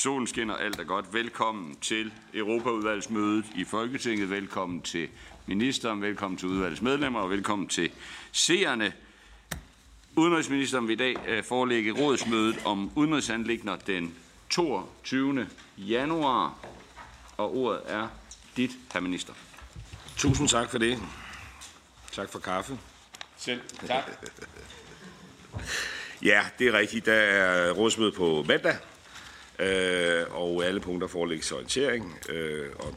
Solen skinner, alt er godt. Velkommen til Europaudvalgsmødet i Folketinget. Velkommen til ministeren, velkommen til udvalgets medlemmer og velkommen til seerne. Udenrigsministeren vil i dag øh, forelægge rådsmødet om udenrigsanlægner den 22. januar, og ordet er dit, herr minister. Tusind tak for det. Tak for kaffe. Selv tak. Ja, det er rigtigt. Der er rådsmøde på mandag, øh, og alle punkter forelægges orientering, øh, og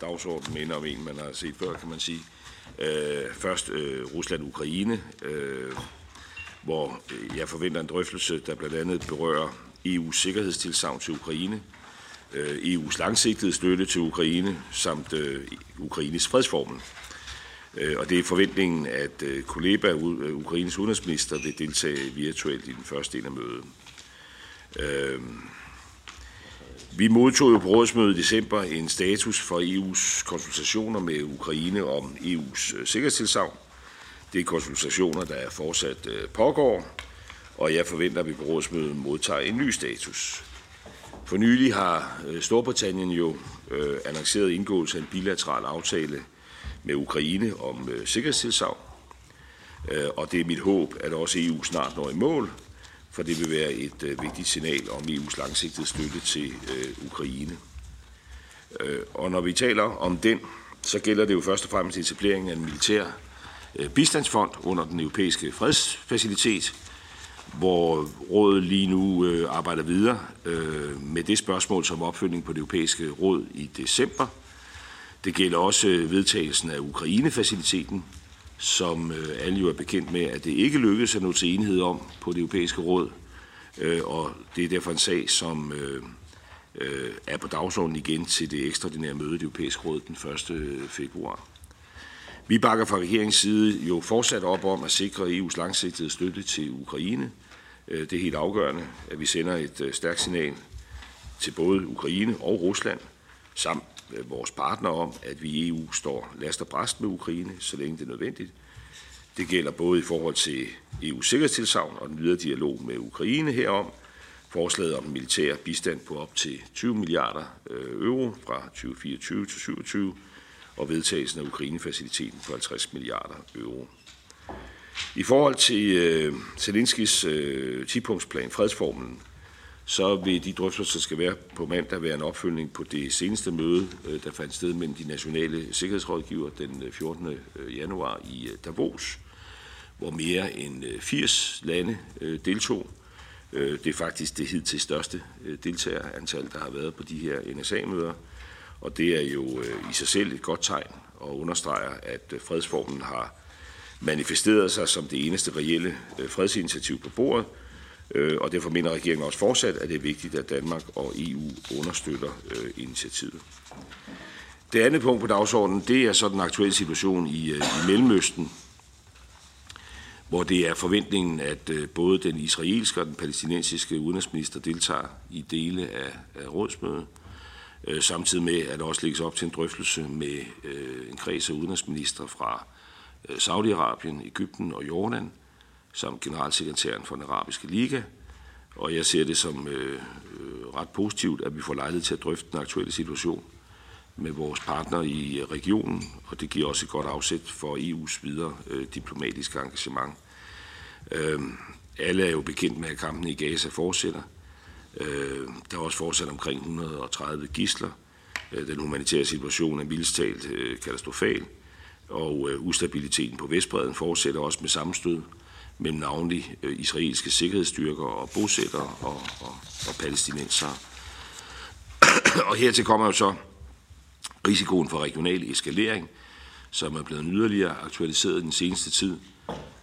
dagsordenen minder om en, man har set før, kan man sige. Øh, først øh, Rusland-Ukraine, øh, hvor øh, jeg forventer en drøftelse, der blandt andet berører EU's sikkerhedstilsavn til Ukraine, øh, EU's langsigtede støtte til Ukraine, samt øh, Ukraines fredsformel. Øh, og det er forventningen, at øh, Kuleba, øh, Ukraines udenrigsminister, vil deltage virtuelt i den første del af mødet. Øh, vi modtog jo på rådsmødet i december en status for EU's konsultationer med Ukraine om EU's øh, sikkerhedstilsavn. Det er konsultationer, der fortsat øh, pågår, og jeg forventer, at vi på rådsmødet modtager en ny status. For nylig har øh, Storbritannien jo annonceret indgåelse af en bilateral aftale med Ukraine om øh, sikkerhedstilsavn. Øh, og det er mit håb, at også EU snart når i mål, for det vil være et øh, vigtigt signal om EU's langsigtede støtte til øh, Ukraine. Øh, og når vi taler om den, så gælder det jo først og fremmest etableringen af en militær øh, bistandsfond under den europæiske fredsfacilitet, hvor rådet lige nu øh, arbejder videre øh, med det spørgsmål som opfølgning på det europæiske råd i december – det gælder også øh, vedtagelsen af Ukraine-faciliteten, som øh, alle jo er bekendt med, at det ikke lykkedes at nå til enighed om på det europæiske råd. Øh, og det er derfor en sag, som øh, er på dagsordenen igen til det ekstraordinære møde i det europæiske råd den 1. februar. Vi bakker fra regeringens side jo fortsat op om at sikre EU's langsigtede støtte til Ukraine. Det er helt afgørende, at vi sender et stærkt signal til både Ukraine og Rusland, samt Øh, vores partner om, at vi i EU står last og bræst med Ukraine, så længe det er nødvendigt. Det gælder både i forhold til EU's sikkerhedstilsavn og den videre dialog med Ukraine herom, forslaget om militær bistand på op til 20 milliarder øh, euro fra 2024 til 2027 og vedtagelsen af Ukraine-faciliteten på 50 milliarder euro. I forhold til øh, Zelenskis øh, 10-punktsplan, fredsformelen, så vil de drøftelser, der skal være på mandag, være en opfølgning på det seneste møde, øh, der fandt sted mellem de nationale sikkerhedsrådgiver den øh, 14. Øh, januar i Davos, hvor mere end 80 lande deltog. Det er faktisk det hidtil største deltagerantal, der har været på de her NSA-møder, og det er jo i sig selv et godt tegn og understreger, at fredsformen har manifesteret sig som det eneste reelle fredsinitiativ på bordet, Øh, og derfor mener regeringen også fortsat, at det er vigtigt, at Danmark og EU understøtter øh, initiativet. Det andet punkt på dagsordenen, det er så den aktuelle situation i, øh, i Mellemøsten, hvor det er forventningen, at øh, både den israelske og den palæstinensiske udenrigsminister deltager i dele af, af rådsmødet, øh, samtidig med, at der også lægges op til en drøftelse med en kreds af udenrigsminister fra Saudi-Arabien, Ægypten og Jordan, som generalsekretæren for den arabiske liga, og jeg ser det som øh, øh, ret positivt, at vi får lejlighed til at drøfte den aktuelle situation med vores partnere i regionen, og det giver også et godt afsæt for EU's videre øh, diplomatiske engagement. Øh, alle er jo bekendt med, at kampen i Gaza fortsætter. Øh, der er også fortsat omkring 130 gisler. Øh, den humanitære situation er mildest talt øh, katastrofal, og øh, ustabiliteten på Vestbreden fortsætter også med sammenstød mellem navnlig øh, israelske sikkerhedsstyrker og bosættere og, og, og palæstinensere. og hertil kommer jo så risikoen for regional eskalering, som er blevet yderligere aktualiseret den seneste tid,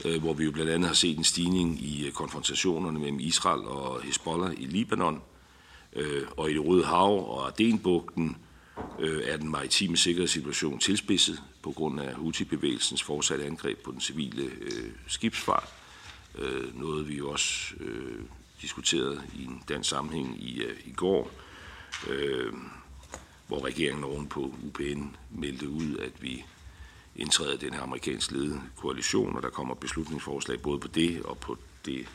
øh, hvor vi jo blandt andet har set en stigning i øh, konfrontationerne mellem Israel og Hezbollah i Libanon, øh, og i det Røde Hav og Adenbugten øh, er den maritime sikkerhedssituation tilspidset på grund af Houthi-bevægelsens fortsatte angreb på den civile skibsfart. Øh, noget vi også øh, diskuterede i en dansk sammenhæng i, øh, i går, øh, hvor regeringen oven på UPN meldte ud, at vi indtræder den her amerikansk ledede koalition, og der kommer beslutningsforslag både på det og på det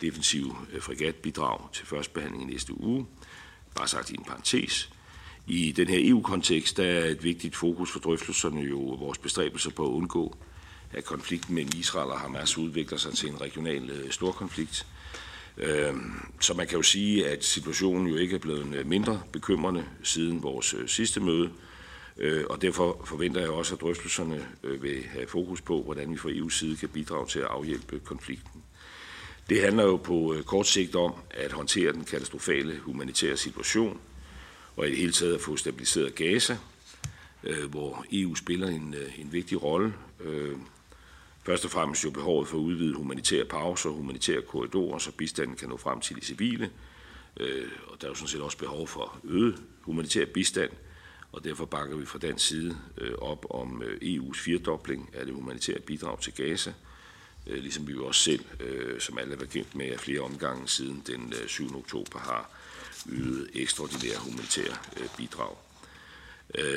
defensive øh, fregatbidrag til første behandling i næste uge. Bare sagt i en parentes. I den her EU-kontekst der er et vigtigt fokus for drøftelserne jo vores bestræbelser på at undgå, at konflikten mellem Israel og Hamas udvikler sig til en regional øh, storkonflikt. Øh, så man kan jo sige, at situationen jo ikke er blevet øh, mindre bekymrende siden vores øh, sidste møde, øh, og derfor forventer jeg også, at drøftelserne vil have fokus på, hvordan vi fra EU's side kan bidrage til at afhjælpe konflikten. Det handler jo på kort sigt om at håndtere den katastrofale humanitære situation – og i det hele taget at få stabiliseret Gaza, øh, hvor EU spiller en, en vigtig rolle. Øh, først og fremmest jo behovet for at udvide humanitære pauser, humanitære korridorer, så bistanden kan nå frem til de civile. Øh, og der er jo sådan set også behov for øget humanitær bistand, og derfor bakker vi fra den side øh, op om øh, EU's firedobling af det humanitære bidrag til Gaza, ligesom vi jo også selv, som alle er bekendt med, at flere omgange siden den 7. oktober har ydet ekstraordinære humanitære bidrag.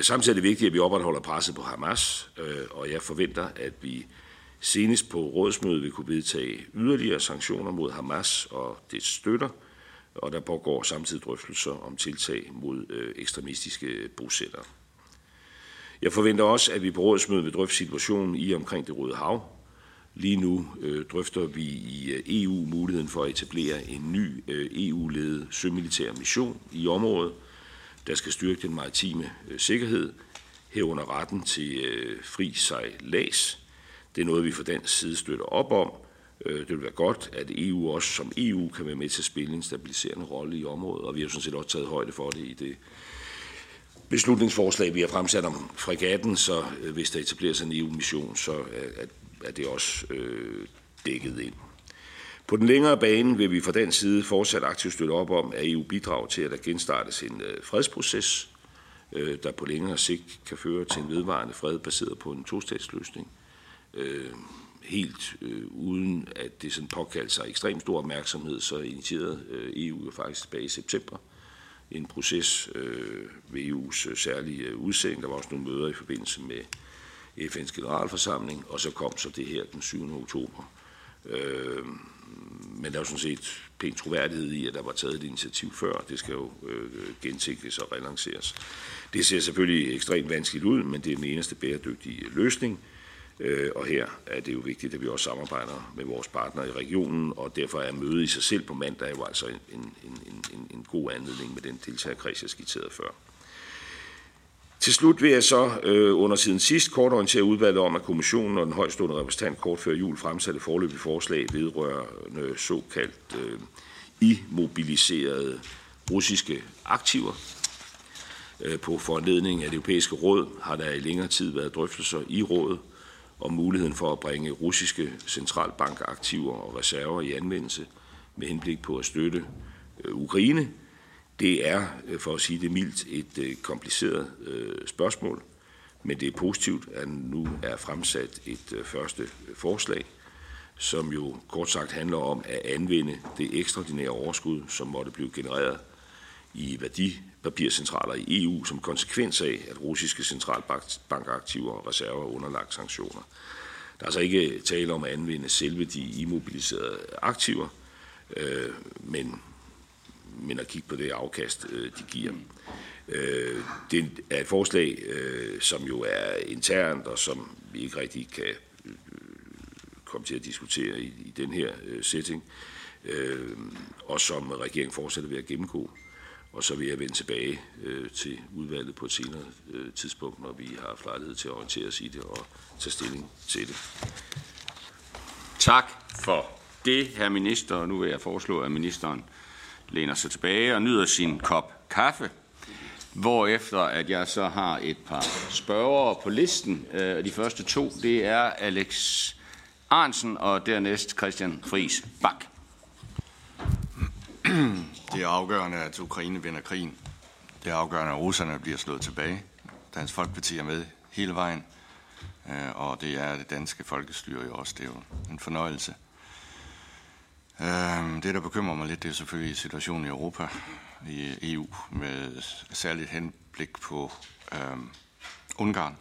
Samtidig er det vigtigt, at vi opretholder presset på Hamas, og jeg forventer, at vi senest på rådsmødet vil kunne vedtage yderligere sanktioner mod Hamas og dets støtter, og der pågår samtidig drøftelser om tiltag mod øh, ekstremistiske bosættere. Jeg forventer også, at vi på rådsmødet vil drøfte situationen i omkring det Røde Hav, Lige nu øh, drøfter vi i øh, EU muligheden for at etablere en ny øh, EU-ledet sømilitær mission i området, der skal styrke den maritime øh, sikkerhed, herunder retten til øh, fri sejlads. Det er noget, vi fra den side støtter op om. Øh, det vil være godt, at EU også som EU kan være med til at spille en stabiliserende rolle i området, og vi har sådan set også taget højde for det i det beslutningsforslag, vi har fremsat om fregatten, så øh, hvis der etableres en EU-mission, så er det også øh, dækket ind. På den længere bane vil vi fra den side fortsat aktivt støtte op om, at EU bidrager til, at der genstartes en fredsproces, der på længere sigt kan føre til en vedvarende fred baseret på en tostatsløsning. Øh, helt øh, uden at det sådan påkaldte sig ekstremt stor opmærksomhed, så initierede øh, EU jo faktisk tilbage i september en proces øh, ved EU's øh, særlige øh, udsending. Der var også nogle møder i forbindelse med FN's generalforsamling, og så kom så det her den 7. oktober. Øh, men der er jo sådan set pænt troværdighed i, at der var taget et initiativ før. Det skal jo øh, gentænkes og relanceres. Det ser selvfølgelig ekstremt vanskeligt ud, men det er den eneste bæredygtige løsning. Øh, og her er det jo vigtigt, at vi også samarbejder med vores partnere i regionen, og derfor er mødet i sig selv på mandag jo altså en, en, en, en, en god anledning med den deltagerkreds, jeg skitserede før. Til slut vil jeg så øh, under siden sidst kort orientere udvalget om, at kommissionen og den højstående repræsentant kort før jul fremsatte forløbige forslag vedrørende såkaldt øh, immobiliserede russiske aktiver. Øh, på foranledning af det europæiske råd har der i længere tid været drøftelser i rådet om muligheden for at bringe russiske centralbankaktiver og reserver i anvendelse med henblik på at støtte øh, Ukraine. Det er, øh, for at sige det mildt, et øh, kompliceret spørgsmål, men det er positivt, at nu er fremsat et første forslag, som jo kort sagt handler om at anvende det ekstraordinære overskud, som måtte blive genereret i værdi papircentraler i EU som konsekvens af, at russiske centralbankaktiver og reserver er underlagt sanktioner. Der er altså ikke tale om at anvende selve de immobiliserede aktiver, øh, men men at kigge på det afkast, øh, de giver. Øh, det er et forslag, øh, som jo er internt, og som vi ikke rigtig kan øh, komme til at diskutere i, i den her øh, setting, og som regeringen fortsætter ved at gennemgå. Og så vil jeg vende tilbage øh, til udvalget på et senere øh, tidspunkt, når vi har haft lejlighed til at orientere os i det og tage stilling til det. Tak for det, herr minister. Og nu vil jeg foreslå, at ministeren læner sig tilbage og nyder sin kop kaffe. Hvorefter at jeg så har et par spørgere på listen. Øh, de første to, det er Alex Arnsen og dernæst Christian Friis Bak. Det er afgørende, at Ukraine vinder krigen. Det er afgørende, at russerne bliver slået tilbage. Dansk Folkeparti er med hele vejen, øh, og det er det danske folkestyre jo også. Det er jo en fornøjelse. Øh, det, der bekymrer mig lidt, det er selvfølgelig situationen i Europa, i EU, med særligt henblik på øhm, Ungarn.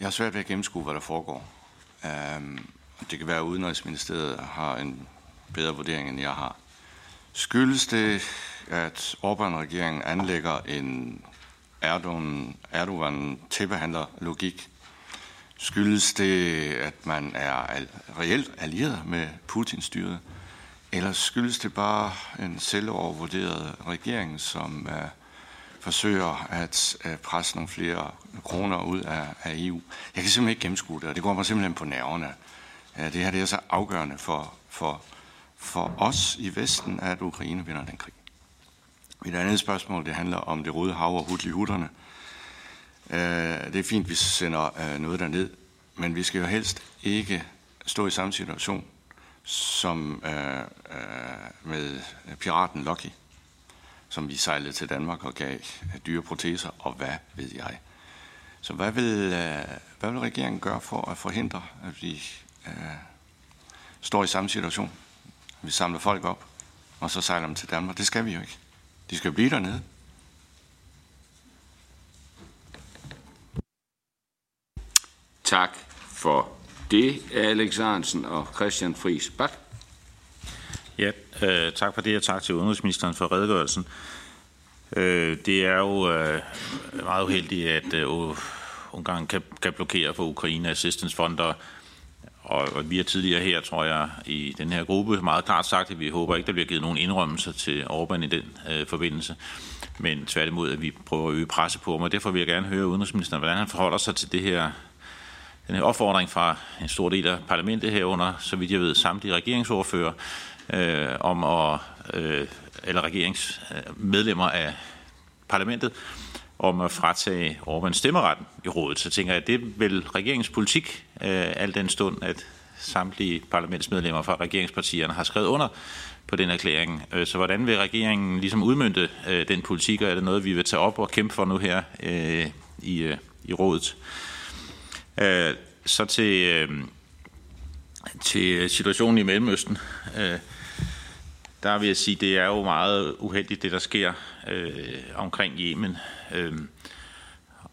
Jeg har svært ved at gennemskue, hvad der foregår. Øhm, det kan være, at Udenrigsministeriet har en bedre vurdering, end jeg har. Skyldes det, at Orbán-regeringen anlægger en Erdogan, Erdogan logik? Skyldes det, at man er reelt allieret med Putin-styret? Eller skyldes det bare en selvovervurderet regering, som uh, forsøger at uh, presse nogle flere kroner ud af, af EU? Jeg kan simpelthen ikke gennemskue det, og det går mig simpelthen på nerverne. Uh, det her det er så afgørende for, for, for os i Vesten, at Ukraine vinder den krig. Mit andet spørgsmål, det handler om det røde hav og hudlihutterne. Øh, det er fint, vi sender øh, noget derned, men vi skal jo helst ikke stå i samme situation som øh, øh med piraten Lucky, som vi sejlede til Danmark og gav dyre proteser, og hvad ved jeg. Så hvad vil, øh, hvad vil regeringen gøre for at forhindre, at vi øh, står i samme situation? Vi samler folk op, og så sejler dem til Danmark. Det skal vi jo ikke. De skal blive dernede. Tak for det, Alex Arnsen og Christian Friis Bak. Ja, øh, tak for det, og tak til udenrigsministeren for redegørelsen. Øh, det er jo øh, meget uheldigt, at øh, Ungarn kan, kan blokere for Ukraine Assistance Fund, og, og og vi har tidligere her, tror jeg, i den her gruppe. Meget klart sagt, at vi håber ikke, der bliver givet nogen indrømmelser til Orbán i den øh, forbindelse, men tværtimod, at vi prøver at øge presse på ham, og derfor vil jeg gerne høre udenrigsministeren, hvordan han forholder sig til det her den her opfordring fra en stor del af parlamentet herunder, så vidt jeg ved, samtlige regeringsordfører, øh, om at, øh, eller regeringsmedlemmer af parlamentet, om at fratage Orbán stemmeretten i rådet. Så tænker jeg, at det er vel regeringens politik, øh, al den stund, at samtlige parlamentsmedlemmer fra regeringspartierne har skrevet under på den erklæring. Øh, så hvordan vil regeringen ligesom udmynde øh, den politik, og er det noget, vi vil tage op og kæmpe for nu her øh, i, øh, i rådet? Øh, så til, øh, til situationen i Mellemøsten. Øh, der vil jeg sige, det er jo meget uheldigt, det der sker øh, omkring Yemen. Øhm, øh,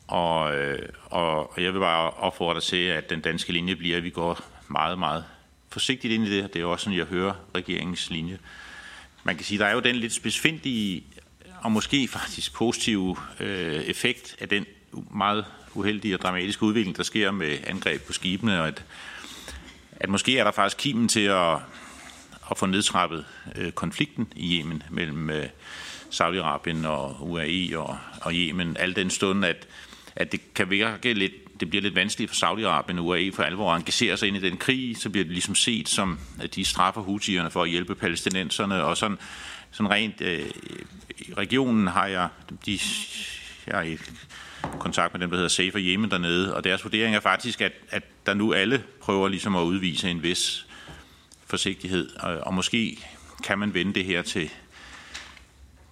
og, øh, og jeg vil bare opfordre til, at den danske linje bliver, at vi går meget, meget forsigtigt ind i det. Det er også sådan, jeg hører regeringens linje. Man kan sige, der er jo den lidt specifindige og måske faktisk positive øh, effekt af den meget uheldige og dramatiske udvikling, der sker med angreb på skibene, og at, at måske er der faktisk kimen til at, at få nedtrappet øh, konflikten i Yemen mellem øh, Saudi-Arabien og UAE og, og Yemen, al den stund, at, at det kan virke lidt det bliver lidt vanskeligt for Saudi-Arabien og UAE for alvor at engagere sig ind i den krig, så bliver det ligesom set som, at de straffer hutierne for at hjælpe palæstinenserne, og sådan, sådan rent øh, i regionen har jeg, de, jeg er kontakt med dem, der hedder Safer Yemen dernede, og deres vurdering er faktisk, at, at der nu alle prøver ligesom at udvise en vis forsigtighed, og, og måske kan man vende det her til,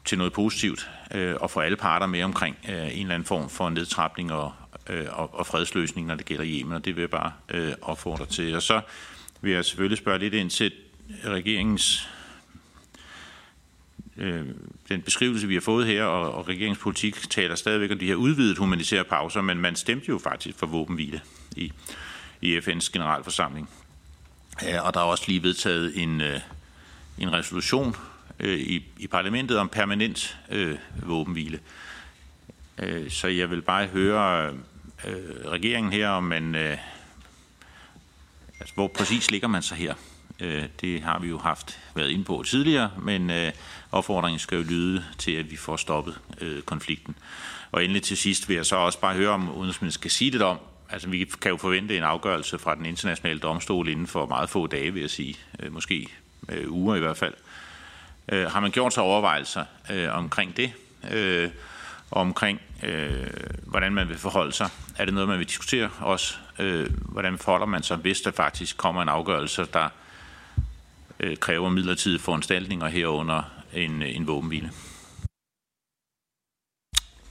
til noget positivt, øh, og få alle parter med omkring øh, en eller anden form for nedtrapning og, øh, og, og fredsløsning, når det gælder Yemen, og det vil jeg bare øh, opfordre til. Og så vil jeg selvfølgelig spørge lidt ind til regeringens øh, den beskrivelse, vi har fået her, og, og regeringspolitik taler stadigvæk om de her udvidede humanitære pauser, men man stemte jo faktisk for våbenhvile i, i FN's generalforsamling. Og der er også lige vedtaget en, øh, en resolution øh, i, i parlamentet om permanent øh, våbenhvile. Øh, så jeg vil bare høre øh, regeringen her, om man, øh, altså, hvor præcis ligger man sig her? Øh, det har vi jo haft været inde på tidligere, men øh, opfordringen skal jo lyde til, at vi får stoppet øh, konflikten. Og endelig til sidst vil jeg så også bare høre, om udenrigsministeren skal sige lidt om, altså vi kan jo forvente en afgørelse fra den internationale domstol inden for meget få dage, vil jeg sige, øh, måske øh, uger i hvert fald. Øh, har man gjort sig overvejelser omkring det, omkring hvordan man vil forholde sig? Er det noget, man vil diskutere også? Hvordan forholder man sig, hvis der faktisk kommer en afgørelse, der øh, kræver midlertidige foranstaltninger herunder en, en våbenhvile.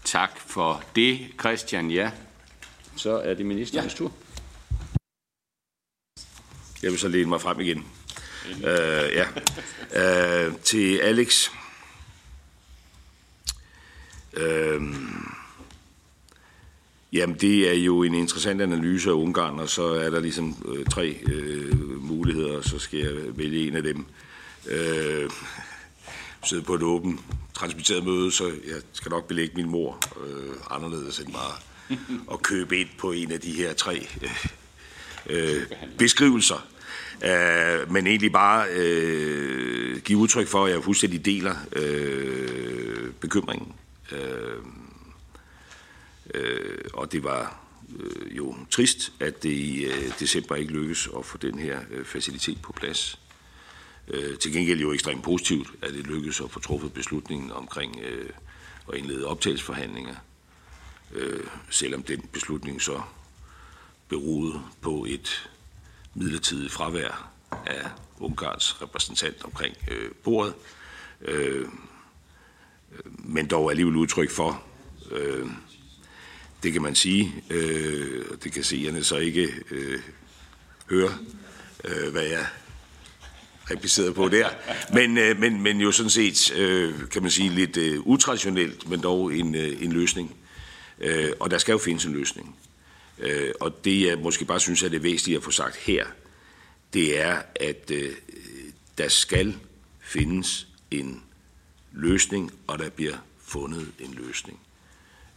Tak for det, Christian. Ja, så er det ministerens ja. tur. Jeg vil så læne mig frem igen. Uh, ja. Uh, til Alex. Uh, Jamen, det er jo en interessant analyse af Ungarn, og så er der ligesom øh, tre øh, muligheder, og så skal jeg vælge en af dem. Øh, sidde på et åbent transmitteret møde, så jeg skal nok belægge min mor øh, anderledes end bare at købe ind på en af de her tre øh, øh beskrivelser. Uh, men egentlig bare uh, give udtryk for, at jeg fuldstændig deler uh, bekymringen. Uh, uh, og det var uh, jo trist, at det i uh, december ikke lykkedes at få den her uh, facilitet på plads. Uh, til gengæld jo ekstremt positivt, at det lykkedes at få truffet beslutningen omkring uh, at indlede optagelsesforhandlinger, øh, selvom den beslutning så beroede på et midlertidigt fravær af Ungarns repræsentant omkring øh, bordet, øh, øh, men dog alligevel udtryk for, øh, det kan man sige, øh, det kan seerne så ikke øh, høre, øh, hvad jeg repliceret på der, men, øh, men, men jo sådan set, øh, kan man sige, lidt øh, utraditionelt, men dog en, øh, en løsning. Øh, og der skal jo findes en løsning. Øh, og det jeg måske bare synes er det væsentlige at få sagt her, det er, at øh, der skal findes en løsning, og der bliver fundet en løsning.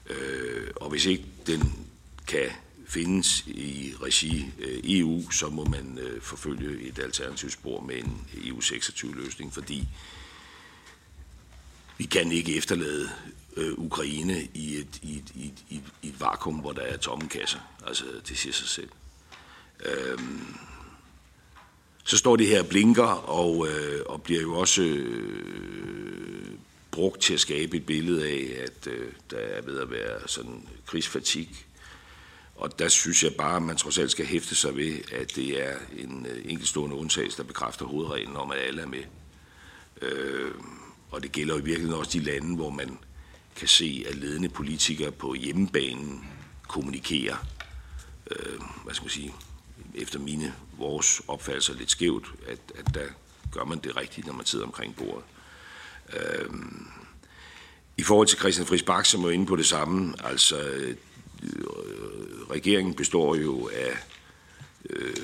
Øh, og hvis ikke den kan findes i regi øh, EU, så må man øh, forfølge et alternativt spor med en EU-26-løsning, fordi vi kan ikke efterlade øh, Ukraine i et, i, et, i, et, i, et, i et vakuum, hvor der er tomme kasser. Altså, det siger sig selv. Øhm, så står det her og blinker, og, øh, og bliver jo også øh, brugt til at skabe et billede af, at øh, der er ved at være sådan krigsfatik. Og der synes jeg bare, at man trods alt skal hæfte sig ved, at det er en øh, enkeltstående undtagelse, der bekræfter hovedreglen om, at alle er med. Øh, og det gælder i virkeligheden også de lande, hvor man kan se, at ledende politikere på hjemmebanen kommunikerer, øh, hvad skal man sige, efter mine, vores opfattelse lidt skævt, at, at der gør man det rigtigt, når man sidder omkring bordet. Øh, I forhold til Christian Friis Bak, som er inde på det samme, altså øh, regeringen består jo af øh,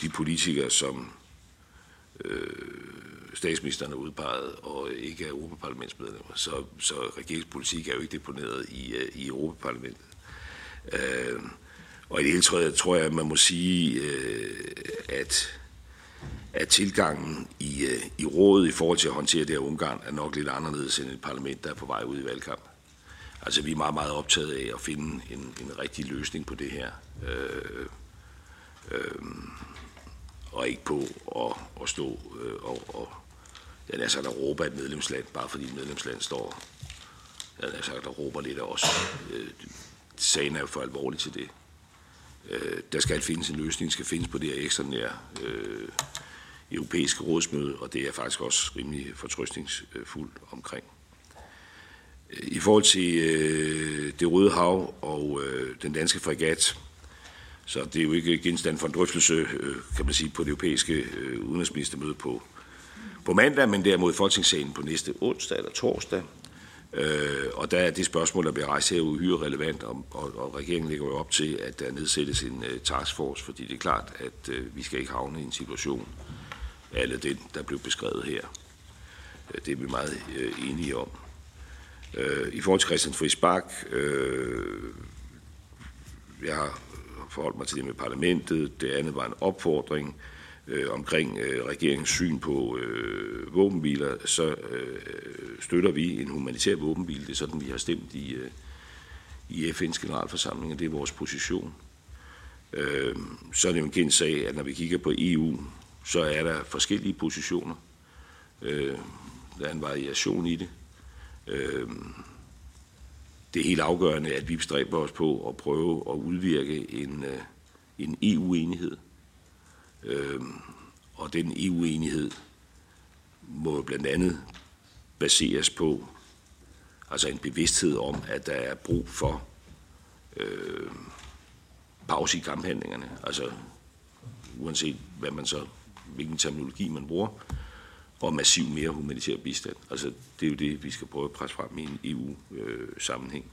de politikere, som øh, statsministeren er udpeget, og ikke er Europaparlamentsmedlemmer. Så, så regeringspolitik er jo ikke deponeret i, øh, i Europaparlamentet. Øh, og i det hele taget tror jeg, at man må sige, øh, at, at tilgangen i, øh, i rådet i forhold til at håndtere det her Ungarn er nok lidt anderledes end et parlament, der er på vej ud i valgkamp. Altså vi er meget, meget optaget af at finde en, en rigtig løsning på det her. Øh, øh, og ikke på at, at stå øh, og, og jeg er sagt, at Europa er et medlemsland, bare fordi et medlemsland står, jeg er sagt, at råber lidt af os. Øh, sagen er jo for alvorlig til det. Øh, der skal findes en løsning, skal findes på det her ekstraordinære øh, europæiske rådsmøde, og det er faktisk også rimelig fortrøstningsfuldt omkring. Øh, I forhold til øh, det Røde Hav og øh, den danske fregat, så det er jo ikke genstand for en drøftelse, øh, kan man sige, på det europæiske øh, udenrigsministermøde på, på mandag, men derimod Folketingssalen på næste onsdag eller torsdag. Øh, og der er det spørgsmål, der bliver rejst her, uhyre relevant, og, og, og regeringen lægger jo op til, at der nedsættes en uh, taskforce, fordi det er klart, at uh, vi skal ikke havne i en situation, alle den, der blev beskrevet her. Uh, det er vi meget uh, enige om. Uh, I forhold til Christian Friis Bak, uh, jeg har forholdt mig til det med parlamentet. Det andet var en opfordring øh, omkring øh, regeringens syn på øh, våbenbiler. Så øh, støtter vi en humanitær våbenbil. Det er sådan, vi har stemt i, øh, i FN's generalforsamling, og det er vores position. Øh, så er det jo en kendt sag, at når vi kigger på EU, så er der forskellige positioner. Øh, der er en variation i det. Øh, det er helt afgørende, at vi bestræber os på at prøve at udvirke en, øh, en EU-enighed. Øh, og den EU-enighed må blandt andet baseres på altså en bevidsthed om, at der er brug for øh, pause i kamphandlingerne. Altså uanset hvad man så, hvilken terminologi man bruger, og massiv mere humanitær bistand. Altså det er jo det, vi skal prøve at presse frem i en EU-sammenhæng.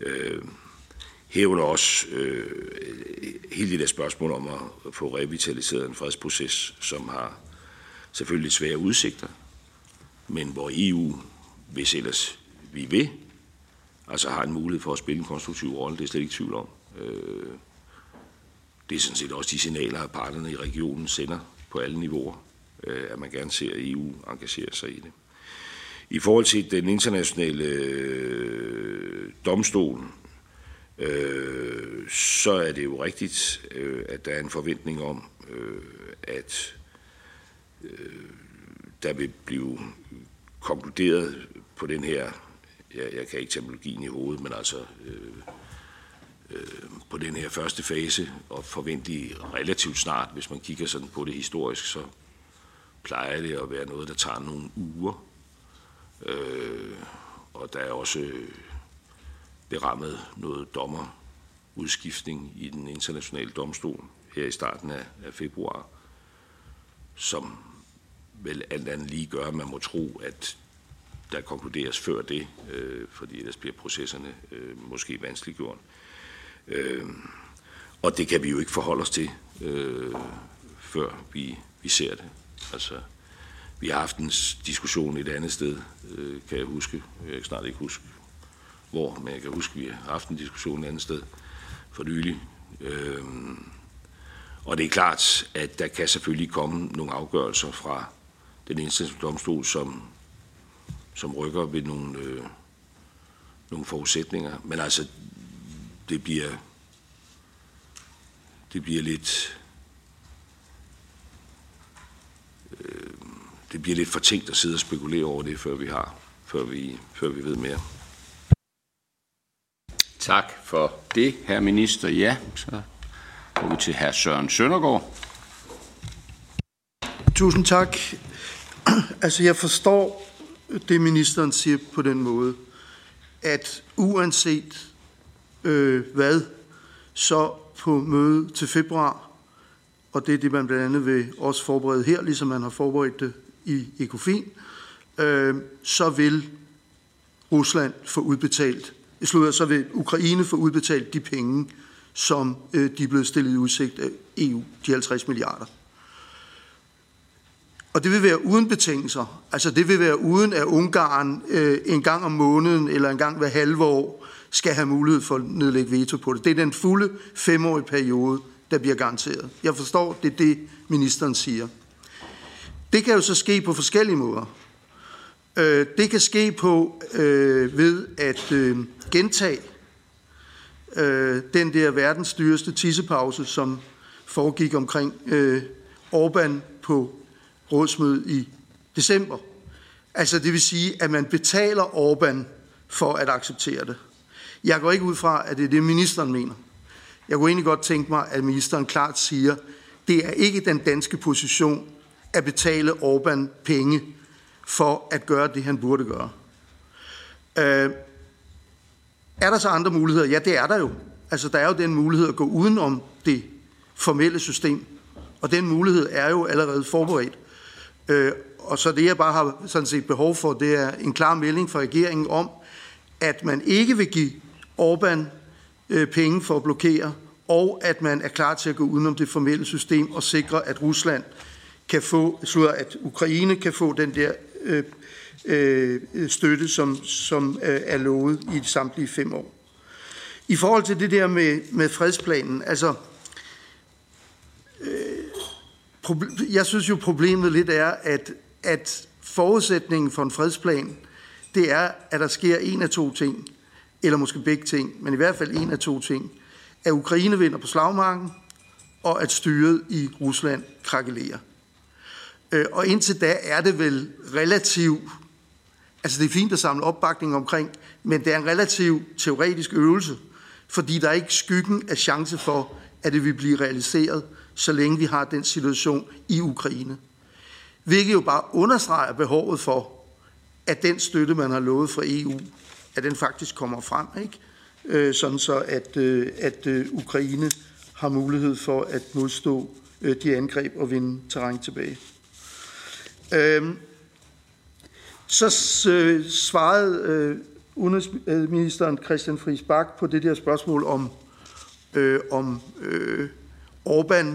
Øh, hævner også øh, hele det der spørgsmål om at få revitaliseret en fredsproces, som har selvfølgelig svære udsigter, men hvor EU, hvis ellers vi vil, altså har en mulighed for at spille en konstruktiv rolle, det er slet ikke tvivl om. Øh, det er sådan set også de signaler, at parterne i regionen sender på alle niveauer, øh, at man gerne ser, at EU engagerer sig i det. I forhold til den internationale øh, domstol, øh, så er det jo rigtigt, øh, at der er en forventning om, øh, at øh, der vil blive konkluderet på den her, jeg, jeg kan ikke terminologien i hovedet, men altså øh, øh, på den her første fase, og forventelig relativt snart, hvis man kigger sådan på det historisk, så plejer det at være noget, der tager nogle uger. Øh, og der er også berammet noget dommerudskiftning i den internationale domstol her i starten af, af februar, som vel alt andet lige gør, at man må tro, at der konkluderes før det, øh, fordi ellers bliver processerne øh, måske vanskeliggjort. Øh, og det kan vi jo ikke forholde os til, øh, før vi, vi ser det. Altså, vi har haft en diskussion et andet sted, øh, kan jeg huske. Jeg kan snart ikke huske, hvor, men jeg kan huske, at vi har haft en diskussion et andet sted for nylig. Øh, og det er klart, at der kan selvfølgelig komme nogle afgørelser fra den internationale domstol, som, som rykker ved nogle, øh, nogle forudsætninger. Men altså, det bliver, det bliver lidt, øh, det bliver lidt for tænkt at sidde og spekulere over det, før vi har, før vi, før vi ved mere. Tak for det, herr minister. Ja, så går vi til herr Søren Søndergaard. Tusind tak. Altså, jeg forstår det, ministeren siger på den måde, at uanset øh, hvad, så på møde til februar, og det er det, man blandt andet vil også forberede her, ligesom man har forberedt det i ECOFIN, øh, så vil Rusland få udbetalt, slutter, så vil Ukraine få udbetalt de penge, som øh, de er blevet stillet i udsigt af EU, de 50 milliarder. Og det vil være uden betingelser. Altså det vil være uden, at Ungarn øh, en gang om måneden eller en gang hver halve år skal have mulighed for at nedlægge veto på det. Det er den fulde femårige periode, der bliver garanteret. Jeg forstår, det er det, ministeren siger. Det kan jo så ske på forskellige måder. Øh, det kan ske på øh, ved at øh, gentage øh, den der verdens dyreste tissepause, som foregik omkring øh, Orbán på rådsmødet i december. Altså det vil sige, at man betaler Orbán for at acceptere det. Jeg går ikke ud fra, at det er det, ministeren mener. Jeg kunne egentlig godt tænke mig, at ministeren klart siger, det er ikke den danske position at betale Orbán penge for at gøre det, han burde gøre. Øh, er der så andre muligheder? Ja, det er der jo. Altså, der er jo den mulighed at gå udenom det formelle system, og den mulighed er jo allerede forberedt. Øh, og så det, jeg bare har sådan set behov for, det er en klar melding fra regeringen om, at man ikke vil give Orbán øh, penge for at blokere, og at man er klar til at gå udenom det formelle system og sikre, at Rusland kan få, altså, at Ukraine kan få den der Øh, øh, støtte, som, som øh, er lovet i de samtlige fem år. I forhold til det der med, med fredsplanen, altså, øh, jeg synes jo problemet lidt er, at, at forudsætningen for en fredsplan, det er, at der sker en af to ting, eller måske begge ting, men i hvert fald en af to ting. At Ukraine vinder på slagmarken, og at styret i Rusland krakelerer. Øh, og indtil da er det vel relativt, altså det er fint at samle opbakning omkring, men det er en relativ teoretisk øvelse, fordi der er ikke skyggen af chance for, at det vil blive realiseret, så længe vi har den situation i Ukraine. Hvilket jo bare understreger behovet for, at den støtte, man har lovet fra EU, at den faktisk kommer frem, ikke? Øh, sådan så at, øh, at øh, Ukraine har mulighed for at modstå øh, de angreb og vinde terræn tilbage. Øhm, så øh, svarede øh, udenrigsministeren Christian Friis Bak på det der spørgsmål om, øh, om øh, Orbán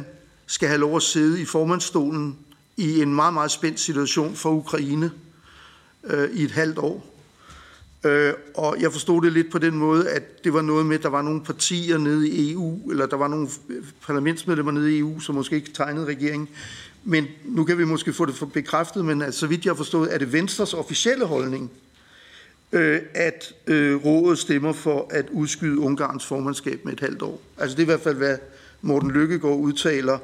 skal have lov at sidde i formandstolen i en meget, meget spændt situation for Ukraine øh, i et halvt år. Øh, og jeg forstod det lidt på den måde, at det var noget med, at der var nogle partier nede i EU, eller der var nogle øh, parlamentsmedlemmer nede i EU, som måske ikke tegnede regeringen. Men nu kan vi måske få det bekræftet, men altså, så vidt jeg har forstået, er det Venstres officielle holdning, øh, at øh, rådet stemmer for at udskyde Ungarns formandskab med et halvt år. Altså det er i hvert fald, hvad Morten Lykkegaard udtaler.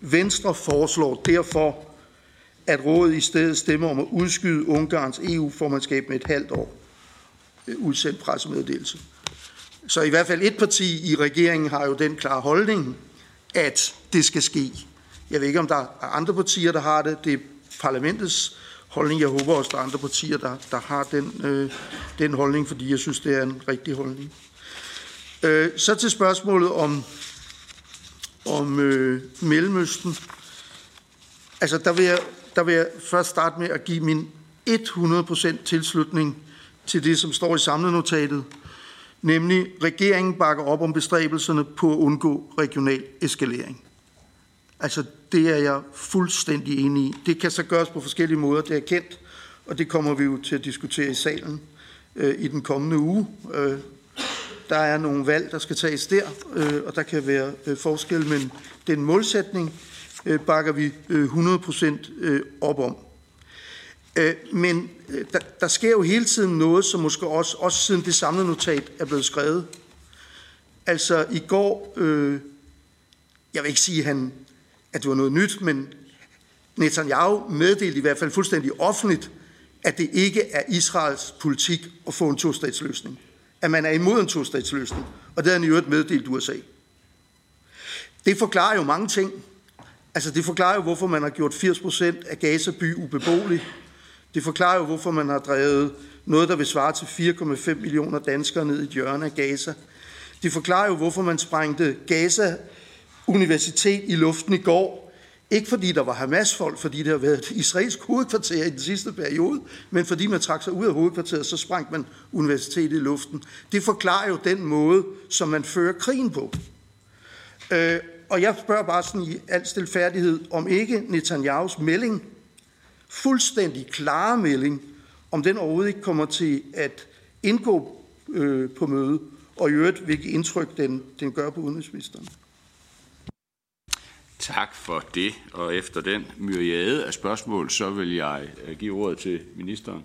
Venstre foreslår derfor, at rådet i stedet stemmer om at udskyde Ungarns EU-formandskab med et halvt år. Øh, udsendt pressemeddelelse. Så i hvert fald et parti i regeringen har jo den klare holdning, at det skal ske. Jeg ved ikke, om der er andre partier, der har det. Det er parlamentets holdning. Jeg håber også, der er andre partier, der, der har den, øh, den holdning, fordi jeg synes, det er en rigtig holdning. Øh, så til spørgsmålet om, om øh, Mellemøsten. Altså, der vil, jeg, der vil jeg først starte med at give min 100% tilslutning til det, som står i samlenotatet, nemlig regeringen bakker op om bestræbelserne på at undgå regional eskalering. Altså, det er jeg fuldstændig enig i. Det kan så gøres på forskellige måder, det er kendt, og det kommer vi jo til at diskutere i salen øh, i den kommende uge. Øh, der er nogle valg, der skal tages der, øh, og der kan være øh, forskel, men den målsætning øh, bakker vi øh, 100% øh, op om. Øh, men øh, der, der sker jo hele tiden noget, som måske også, også siden det samlede notat er blevet skrevet. Altså i går, øh, jeg vil ikke sige, at, han, at det var noget nyt, men Netanyahu meddelte i hvert fald fuldstændig offentligt, at det ikke er Israels politik at få en to-statsløsning. At man er imod en to-statsløsning. Og det har han i øvrigt meddelt USA. Det forklarer jo mange ting. Altså det forklarer jo, hvorfor man har gjort 80% af Gaza by ubeboelig. Det forklarer jo, hvorfor man har drevet noget, der vil svare til 4,5 millioner danskere ned i et hjørne af Gaza. Det forklarer jo, hvorfor man sprængte Gaza Universitet i luften i går. Ikke fordi der var Hamas-folk, fordi det har været et israelsk hovedkvarter i den sidste periode, men fordi man trak sig ud af hovedkvarteret, så sprang man universitetet i luften. Det forklarer jo den måde, som man fører krigen på. Øh, og jeg spørger bare sådan i al stilfærdighed, om ikke Netanyahus melding fuldstændig klare melding, om den overhovedet ikke kommer til at indgå øh, på møde, og i øvrigt hvilket indtryk den, den gør på udenrigsministeren. Tak for det, og efter den myriade af spørgsmål, så vil jeg øh, give ordet til ministeren.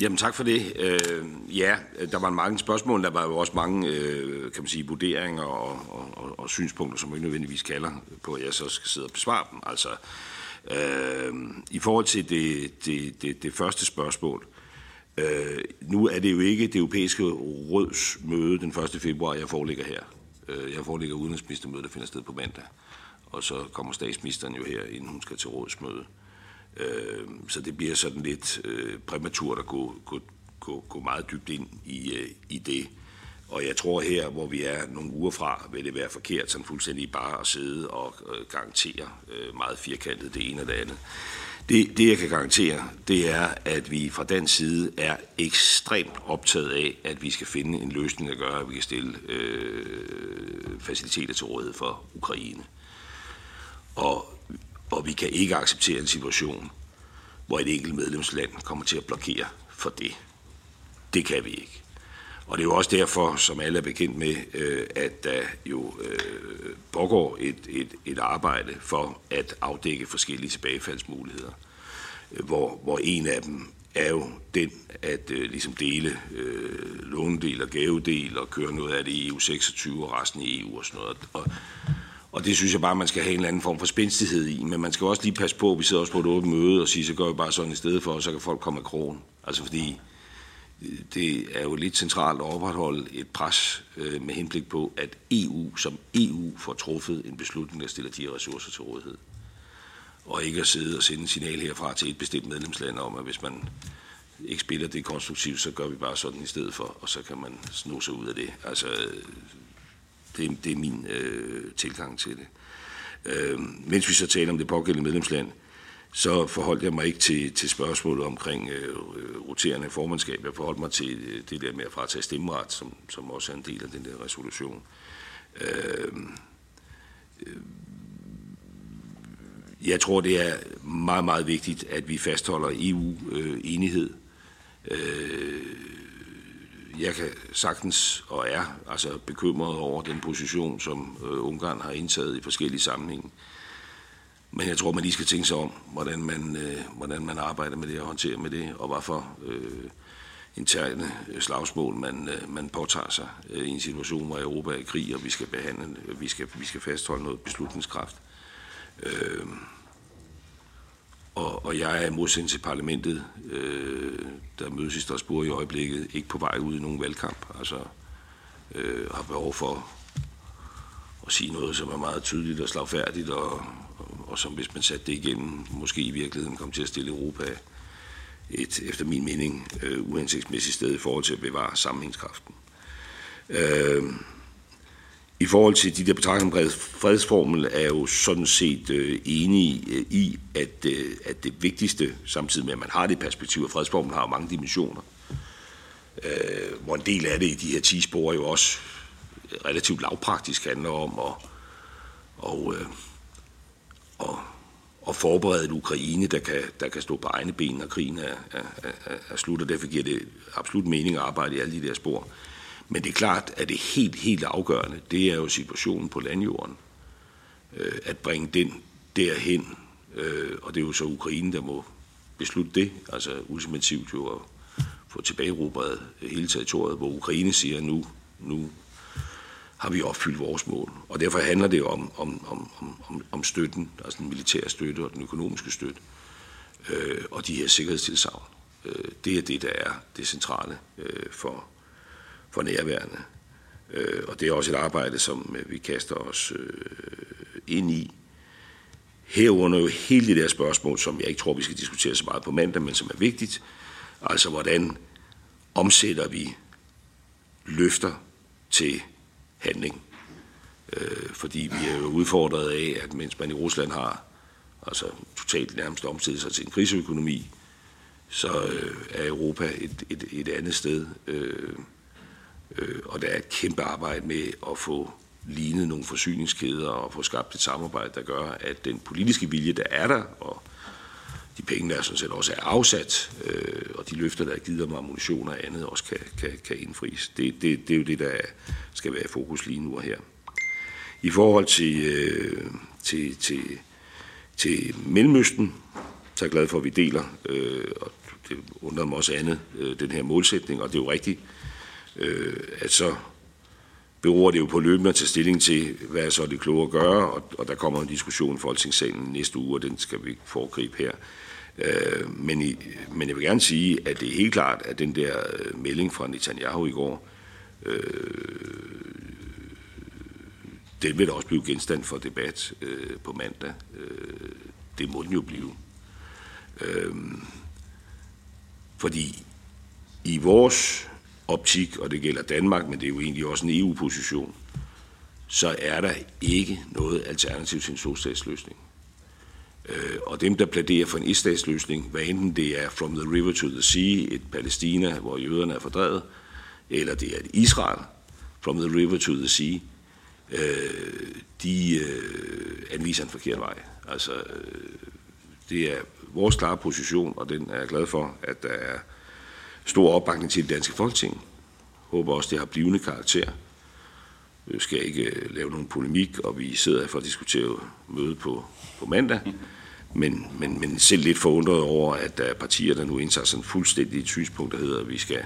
Jamen tak for det. Øh, ja, der var mange spørgsmål, der var jo også mange øh, kan man sige, vurderinger og, og, og, og synspunkter, som ikke nødvendigvis kalder på, at jeg så skal sidde og besvare dem. Altså, Øh, I forhold til det, det, det, det første spørgsmål, øh, nu er det jo ikke det europæiske råds møde den 1. februar, jeg foreligger her. Øh, jeg foreligger udenrigsministermødet, der finder sted på mandag. Og så kommer statsministeren jo her, inden hun skal til rådsmøde. Øh, så det bliver sådan lidt øh, præmaturt at gå, gå, gå, gå meget dybt ind i, øh, i det. Og jeg tror her, hvor vi er nogle uger fra, vil det være forkert sådan fuldstændig bare at sidde og øh, garantere øh, meget firkantet det ene og det andet. Det, det, jeg kan garantere, det er, at vi fra den side er ekstremt optaget af, at vi skal finde en løsning, der gør, at vi kan stille øh, faciliteter til rådighed for Ukraine. Og, og vi kan ikke acceptere en situation, hvor et enkelt medlemsland kommer til at blokere for det. Det kan vi ikke. Og det er jo også derfor, som alle er bekendt med, øh, at der jo øh, pågår et, et, et arbejde for at afdække forskellige tilbagefaldsmuligheder, øh, hvor, hvor en af dem er jo den at øh, ligesom dele øh, lånedel og gavedel og køre noget af det i EU26 og resten i EU og sådan noget. Og, og det synes jeg bare, man skal have en eller anden form for spændstighed i. Men man skal også lige passe på, at vi sidder også på et åbent møde og siger, så gør vi bare sådan i stedet for, og så kan folk komme af krogen. Altså fordi det er jo lidt centralt at opretholde et pres øh, med henblik på, at EU som EU får truffet en beslutning, der stiller de her ressourcer til rådighed. Og ikke at sidde og sende en signal herfra til et bestemt medlemsland om, at hvis man ikke spiller det konstruktivt, så gør vi bare sådan i stedet for, og så kan man sno sig ud af det. Altså, det, det er min øh, tilgang til det. Øh, mens vi så taler om det pågældende medlemsland, så forholdt jeg mig ikke til, til spørgsmålet omkring øh, øh roterende formandskab. Jeg forholdt mig til øh, det der med at fratage stemmeret, som, som også er en del af den der resolution. Øhm, øh, jeg tror, det er meget, meget vigtigt, at vi fastholder EU-enighed. Øh, jeg kan sagtens og er altså bekymret over den position, som øh, Ungarn har indtaget i forskellige sammenhænge. Men jeg tror, man lige skal tænke sig om, hvordan man, øh, hvordan man arbejder med det og håndterer med det, og hvorfor øh, interne øh, slagsmål man, øh, man påtager sig øh, i en situation, hvor Europa er i krig, og vi skal behandle, vi skal, vi skal fastholde noget beslutningskraft. Øh, og, og jeg er i modsætning til parlamentet, øh, der mødes i Strasbourg i øjeblikket, ikke på vej ud i nogen valgkamp. Altså øh, har behov for at sige noget, som er meget tydeligt og slagfærdigt, og, og, og som hvis man satte det igennem, måske i virkeligheden kom til at stille Europa et, efter min mening, øh, uhensigtsmæssigt sted i forhold til at bevare sammenhængskraften. Øh, i forhold til de der betragtninger om fredsformel, er jo sådan set øh, enige øh, i, at, øh, at det vigtigste, samtidig med at man har det perspektiv, at fredsformel har mange dimensioner, øh, hvor en del af det i de her 10 spor jo også relativt lavpraktisk handler om at, og, øh, og, og forberede en Ukraine, der kan, der kan stå på egne ben, når krigen er, er, er, er slut, og derfor giver det absolut mening at arbejde i alle de der spor. Men det er klart, at det helt, helt afgørende, det er jo situationen på landjorden. Øh, at bringe den derhen, øh, og det er jo så Ukraine, der må beslutte det, altså ultimativt jo at få tilbagerobret hele territoriet, hvor Ukraine siger, nu, nu har vi opfyldt vores mål. Og derfor handler det jo om, om, om, om, om støtten, altså den militære støtte og den økonomiske støtte, øh, og de her sikkerhedstilsavn. Øh, det er det, der er det centrale øh, for, for nærværende. Øh, og det er også et arbejde, som øh, vi kaster os øh, ind i. Herunder jo hele det der spørgsmål, som jeg ikke tror, vi skal diskutere så meget på mandag, men som er vigtigt. Altså, hvordan omsætter vi løfter til handling? Øh, fordi vi er jo udfordret af, at mens man i Rusland har altså totalt nærmest omstillet sig til en kriseøkonomi, så er Europa et, et, et andet sted. Øh, Øh, og der er et kæmpe arbejde med at få lignet nogle forsyningskæder og få skabt et samarbejde, der gør, at den politiske vilje, der er der, og de penge, der sådan set også er afsat, øh, og de løfter, der er givet om ammunition og andet, også kan, kan, kan indfries. Det, det, det er jo det, der skal være i fokus lige nu og her. I forhold til, øh, til, til, til Mellemøsten, så er jeg glad for, at vi deler, øh, og det undrer mig også andet, øh, den her målsætning, og det er jo rigtigt, øh, Øh, at så beror det jo på løbende at tage stilling til, hvad er så det kloge at gøre, og, og der kommer en diskussion i Folketingssalen næste uge, og den skal vi foregribe her. Øh, men, i, men jeg vil gerne sige, at det er helt klart, at den der øh, melding fra Netanyahu i går, øh, den vil også blive genstand for debat øh, på mandag. Øh, det må den jo blive. Øh, fordi i vores optik, og det gælder Danmark, men det er jo egentlig også en EU-position, så er der ikke noget alternativ til en solstatsløsning. Øh, og dem, der pladerer for en istatsløsning, hvad enten det er from the river to the sea, et Palæstina, hvor jøderne er fordrevet, eller det er et Israel, from the river to the sea, øh, de øh, anviser en forkert vej. Altså, det er vores klare position, og den er jeg glad for, at der er stor opbakning til det danske folketing. Jeg håber også, det har blivende karakter. Vi skal ikke øh, lave nogen polemik, og vi sidder her for at diskutere mødet på, på mandag. Men, men, men selv lidt forundret over, at der er partier, der nu indtager sådan fuldstændig et synspunkt, der hedder, at vi skal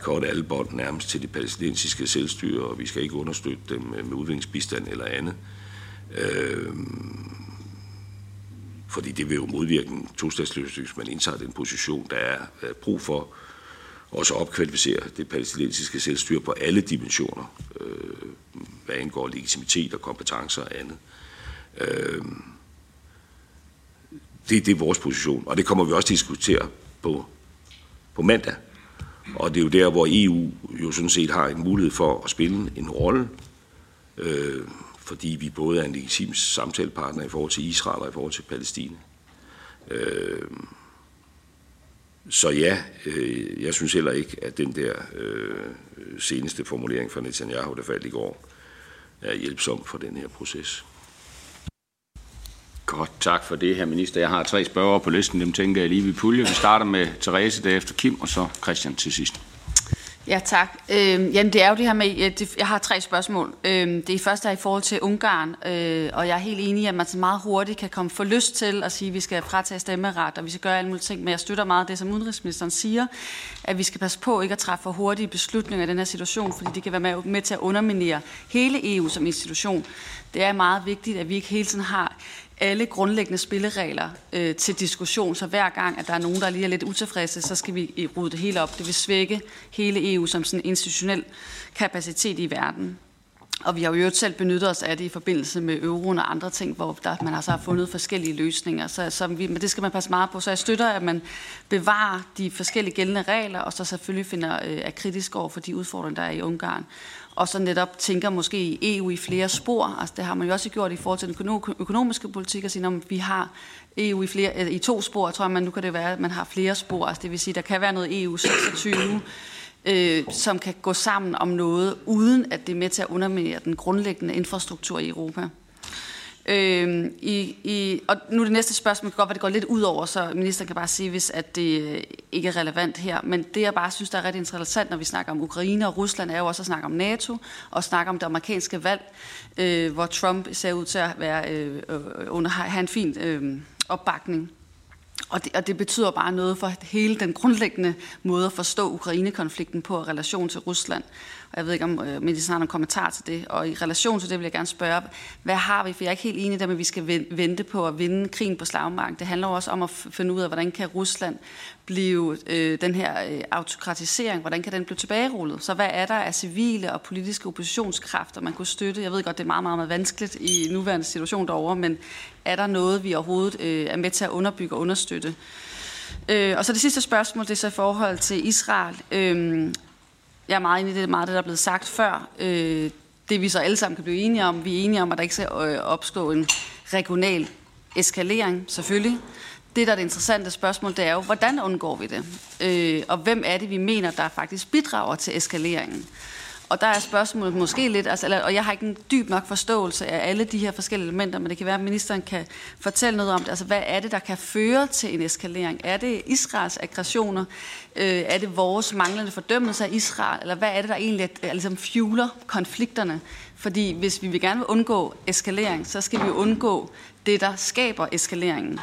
korte alle bånd nærmest til det palæstinensiske selvstyre, og vi skal ikke understøtte dem øh, med udviklingsbistand eller andet. Øh, fordi det vil jo modvirke en to hvis man indtager den position, der er brug for også opkvalificere det palæstinensiske selvstyre på alle dimensioner, øh, hvad angår legitimitet og kompetencer og andet. Øh, det, det er vores position, og det kommer vi også til at diskutere på, på mandag. Og det er jo der, hvor EU jo sådan set har en mulighed for at spille en rolle, øh, fordi vi både er en legitim samtalepartner i forhold til Israel og i forhold til Palæstina. Øh, så ja, øh, jeg synes heller ikke, at den der øh, seneste formulering fra Netanyahu, der faldt i går, er hjælpsom for den her proces. Godt, tak for det, her minister. Jeg har tre spørgere på listen, dem tænker jeg lige vi pulje. Vi starter med Therese, derefter Kim, og så Christian til sidst. Ja, tak. Øh, jamen, det er jo det her med, øh, jeg har tre spørgsmål. Øh, det første er i forhold til Ungarn, øh, og jeg er helt enig i, at man så meget hurtigt kan komme for lyst til at sige, at vi skal fratage stemmeret, og vi skal gøre alle mulige ting, men jeg støtter meget det, som udenrigsministeren siger, at vi skal passe på ikke at træffe for hurtige beslutninger i den her situation, fordi det kan være med, med til at underminere hele EU som institution. Det er meget vigtigt, at vi ikke hele tiden har alle grundlæggende spilleregler øh, til diskussion, så hver gang, at der er nogen, der lige er lidt utilfredse, så skal vi rydde det hele op. Det vil svække hele EU som sådan en institutionel kapacitet i verden. Og vi har jo selv benyttet os af det i forbindelse med euroen og andre ting, hvor der, man altså har fundet forskellige løsninger. Så, så vi, men det skal man passe meget på. Så jeg støtter, at man bevarer de forskellige gældende regler, og så selvfølgelig finder øh, er kritisk over for de udfordringer, der er i Ungarn og så netop tænker måske i EU i flere spor. Altså det har man jo også gjort i forhold til den økonomiske politik, at sige, at vi har EU i, flere, i to spor, jeg tror man nu kan det være, at man har flere spor. Altså det vil sige, at der kan være noget EU 26, øh, som kan gå sammen om noget, uden at det er med til at underminere den grundlæggende infrastruktur i Europa. Øh, i, i, og nu det næste spørgsmål kan godt være, det går lidt ud over, så ministeren kan bare sige, hvis at det øh, ikke er relevant her. Men det, jeg bare synes, der er rigtig interessant, når vi snakker om Ukraine og Rusland, er jo også at snakke om NATO og snakke om det amerikanske valg, øh, hvor Trump ser ud til at være, øh, øh under, have en fin øh, opbakning. Og det, og det betyder bare noget for hele den grundlæggende måde at forstå Ukraine-konflikten på relation til Rusland. Og jeg ved ikke, om øh, ministeren har en kommentar til det. Og i relation til det vil jeg gerne spørge, hvad har vi? For jeg er ikke helt enig der med, at vi skal vente på at vinde krigen på slagmarken. Det handler også om at finde ud af, hvordan kan Rusland blive øh, den her øh, autokratisering, hvordan kan den blive tilbagerullet? Så hvad er der af civile og politiske oppositionskræfter, man kunne støtte? Jeg ved godt, det er meget, meget, meget vanskeligt i nuværende situation derovre, men er der noget, vi overhovedet øh, er med til at underbygge og understøtte? Øh, og så det sidste spørgsmål, det er så i forhold til Israel. Øh, jeg er meget enig i det, meget det, der er blevet sagt før. Øh, det vi så alle sammen kan blive enige om, vi er enige om, at der ikke skal øh, opstå en regional eskalering, selvfølgelig. Det, der er det interessante spørgsmål, det er jo, hvordan undgår vi det? Øh, og hvem er det, vi mener, der faktisk bidrager til eskaleringen? Og der er spørgsmålet måske lidt, altså, og jeg har ikke en dyb nok forståelse af alle de her forskellige elementer, men det kan være, at ministeren kan fortælle noget om det. Altså, hvad er det, der kan føre til en eskalering? Er det Israels aggressioner? Øh, er det vores manglende fordømmelse af Israel? Eller hvad er det, der egentlig er, ligesom fueler konflikterne? Fordi hvis vi vil gerne vil undgå eskalering, så skal vi undgå det, der skaber eskaleringen.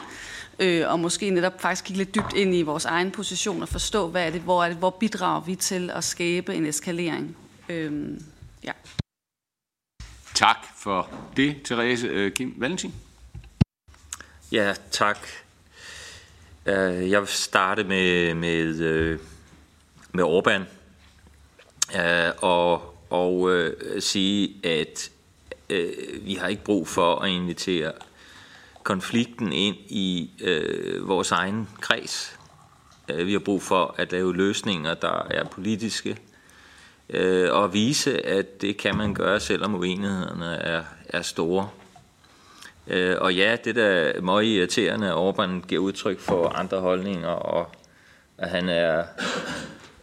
Øh, og måske netop faktisk kigge lidt dybt ind i vores egen position og forstå, hvad er det, hvor, er det, hvor bidrager vi til at skabe en eskalering. Øhm, ja. Tak for det, Therese. Øh, Kim Valentin? Ja, tak. Øh, jeg vil starte med, med, øh, med Orbán og, og sige, at vi har ikke brug for at invitere konflikten ind i vores egen kreds. Vi har brug for at lave løsninger, der er politiske, øh, og vise, at det kan man gøre, selvom uenighederne er, er store. Øh, og ja, det der er meget irriterende, at Orbán giver udtryk for andre holdninger, og at han er,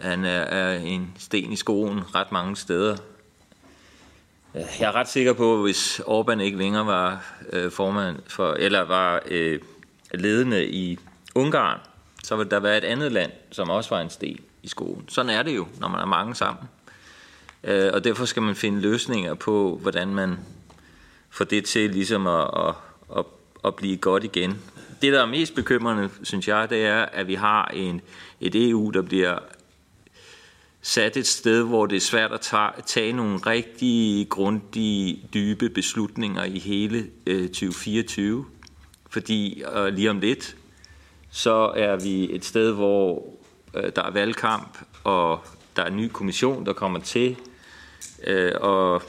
han er, er en sten i skoen ret mange steder. Jeg er ret sikker på, at hvis Orbán ikke længere var øh, formand for, eller var øh, ledende i Ungarn, så ville der være et andet land, som også var en sten i skoen. Sådan er det jo, når man er mange sammen. Øh, og derfor skal man finde løsninger på, hvordan man får det til ligesom at, at, at, at blive godt igen. Det, der er mest bekymrende, synes jeg, det er, at vi har en, et EU, der bliver sat et sted, hvor det er svært at tage, tage nogle rigtig grundige, dybe beslutninger i hele øh, 2024. Fordi øh, lige om lidt, så er vi et sted, hvor øh, der er valgkamp, og der er en ny kommission, der kommer til, Øh, og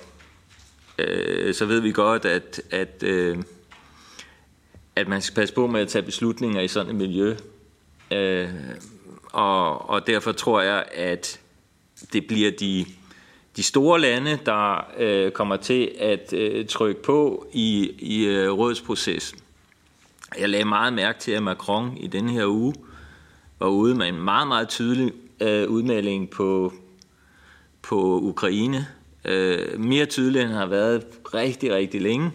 øh, så ved vi godt, at, at, øh, at man skal passe på med at tage beslutninger i sådan et miljø. Øh, og, og derfor tror jeg, at det bliver de, de store lande, der øh, kommer til at øh, trykke på i, i øh, rådsprocessen. Jeg lagde meget mærke til, at Macron i den her uge var ude med en meget, meget tydelig øh, udmelding på, på Ukraine. Øh, mere tydelig end har været rigtig, rigtig længe.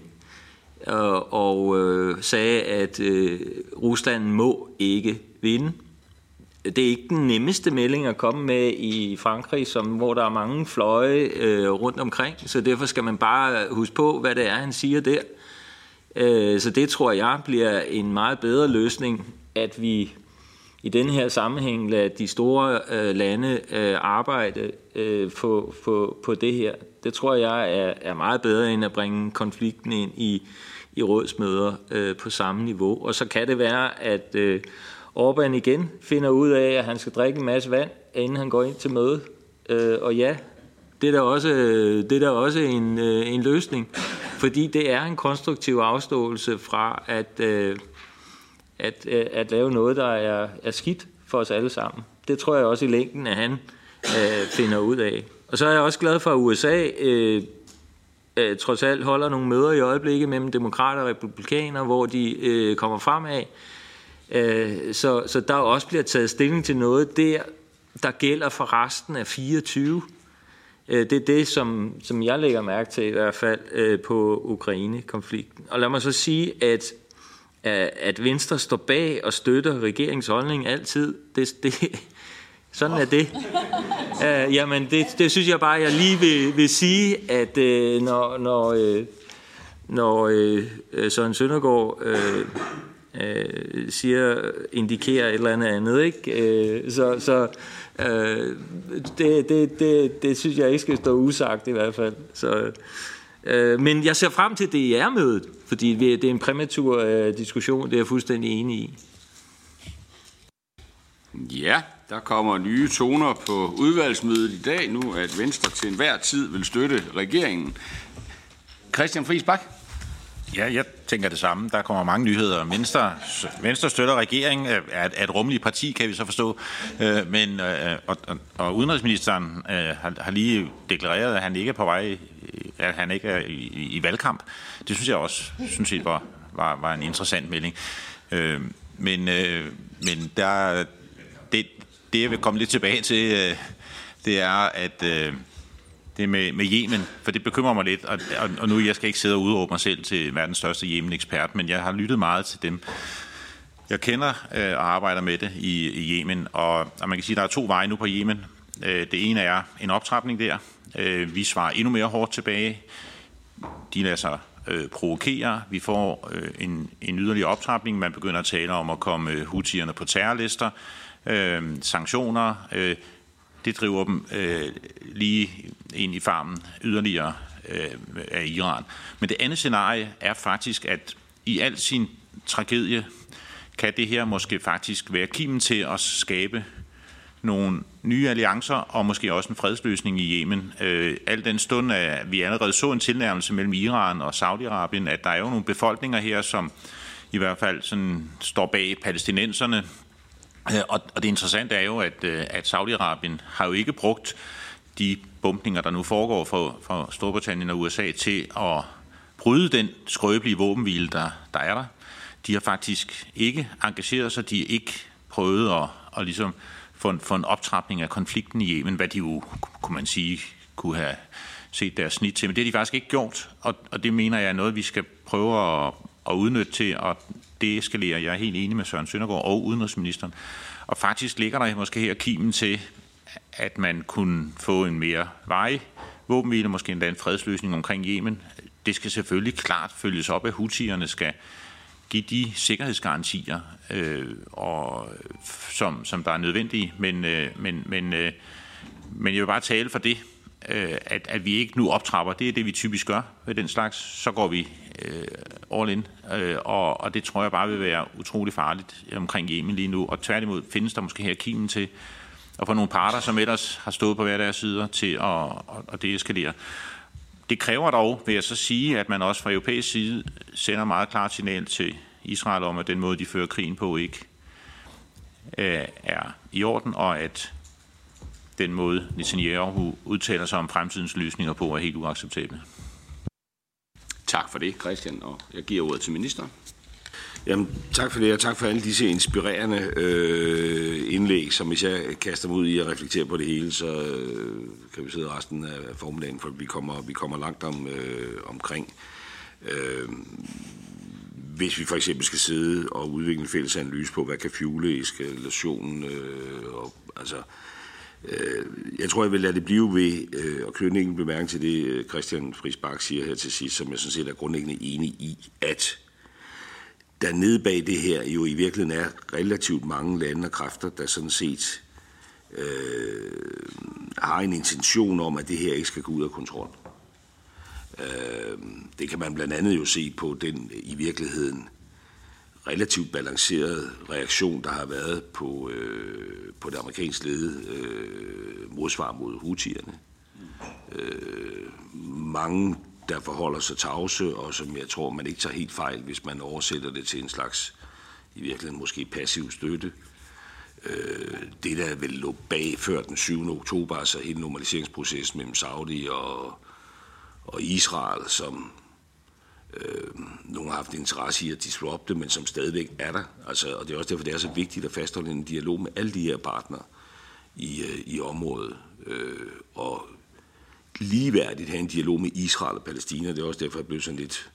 Og, og øh, sagde, at øh, Rusland må ikke vinde. Det er ikke den nemmeste melding at komme med i Frankrig, som, hvor der er mange fløje øh, rundt omkring. Så derfor skal man bare huske på, hvad det er, han siger der. Øh, så det tror jeg bliver en meget bedre løsning, at vi i den her sammenhæng lade de store øh, lande øh, arbejde øh, på, på, på det her. Det tror jeg er, er meget bedre end at bringe konflikten ind i, i rådsmøder øh, på samme niveau. Og så kan det være, at øh, Orbán igen finder ud af, at han skal drikke en masse vand, inden han går ind til møde. Øh, og ja, det er da også, det er da også en, øh, en løsning, fordi det er en konstruktiv afståelse fra at, øh, at, øh, at lave noget, der er, er skidt for os alle sammen. Det tror jeg også i længden, at han øh, finder ud af. Og så er jeg også glad for, at USA øh, øh, trods alt holder nogle møder i øjeblikket mellem demokrater og republikanere, hvor de øh, kommer fremad. Øh, så, så der også bliver taget stilling til noget der, der gælder for resten af 24. Øh, det er det, som, som jeg lægger mærke til i hvert fald øh, på Ukraine-konflikten. Og lad mig så sige, at at Venstre står bag og støtter regeringens holdning altid. Det, det, sådan er det. Uh, jamen, det, det synes jeg bare, jeg lige vil, vil sige, at uh, når, når, uh, når uh, Søren Søndergaard uh, uh, siger, indikerer et eller andet andet, ikke? Uh, så, så uh, det, det, det, det synes jeg ikke skal stå usagt i hvert fald. Så, uh, Øh, men jeg ser frem til DR-mødet, fordi det er en præmatur øh, diskussion, det er jeg fuldstændig enig i. Ja, der kommer nye toner på udvalgsmødet i dag nu, at Venstre til enhver tid vil støtte regeringen. Christian Friis Bak? Ja, jeg tænker det samme. Der kommer mange nyheder. Venstre, Venstre støtter regeringen, øh, er et, et rummeligt parti, kan vi så forstå. Øh, men, øh, og, og, og udenrigsministeren øh, har, har lige deklareret, at han ikke er på vej, øh, at han ikke er i, i valgkamp. Det synes jeg også synes jeg var, var, var en interessant melding. Øh, men, men der, det, det, jeg vil komme lidt tilbage til, øh, det er, at øh, det med, med Yemen, for det bekymrer mig lidt, og, og, og nu jeg skal ikke sidde og udråbe mig selv til verdens største Yemen-ekspert, men jeg har lyttet meget til dem, jeg kender øh, og arbejder med det i, i Yemen, og, og man kan sige, at der er to veje nu på Yemen. Øh, det ene er en optrapning der. Øh, vi svarer endnu mere hårdt tilbage. De lader sig øh, provokere. Vi får øh, en, en yderligere optrapning. Man begynder at tale om at komme øh, hutierne på terrorlister øh, sanktioner, øh, det driver dem øh, lige ind i farmen yderligere øh, af Iran. Men det andet scenarie er faktisk, at i al sin tragedie kan det her måske faktisk være kimen til at skabe nogle nye alliancer og måske også en fredsløsning i Yemen. Øh, al den stund, at vi allerede så en tilnærmelse mellem Iran og Saudi-Arabien, at der er jo nogle befolkninger her, som i hvert fald sådan står bag palæstinenserne, Øh, og, og det interessante er jo, at, øh, at Saudi-Arabien har jo ikke brugt de bumpninger, der nu foregår for, for Storbritannien og USA, til at bryde den skrøbelige våbenhvile, der, der er der. De har faktisk ikke engageret sig, de har ikke prøvet at, at ligesom få, en, få en optrapning af konflikten i Yemen, hvad de jo, kunne man sige, kunne have set deres snit til. Men det har de faktisk ikke gjort, og, og det mener jeg er noget, vi skal prøve at, at udnytte til at det eskalerer. Jeg er helt enig med Søren Søndergaard og udenrigsministeren. Og faktisk ligger der måske her kimen til, at man kunne få en mere vej våbenhvile, måske endda en fredsløsning omkring Yemen. Det skal selvfølgelig klart følges op, at Houthierne skal give de sikkerhedsgarantier, øh, og, som, som der er nødvendige. Men, øh, men, men, øh, men jeg vil bare tale for det, øh, at, at vi ikke nu optrapper. Det er det, vi typisk gør ved den slags. Så går vi øh, all in, øh, og, og det tror jeg bare vil være utrolig farligt omkring Yemen lige nu. Og tværtimod findes der måske her kimen til at få nogle parter, som ellers har stået på hver deres sider, til at, at, at deeskalere. Det kræver dog, vil jeg så sige, at man også fra europæisk side sender meget klart signal til Israel om, at den måde, de fører krigen på, ikke øh, er i orden, og at den måde, Netanyahu udtaler sig om fremtidens løsninger på, er helt uacceptabel. Tak for det, Christian, og jeg giver ordet til ministeren. Jamen, tak for det, og tak for alle disse inspirerende øh, indlæg, som hvis jeg kaster mig ud i at reflektere på det hele, så øh, kan vi sidde resten af formiddagen, for vi kommer, vi kommer langt om, øh, omkring. Øh, hvis vi for eksempel skal sidde og udvikle en fælles analyse på, hvad kan fuele eskalationen, øh, og, altså, øh, Øh, jeg tror, jeg vil lade det blive ved øh, at knytte en bemærkning til det, øh, Christian Friis Bak siger her til sidst, som jeg sådan set er grundlæggende enig i, at der nede bag det her jo i virkeligheden er relativt mange lande og kræfter, der sådan set øh, har en intention om, at det her ikke skal gå ud af kontrol. Øh, det kan man blandt andet jo se på den i virkeligheden relativt balanceret reaktion, der har været på, øh, på det amerikansk ledede øh, modsvar mod hutierne. Øh, mange, der forholder sig tavse, og som jeg tror, man ikke tager helt fejl, hvis man oversætter det til en slags, i virkeligheden måske passiv støtte. Øh, det, der vel lå bag før den 7. oktober, altså hele normaliseringsprocessen mellem Saudi og, og Israel, som øh, nogle har haft interesse i at disrupte, men som stadigvæk er der. Altså, og det er også derfor, det er så vigtigt at fastholde en dialog med alle de her partnere i, øh, i området. Øh, og ligeværdigt have en dialog med Israel og Palæstina. Det er også derfor, jeg blev sådan lidt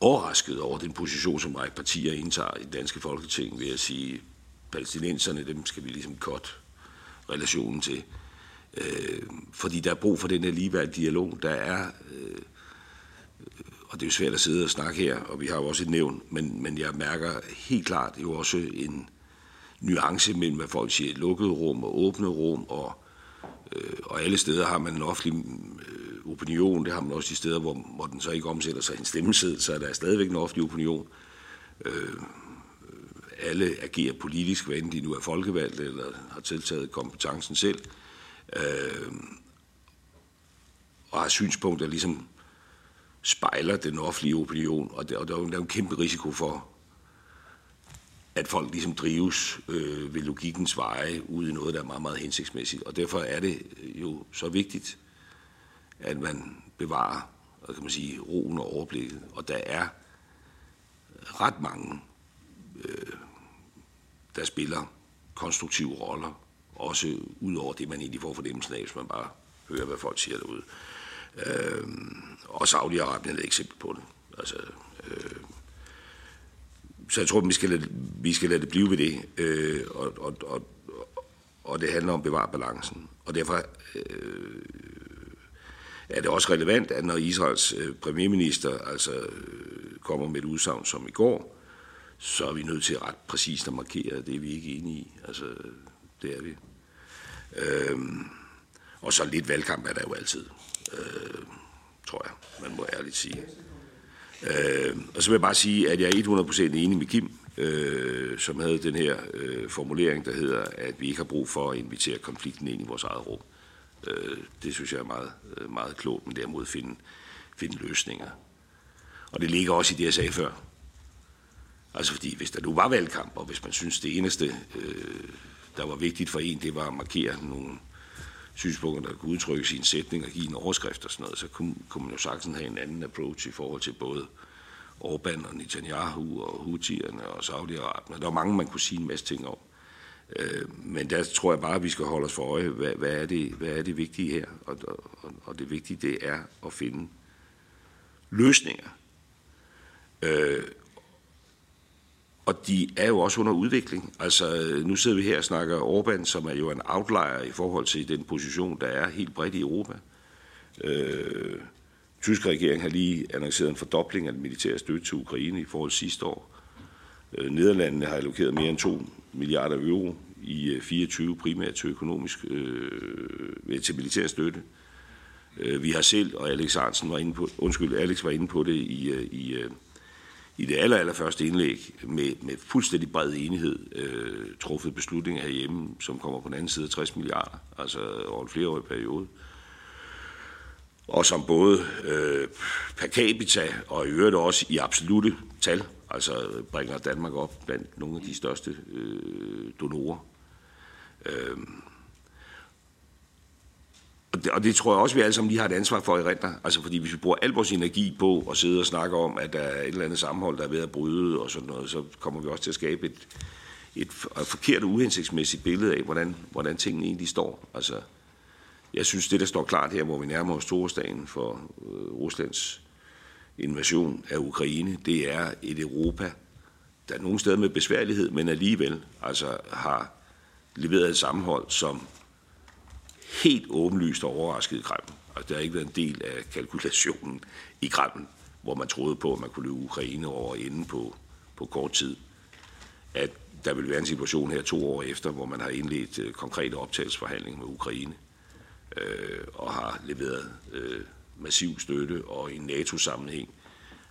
overrasket over den position, som række partier indtager i det danske folketing, ved at sige, palæstinenserne, dem skal vi ligesom godt relationen til. Øh, fordi der er brug for den her ligeværdige dialog. Der er, øh, og det er jo svært at sidde og snakke her, og vi har jo også et nævn, men, men jeg mærker helt klart jo også en nuance mellem, hvad folk siger, lukkede rum og åbne rum, og, øh, og alle steder har man en offentlig øh, opinion, det har man også de steder, hvor, hvor den så ikke omsætter sig i en stemmeseddel, så er der stadigvæk en offentlig opinion. Øh, alle agerer politisk, hvad enten de nu er folkevalgte eller har tiltaget kompetencen selv øh, og har synspunkter, ligesom spejler den offentlige opinion, og der, og der, er, jo, der er en kæmpe risiko for, at folk ligesom drives øh, ved logikkens veje ud i noget, der er meget, meget hensigtsmæssigt. Og derfor er det jo så vigtigt, at man bevarer hvad kan man sige, roen og overblikket. Og der er ret mange, øh, der spiller konstruktive roller også ud over det, man egentlig får fornemmelsen af, hvis man bare hører, hvad folk siger derude. Øh, og Saudi-Arabien er et eksempel på det. Altså, øh, så jeg tror, vi skal lade, vi skal lade det blive ved det, øh, og, og, og, og det handler om at bevare balancen. Og derfor øh, er det også relevant, at når Israels øh, premierminister altså, øh, kommer med et udsagn som i går, så er vi nødt til ret præcist at markere, at det er vi ikke enige i. Altså, det er vi. Øh, og så lidt valgkamp er der jo altid, øh, tror jeg, man må ærligt sige. Øh, og så vil jeg bare sige, at jeg er 100% enig med Kim, øh, som havde den her øh, formulering, der hedder, at vi ikke har brug for at invitere konflikten ind i vores eget rum. Øh, det synes jeg er meget, øh, meget klogt, men derimod finde, finde løsninger. Og det ligger også i det, jeg sagde før. Altså fordi, hvis der nu var valgkamp, og hvis man synes, det eneste, øh, der var vigtigt for en, det var at markere nogle synspunkter, der kunne udtrykkes i en sætning og give en overskrift og sådan noget, så kunne, kunne man jo sagtens have en anden approach i forhold til både Orbán og Netanyahu og Houthierne og Saudi-Arabien. Der var mange, man kunne sige en masse ting om. Øh, men der tror jeg bare, at vi skal holde os for øje, hvad, hvad, er, det, hvad er det vigtige her? Og, og, og det vigtige, det er at finde løsninger. Øh, og de er jo også under udvikling. Altså, nu sidder vi her og snakker Orbán, som er jo en outlier i forhold til den position, der er helt bredt i Europa. Øh, tyske regering har lige annonceret en fordobling af den militære støtte til Ukraine i forhold til sidste år. Øh, Nederlandene har allokeret mere end 2 milliarder euro i øh, 24 primært til økonomisk, øh, til militær støtte. Øh, vi har selv, og Alex Arnsen var inde på, undskyld, Alex var inde på det i, øh, i, øh, i det aller, aller første indlæg med, med fuldstændig bred enighed øh, truffet beslutninger herhjemme, som kommer på den anden side af 60 milliarder, altså over en flereårig periode. Og som både øh, per capita og i øvrigt også i absolute tal, altså bringer Danmark op blandt nogle af de største øh, donorer. Øh, og det, og det tror jeg også, vi alle sammen lige har et ansvar for i renter. Altså fordi hvis vi bruger al vores energi på at sidde og snakke om, at der er et eller andet sammenhold, der er ved at bryde og sådan noget, så kommer vi også til at skabe et, et forkert og uhensigtsmæssigt billede af, hvordan, hvordan tingene egentlig står. Altså, jeg synes, det der står klart her, hvor vi nærmer os torsdagen for øh, Ruslands invasion af Ukraine, det er et Europa, der er nogle steder med besværlighed, men alligevel altså har leveret et sammenhold, som helt åbenlyst overrasket Kreml. Altså, og det har ikke været en del af kalkulationen i Kreml, hvor man troede på, at man kunne løbe Ukraine over inden på, på kort tid. At der vil være en situation her to år efter, hvor man har indledt øh, konkrete optagelsesforhandlinger med Ukraine øh, og har leveret øh, massiv støtte og i NATO-sammenhæng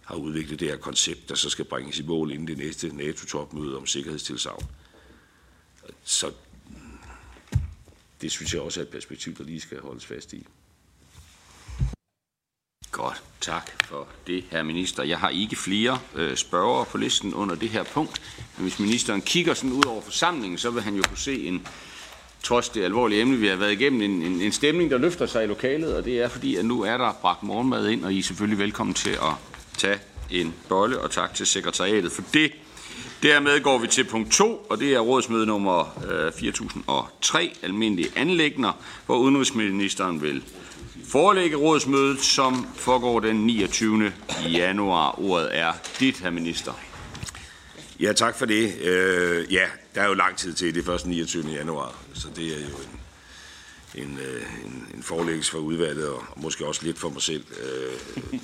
har udviklet det her koncept, der så skal bringes i mål inden det næste NATO-topmøde om sikkerhedstilsavn. Så det synes jeg også er et perspektiv, der lige skal holdes fast i. Godt, tak for det, herr minister. Jeg har ikke flere øh, spørgere på listen under det her punkt, men hvis ministeren kigger sådan ud over forsamlingen, så vil han jo kunne se en, trods det alvorlige emne, vi har været igennem, en, en, en stemning, der løfter sig i lokalet, og det er fordi, at nu er der bragt morgenmad ind, og I er selvfølgelig velkommen til at tage en bolle, og tak til sekretariatet for det. Dermed går vi til punkt 2, og det er rådsmøde nummer øh, 4003, almindelige anlægner, hvor udenrigsministeren vil forelægge rådsmødet, som foregår den 29. januar. Ordet er dit, herr minister. Ja, tak for det. Øh, ja, der er jo lang tid til det første 29. januar, så det er jo en, en, øh, en, en forelæggelse for udvalget, og måske også lidt for mig selv. Øh,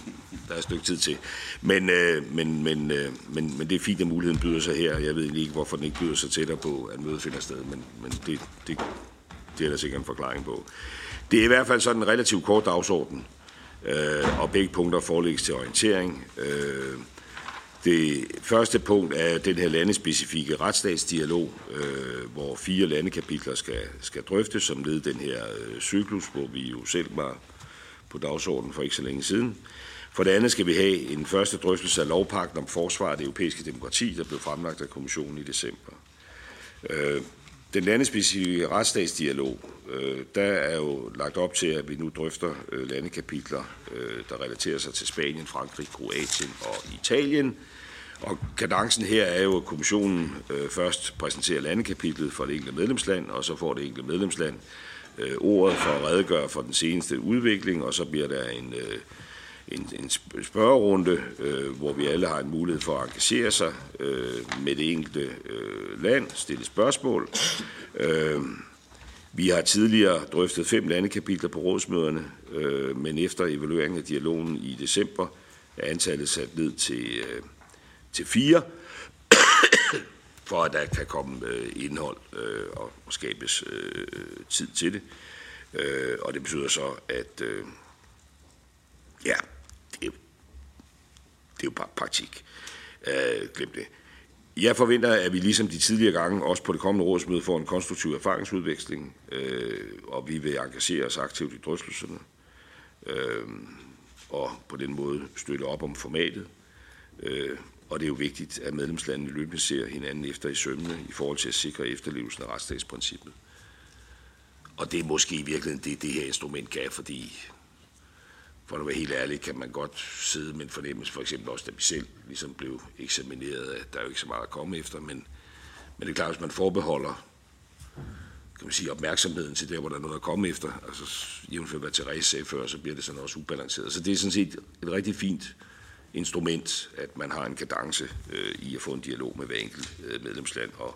der er et stykke tid til. Men, øh, men, men, øh, men, men det er fint, at muligheden byder sig her. Jeg ved ikke, hvorfor den ikke byder sig tættere på, at mødet finder sted, men, men det, det, det er der sikkert en forklaring på. Det er i hvert fald sådan en relativt kort dagsorden, øh, og begge punkter forelægges til orientering. Øh, det første punkt er den her landespecifikke retsstatsdialog, øh, hvor fire landekapitler skal, skal drøftes som led den her øh, cyklus, hvor vi jo selv var på dagsordenen for ikke så længe siden. For det andet skal vi have en første drøftelse af lovpakken om forsvar af det europæiske demokrati, der blev fremlagt af kommissionen i december. Øh, den landespecifikke retsstatsdialog, øh, der er jo lagt op til, at vi nu drøfter øh, landekapitler, øh, der relaterer sig til Spanien, Frankrig, Kroatien og Italien. Og kadencen her er jo, at kommissionen øh, først præsenterer landekapitlet for det enkelte medlemsland, og så får det enkelte medlemsland øh, ordet for at redegøre for den seneste udvikling, og så bliver der en, øh, en, en spørgerunde, øh, hvor vi alle har en mulighed for at engagere sig øh, med det enkelte øh, land, stille spørgsmål. Øh, vi har tidligere drøftet fem landekapitler på rådsmøderne, øh, men efter evalueringen af dialogen i december er antallet sat ned til, øh, til fire, for at der kan komme øh, indhold øh, og, skabes øh, tid til det. Øh, og det betyder så, at øh, ja, det, er, det er jo bare praktik. Øh, glem det. Jeg forventer, at vi ligesom de tidligere gange, også på det kommende rådsmøde, får en konstruktiv erfaringsudveksling, øh, og vi vil engagere os aktivt i drøftelserne, øh, og på den måde støtte op om formatet. Øh, og det er jo vigtigt, at medlemslandene løbende ser hinanden efter i sømmene i forhold til at sikre efterlevelsen af retsstatsprincippet. Og det er måske i virkeligheden det, det her instrument kan, fordi for at være helt ærlig, kan man godt sidde med en fornemmelse, for eksempel også da vi selv ligesom blev eksamineret, at der er jo ikke så meget at komme efter, men, men det er klart, hvis man forbeholder kan man sige, opmærksomheden til der, hvor der er noget at komme efter, altså jævnfør hvad Therese sagde før, så bliver det sådan også ubalanceret. Så det er sådan set et rigtig fint instrument, at man har en kadence øh, i at få en dialog med hver enkelt øh, medlemsland, og,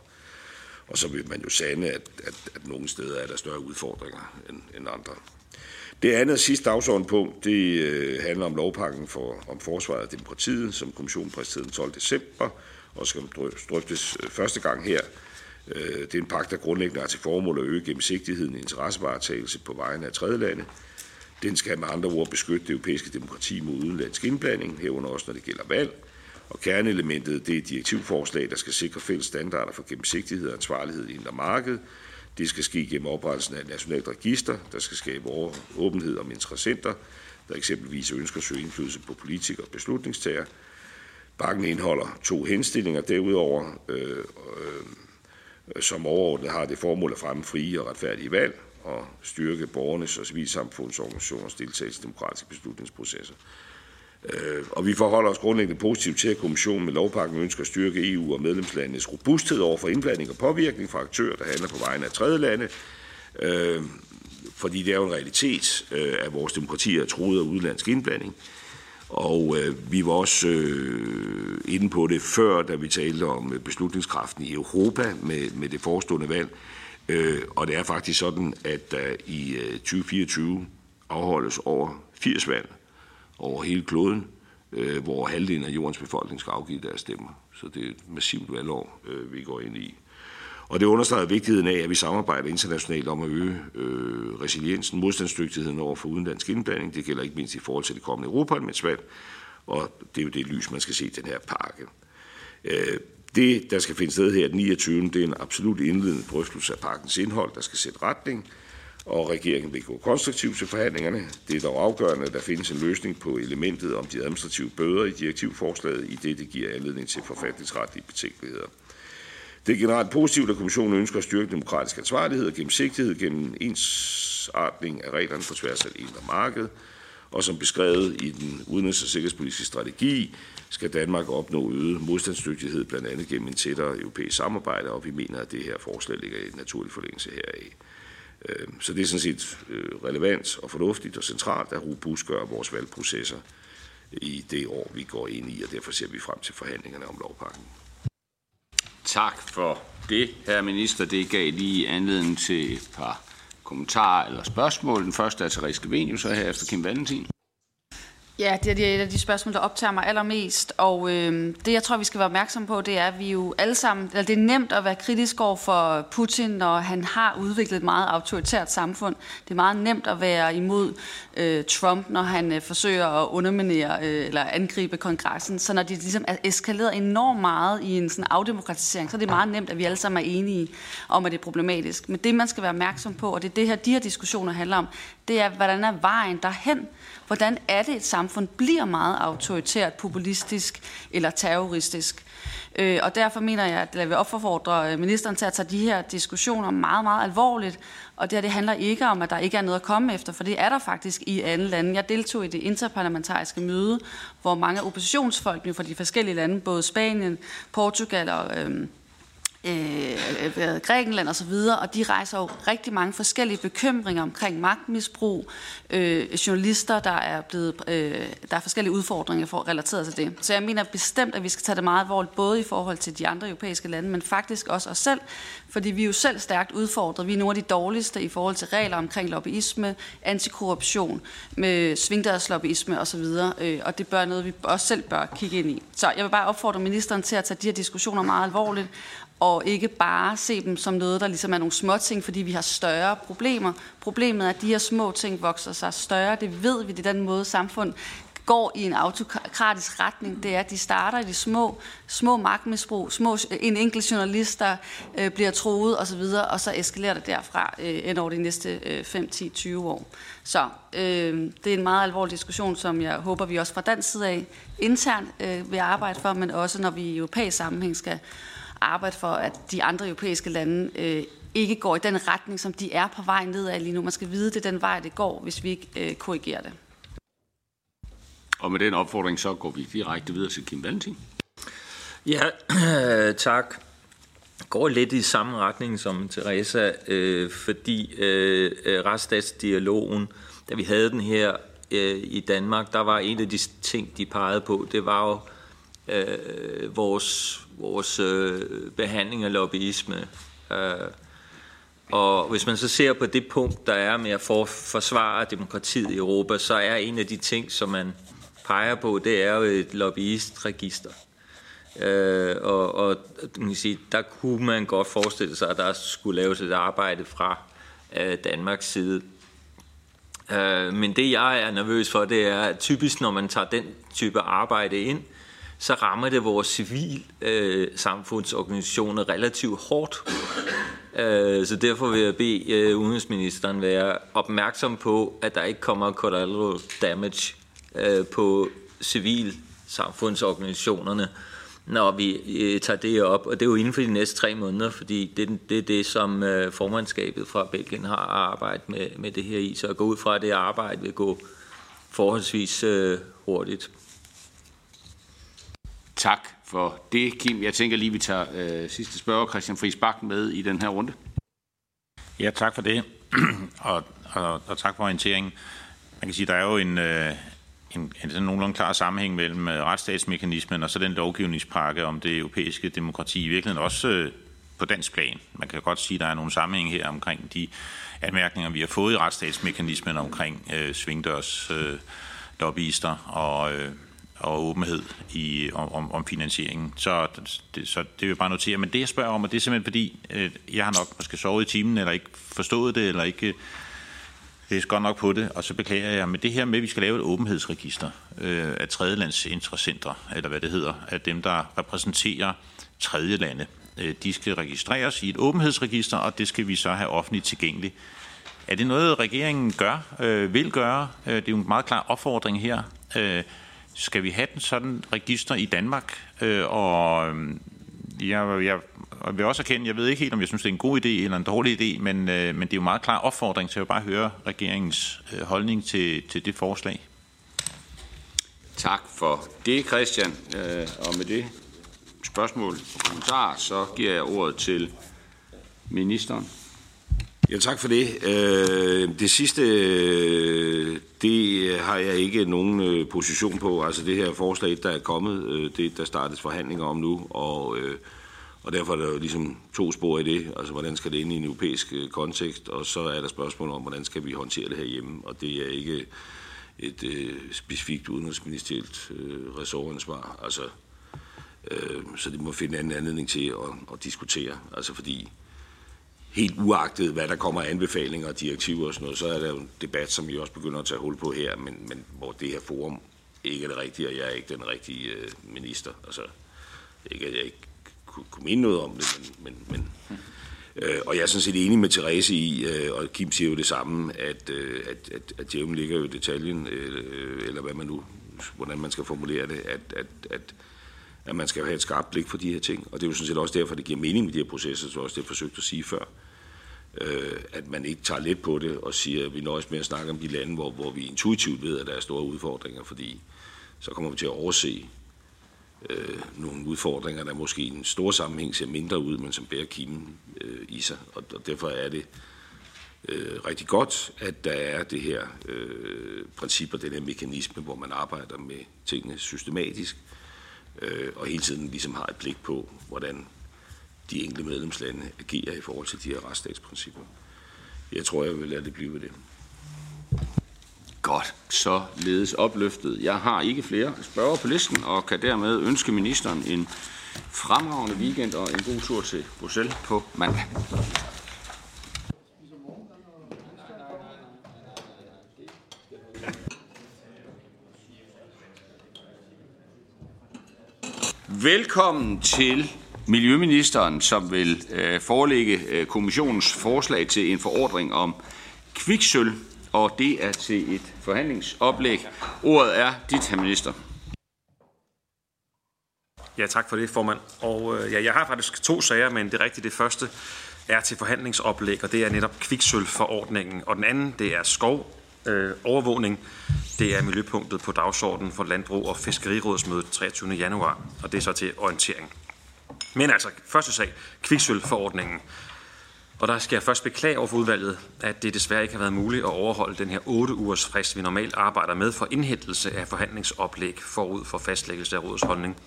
og så vil man jo sande, at, at, at nogle steder er der større udfordringer end, end andre. Det andet og sidste dagsordenpunkt, det øh, handler om lovpakken for, om forsvaret af demokratiet, som kommissionen præsenterede den 12. december, og skal drøftes øh, første gang her. Øh, det er en pagt, der grundlæggende har til formål at øge gennemsigtigheden i interessevaretagelse på vegne af tredje lande. Den skal med andre ord beskytte det europæiske demokrati mod udenlandsk indblanding, herunder også når det gælder valg. Og kerneelementet det er et direktivforslag, der skal sikre fælles standarder for gennemsigtighed og ansvarlighed i indre marked, det skal ske gennem oprettelsen af et nationalt register, der skal skabe åbenhed om interessenter, der eksempelvis ønsker at søge indflydelse på politikere og beslutningstager. Bakken indeholder to henstillinger derudover, øh, øh, som overordnet har det formål at fremme frie og retfærdige valg, at styrke borgernes og civilsamfundsorganisationers deltagelse i demokratiske beslutningsprocesser. Øh, og vi forholder os grundlæggende positivt til, at kommissionen med lovpakken ønsker at styrke EU og medlemslandenes robusthed over for indblanding og påvirkning fra aktører, der handler på vegne af tredje lande. Øh, fordi det er jo en realitet, øh, at vores demokrati er truet af udenlandsk indblanding. Og øh, vi var også øh, inde på det før, da vi talte om beslutningskraften i Europa med, med det forestående valg. Øh, og det er faktisk sådan, at der i øh, 2024 afholdes over 80 valg over hele kloden, øh, hvor halvdelen af jordens befolkning skal afgive deres stemmer. Så det er et massivt valgår, øh, vi går ind i. Og det understreger vigtigheden af, at vi samarbejder internationalt om at øge øh, resiliensen, modstandsdygtigheden over for udenlandsk indblanding. Det gælder ikke mindst i forhold til det kommende Europaparlamentsvalg, og det er jo det lys, man skal se den her pakke. Øh, det, der skal finde sted her den 29. det er en absolut indledende drøftelse af pakkens indhold, der skal sætte retning, og regeringen vil gå konstruktivt til forhandlingerne. Det er dog afgørende, at der findes en løsning på elementet om de administrative bøder i direktivforslaget, i det det giver anledning til forfatningsretlige betænkeligheder. Det er generelt positivt, at kommissionen ønsker at styrke demokratisk ansvarlighed og gennemsigtighed gennem ensartning af reglerne på tværs af det indre marked. Og som beskrevet i den udenrigs- og sikkerhedspolitiske strategi, skal Danmark opnå øget modstandsdygtighed, blandt andet gennem en tættere europæisk samarbejde, og vi mener, at det her forslag ligger i en naturlig forlængelse heraf. Øhm, så det er sådan set øh, relevant og fornuftigt og centralt at robustgøre vores valgprocesser i det år, vi går ind i, og derfor ser vi frem til forhandlingerne om lovpakken. Tak for det, herre minister. Det gav lige anledning til et par kommentarer eller spørgsmål. Den første er Therese Gavenius, og herefter Kim Valentin. Ja, det er et af de spørgsmål, der optager mig allermest, og øh, det jeg tror, vi skal være opmærksom på, det er, at vi jo alle sammen, eller det er nemt at være kritisk over for Putin, når han har udviklet et meget autoritært samfund. Det er meget nemt at være imod øh, Trump, når han øh, forsøger at underminere øh, eller angribe kongressen. Så når de ligesom er eskaleret enormt meget i en sådan afdemokratisering, så er det meget nemt, at vi alle sammen er enige om, at det er problematisk. Men det, man skal være opmærksom på, og det er det her, de her diskussioner handler om, det er, hvordan er vejen derhen? Hvordan er det, et samfund bliver meget autoritært, populistisk eller terroristisk? Øh, og derfor mener jeg, at jeg vil opfordre øh, ministeren til at tage de her diskussioner meget, meget alvorligt. Og det her det handler ikke om, at der ikke er noget at komme efter, for det er der faktisk i andre lande. Jeg deltog i det interparlamentariske møde, hvor mange oppositionsfolkene fra de forskellige lande, både Spanien, Portugal og øh, øh, Grækenland osv., og, og de rejser jo rigtig mange forskellige bekymringer omkring magtmisbrug, øh, journalister, der er blevet, øh, der er forskellige udfordringer for, relateret til det. Så jeg mener bestemt, at vi skal tage det meget alvorligt, både i forhold til de andre europæiske lande, men faktisk også os selv, fordi vi er jo selv stærkt udfordret. Vi er nogle af de dårligste i forhold til regler omkring lobbyisme, antikorruption, med svingdørslobbyisme osv., øh, og det bør noget, vi også selv bør kigge ind i. Så jeg vil bare opfordre ministeren til at tage de her diskussioner meget alvorligt, og ikke bare se dem som noget, der ligesom er nogle små ting, fordi vi har større problemer. Problemet er, at de her små ting vokser sig større. Det ved vi, det er den måde, samfund går i en autokratisk retning, det er, at de starter i de små, små magtmisbrug, små, en enkelt journalist, der øh, bliver troet osv., og så eskalerer det derfra øh, ind over de næste øh, 5, 10, 20 år. Så øh, det er en meget alvorlig diskussion, som jeg håber, vi også fra dansk side af internt øh, vil arbejde for, men også når vi i europæisk sammenhæng skal arbejde for, at de andre europæiske lande øh, ikke går i den retning, som de er på vej nedad lige nu. Man skal vide, det er den vej, det går, hvis vi ikke øh, korrigerer det. Og med den opfordring, så går vi direkte videre til Kim Valentin. Ja, tak. Går lidt i samme retning som Teresa, øh, fordi øh, retsstatsdialogen, da vi havde den her øh, i Danmark, der var en af de ting, de pegede på, det var jo øh, vores, vores øh, behandling af lobbyisme. Øh, og hvis man så ser på det punkt, der er med at for, forsvare demokratiet i Europa, så er en af de ting, som man peger på, det er jo et lobbyistregister. Øh, og, og man kan sige, der kunne man godt forestille sig, at der skulle laves et arbejde fra øh, Danmarks side. Øh, men det jeg er nervøs for, det er at typisk, når man tager den type arbejde ind, så rammer det vores civil øh, samfundsorganisationer relativt hårdt. Øh, så derfor vil jeg bede øh, udenrigsministeren være opmærksom på, at der ikke kommer collateral damage øh, på civil samfundsorganisationerne. når vi øh, tager det op, og det er jo inden for de næste tre måneder, fordi det, det er det, som øh, formandskabet fra Belgien har arbejdet med, med det her i, så at gå ud fra, at det arbejde vil gå forholdsvis øh, hurtigt. Tak for det, Kim. Jeg tænker lige, vi tager øh, sidste spørger, Christian Friis Bak, med i den her runde. Ja, tak for det, og, og, og tak for orienteringen. Man kan sige, der er jo en, øh, en, en sådan nogenlunde klar sammenhæng mellem øh, retsstatsmekanismen og så den lovgivningspakke om det europæiske demokrati. I virkeligheden også øh, på dansk plan. Man kan godt sige, at der er nogle sammenhæng her omkring de anmærkninger, vi har fået i retsstatsmekanismen omkring øh, svingdørs øh, lobbyister og, øh, og åbenhed i, om, om finansieringen. Så det, så det vil jeg bare notere. Men det, jeg spørger om, og det er simpelthen fordi, øh, jeg har nok måske sovet i timen, eller ikke forstået det, eller ikke øh, det godt nok på det, og så beklager jeg, men det her med, at vi skal lave et åbenhedsregister øh, af tredjelandsinteressenter, eller hvad det hedder, af dem, der repræsenterer tredjelande, øh, de skal registreres i et åbenhedsregister, og det skal vi så have offentligt tilgængeligt. Er det noget, regeringen gør, øh, vil gøre? Øh, det er jo en meget klar opfordring her. Øh, skal vi have den sådan register i Danmark? Øh, og øhm, jeg, jeg og jeg vil også erkende, jeg ved ikke helt, om jeg synes, det er en god idé eller en dårlig idé, men, øh, men det er jo meget klar opfordring til at bare høre regeringens øh, holdning til, til det forslag. Tak for det, Christian. Øh, og med det spørgsmål og kommentar, så giver jeg ordet til ministeren. Ja, tak for det. Øh, det sidste, øh, det har jeg ikke nogen øh, position på. Altså det her forslag, der er kommet, det der startes forhandlinger om nu, og, og derfor er der jo ligesom to spor i det. Altså hvordan skal det ind i en europæisk kontekst, og så er der spørgsmål om, hvordan skal vi håndtere det her hjemme, og det er ikke et øh, specifikt udenrigsministerielt øh, ressortansvar. Altså, øh, så det må finde en anden anledning til at, at diskutere. Altså fordi helt uagtet, hvad der kommer af anbefalinger og direktiver og sådan noget, så er der jo en debat, som vi også begynder at tage hul på her, men, men hvor det her forum ikke er det rigtige, og jeg er ikke den rigtige øh, minister. Altså, ikke at jeg ikke kunne, kunne mene noget om det, men... men, men øh, og jeg er sådan set enig med Therese i, øh, og Kim siger jo det samme, at, øh, at, at, at djævlen ligger jo i detaljen, øh, eller hvad man nu, hvordan man skal formulere det, at, at, at at man skal have et skarpt blik for de her ting. Og det er jo sådan set også derfor, det giver mening med de her processer, så også det, jeg forsøgte at sige før øh, at man ikke tager let på det og siger, at vi nøjes med at snakke om de lande, hvor, hvor vi intuitivt ved, at der er store udfordringer, fordi så kommer vi til at overse øh, nogle udfordringer, der måske i en stor sammenhæng ser mindre ud, men som bærer kimen øh, i sig. Og, og derfor er det øh, rigtig godt, at der er det her øh, princip og den her mekanisme, hvor man arbejder med tingene systematisk, øh, og hele tiden ligesom har et blik på, hvordan de enkelte medlemslande agerer i forhold til de her retsstatsprincipper. Jeg tror, jeg vil lade det blive ved det. Godt, så ledes opløftet. Jeg har ikke flere spørger på listen, og kan dermed ønske ministeren en fremragende weekend og en god tur til Bruxelles på mandag. Velkommen til Miljøministeren, som vil øh, forelægge øh, kommissionens forslag til en forordring om kviksøl, og det er til et forhandlingsoplæg. Ordet er dit, herr minister. Ja, tak for det, formand. Og øh, ja, jeg har faktisk to sager, men det rigtige. Det første er til forhandlingsoplæg, og det er netop kviksølforordningen. Og den anden, det er skov øh, overvågning. Det er miljøpunktet på dagsordenen for Landbrug- og Fiskerirådsmødet 23. januar, og det er så til orientering. Men altså, første sag, kviksølforordningen. Og der skal jeg først beklage over for udvalget, at det desværre ikke har været muligt at overholde den her 8 ugers frist, vi normalt arbejder med for indhentelse af forhandlingsoplæg forud for fastlæggelse af rådets holdning.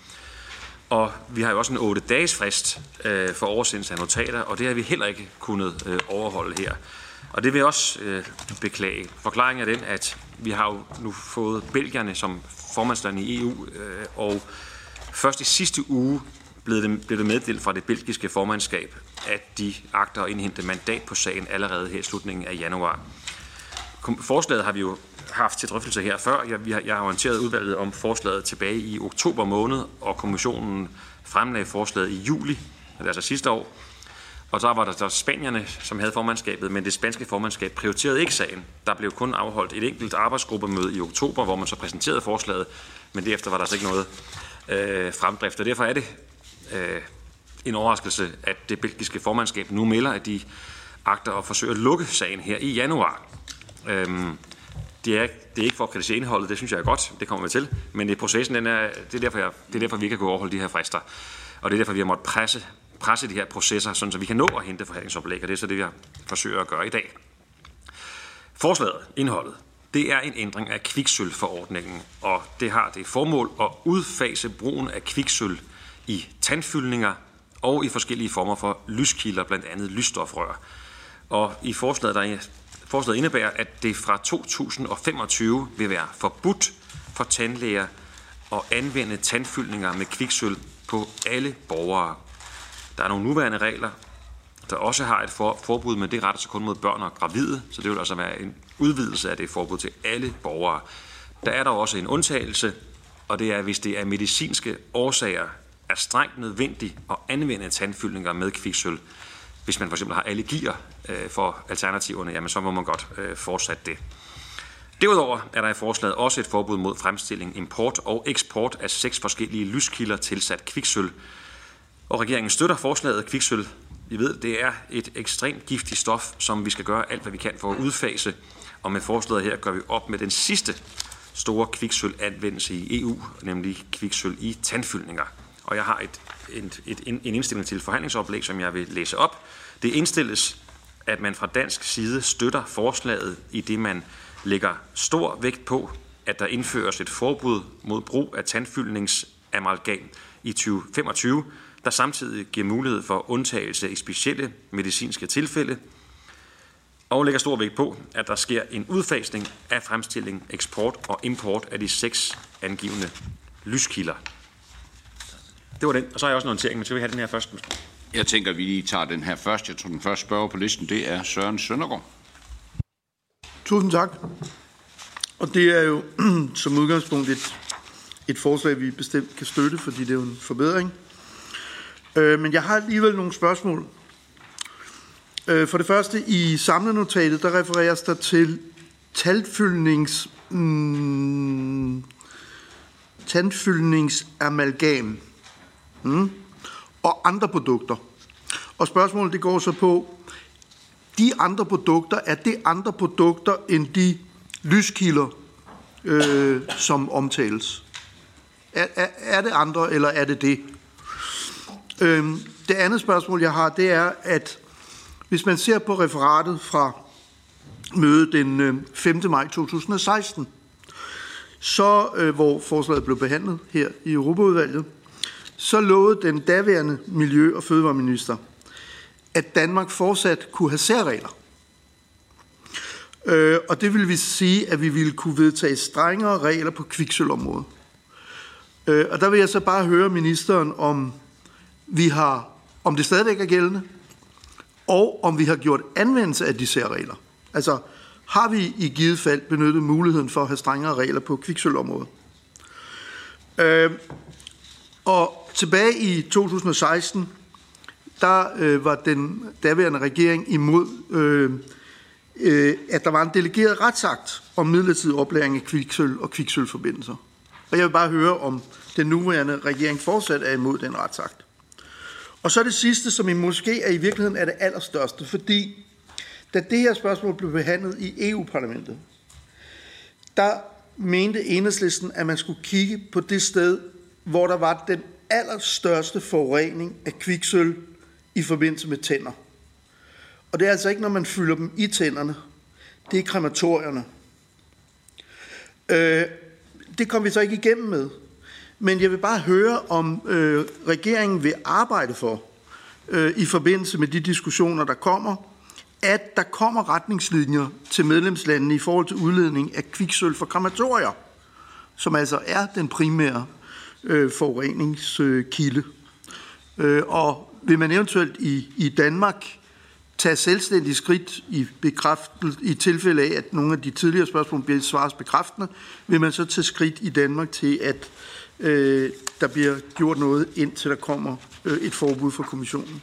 Og vi har jo også en 8 dages frist øh, for oversendelse af notater, og det har vi heller ikke kunnet øh, overholde her. Og det vil jeg også øh, beklage. Forklaringen er den, at vi har jo nu fået Belgierne som formandsland i EU, øh, og først i sidste uge blev det, blev det meddelt fra det belgiske formandskab, at de agter at indhente mandat på sagen allerede her i slutningen af januar. Forslaget har vi jo haft til drøftelse her før. Jeg, vi har, jeg har orienteret udvalget om forslaget tilbage i oktober måned, og kommissionen fremlagde forslaget i juli, altså sidste år. Og så var der, så spanierne, som havde formandskabet, men det spanske formandskab prioriterede ikke sagen. Der blev kun afholdt et enkelt arbejdsgruppemøde i oktober, hvor man så præsenterede forslaget, men derefter var der altså ikke noget øh, fremdrift. Og derfor er det øh, en overraskelse, at det belgiske formandskab nu melder, at de agter at forsøge at lukke sagen her i januar. Øhm, det, er, det er ikke for at kritisere indholdet, det synes jeg er godt, det kommer vi til, men det, processen, den er, det, er derfor, jeg, det er derfor, vi ikke kan kunne overholde de her frister. Og det er derfor, vi har måttet presse, presse de her processer, sådan så vi kan nå at hente forhandlingsoplæg, og det er så det, vi forsøger at gøre i dag. Forslaget, indholdet, det er en ændring af kviksølforordningen, og det har det formål at udfase brugen af kviksøl i tandfyldninger og i forskellige former for lyskilder, blandt andet lysstofrør. Og i forslaget, der forslaget indebærer, at det fra 2025 vil være forbudt for tandlæger at anvende tandfyldninger med kviksøl på alle borgere. Der er nogle nuværende regler, der også har et for, forbud, men det retter sig kun mod børn og gravide, så det vil altså være en udvidelse af det forbud til alle borgere. Der er der også en undtagelse, og det er, hvis det er medicinske årsager, er strengt nødvendigt at anvende tandfyldninger med kviksøl. Hvis man for eksempel har allergier øh, for alternativerne, jamen så må man godt øh, fortsætte det. Derudover er der i forslaget også et forbud mod fremstilling, import og eksport af seks forskellige lyskilder tilsat kviksøl. Og regeringen støtter forslaget. Kviksøl, vi ved, det er et ekstremt giftigt stof, som vi skal gøre alt, hvad vi kan for at udfase. Og med forslaget her gør vi op med den sidste store kviksølv anvendelse i EU, nemlig kviksøl i tandfyldninger. Og jeg har et, et, et, en indstilling til forhandlingsoplæg, som jeg vil læse op. Det indstilles, at man fra dansk side støtter forslaget i det, man lægger stor vægt på, at der indføres et forbud mod brug af tandfyldningsamalgam i 2025, der samtidig giver mulighed for undtagelse i specielle medicinske tilfælde, og lægger stor vægt på, at der sker en udfasning af fremstilling, eksport og import af de seks angivende lyskilder. Det var den. Og så har jeg også en orientering, men så vil vi have den her først. Jeg tænker, at vi lige tager den her først. Jeg tror, den første spørger på listen, det er Søren Søndergaard. Tusind tak. Og det er jo som udgangspunkt et, et forslag, vi bestemt kan støtte, fordi det er jo en forbedring. Øh, men jeg har alligevel nogle spørgsmål. Øh, for det første, i samlenotatet, der refereres der til talfyldnings, mm, tandfyldningsamalgam mm, og andre produkter. Og spørgsmålet det går så på, de andre produkter, er det andre produkter end de lyskilder, øh, som omtales? Er, er, er det andre, eller er det det? Øh, det andet spørgsmål, jeg har, det er, at hvis man ser på referatet fra mødet den øh, 5. Maj 2016, så øh, hvor forslaget blev behandlet her i Europaudvalget, så lovede den daværende Miljø- og Fødevareminister, at Danmark fortsat kunne have særregler. Øh, og det vil vi sige, at vi ville kunne vedtage strengere regler på kviksølområdet. Øh, og der vil jeg så bare høre ministeren, om vi har, om det stadigvæk er gældende, og om vi har gjort anvendelse af de særregler. Altså, har vi i givet fald benyttet muligheden for at have strengere regler på kviksølområdet? Øh, og tilbage i 2016, der øh, var den daværende regering imod, øh, øh, at der var en delegeret retsakt om midlertidig oplæring af kviksøl og kviksølforbindelser. Og jeg vil bare høre, om den nuværende regering fortsat er imod den retsakt. Og så det sidste, som I måske er i virkeligheden er det allerstørste, fordi da det her spørgsmål blev behandlet i EU-parlamentet, der mente enhedslisten, at man skulle kigge på det sted, hvor der var den allerstørste forurening af kviksøl i forbindelse med tænder. Og det er altså ikke, når man fylder dem i tænderne. Det er krematorierne. Øh, det kom vi så ikke igennem med. Men jeg vil bare høre, om øh, regeringen vil arbejde for, øh, i forbindelse med de diskussioner, der kommer, at der kommer retningslinjer til medlemslandene i forhold til udledning af kviksøl fra krematorier, som altså er den primære øh, forureningskilde. Øh, og vil man eventuelt i, i Danmark tage selvstændig skridt i, i tilfælde af, at nogle af de tidligere spørgsmål bliver svaret bekræftende, vil man så tage skridt i Danmark til, at øh, der bliver gjort noget, indtil der kommer øh, et forbud fra kommissionen.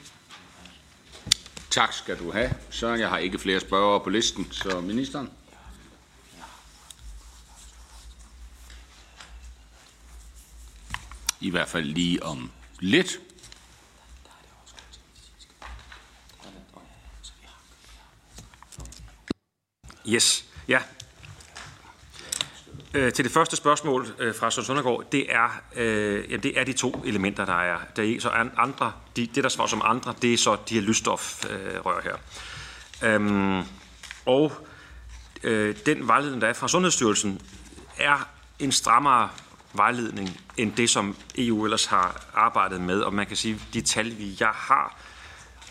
Tak skal du have. Søren, jeg har ikke flere spørgere på listen, så ministeren. I hvert fald lige om lidt. Yes, ja. Øh, til det første spørgsmål øh, fra Søren Søndergaard, det er, øh, ja, det er de to elementer, der er. Der er så andre, de, det, der svarer som andre, det er så de her lysstofrør øh, her. Øhm, og øh, den vejledning, der er fra Sundhedsstyrelsen, er en strammere vejledning end det, som EU ellers har arbejdet med. Og man kan sige, de tal, vi jeg har,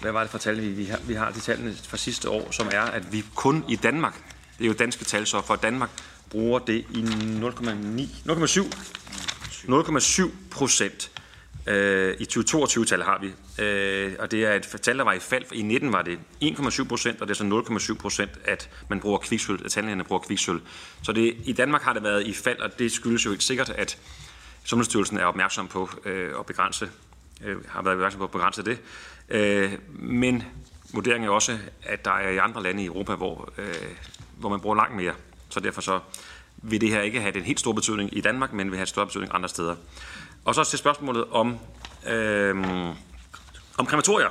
hvad var det for tal, vi har? Vi har de tallene fra sidste år, som er, at vi kun i Danmark, det er jo danske tal, så for Danmark bruger det i 0,9, 0,7 0,7 procent. Øh, I 2022-tallet har vi, øh, og det er et tal, der var i fald. I 19 var det 1,7 procent, og det er så 0,7 procent, at man bruger kviksøl, at tandlægerne bruger kviksøl. Så det, i Danmark har det været i fald, og det skyldes jo helt sikkert, at Sundhedsstyrelsen er opmærksom på øh, at begrænse, øh, har været opmærksom på at begrænse det. Øh, men vurderingen er også, at der er i andre lande i Europa, hvor, øh, hvor man bruger langt mere. Så derfor så vil det her ikke have den helt store betydning i Danmark, men vil have større betydning andre steder. Og så til spørgsmålet om, øh, om krematorier.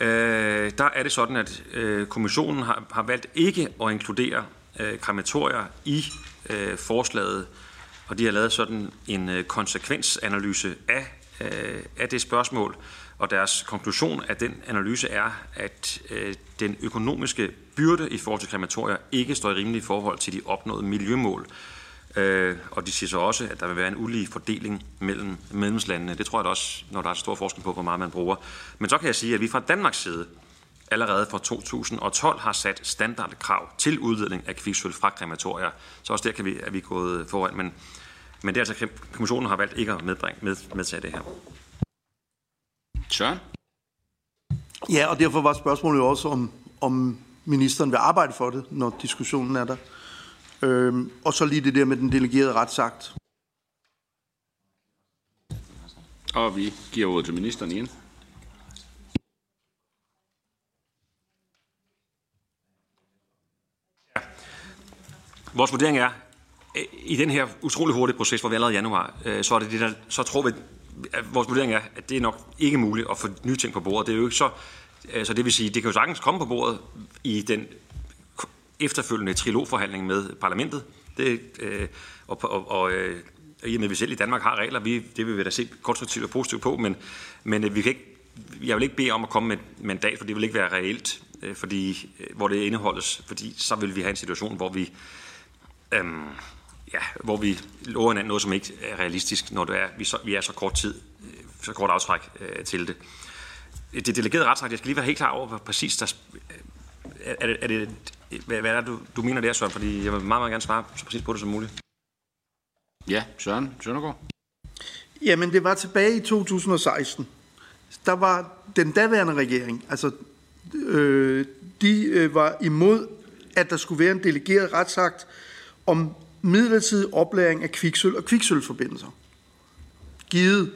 Øh, der er det sådan, at øh, kommissionen har, har valgt ikke at inkludere øh, krematorier i øh, forslaget, og de har lavet sådan en øh, konsekvensanalyse af, øh, af det spørgsmål. Og deres konklusion af den analyse er, at øh, den økonomiske byrde i forhold til krematorier ikke står i rimelig forhold til de opnåede miljømål. Øh, og de siger så også, at der vil være en ulige fordeling mellem medlemslandene. Det tror jeg da også, når der er stor forskel på, hvor meget man bruger. Men så kan jeg sige, at vi fra Danmarks side allerede fra 2012 har sat standardkrav til udledning af kviksøl fra krematorier. Så også der kan vi, er vi gået foran. Men, men det er altså, kommissionen har valgt ikke at medbringe, med, medtage det her. Søren? Ja, og derfor var spørgsmålet jo også, om, om ministeren vil arbejde for det, når diskussionen er der. Øhm, og så lige det der med den delegerede retsakt. Og vi giver ordet til ministeren igen. Vores vurdering er, i den her utrolig hurtige proces, hvor vi allerede i januar, øh, så, er det det der, så tror vi, at vores vurdering er, at det er nok ikke muligt at få nye ting på bordet. Det er jo ikke så, altså det vil sige, det kan jo sagtens komme på bordet i den efterfølgende trilogforhandling med parlamentet. Det, øh, og, og, og øh, i og med, at vi selv i Danmark har regler, vi, det vil vi da se konstruktivt og positivt på, men, men øh, vi kan ikke, jeg vil ikke bede om at komme med et mandat, for det vil ikke være reelt, øh, fordi, øh, hvor det indeholdes, fordi så vil vi have en situation, hvor vi, øh, ja, hvor vi lover hinanden noget, som ikke er realistisk, når det er, vi, så, vi er så kort tid, øh, så kort aftræk øh, til det. Det delegerede retsret, jeg skal lige være helt klar over, hvad præcis der, er, det, er det, hvad, hvad er det, du, du mener der, Søren? Fordi jeg vil meget, meget gerne svare så præcis på det som muligt. Ja, Søren Søndergaard. Jamen, det var tilbage i 2016. Der var den daværende regering, altså øh, de øh, var imod, at der skulle være en delegeret retsakt om midlertidig oplæring af kviksøl og kviksølforbindelser. Givet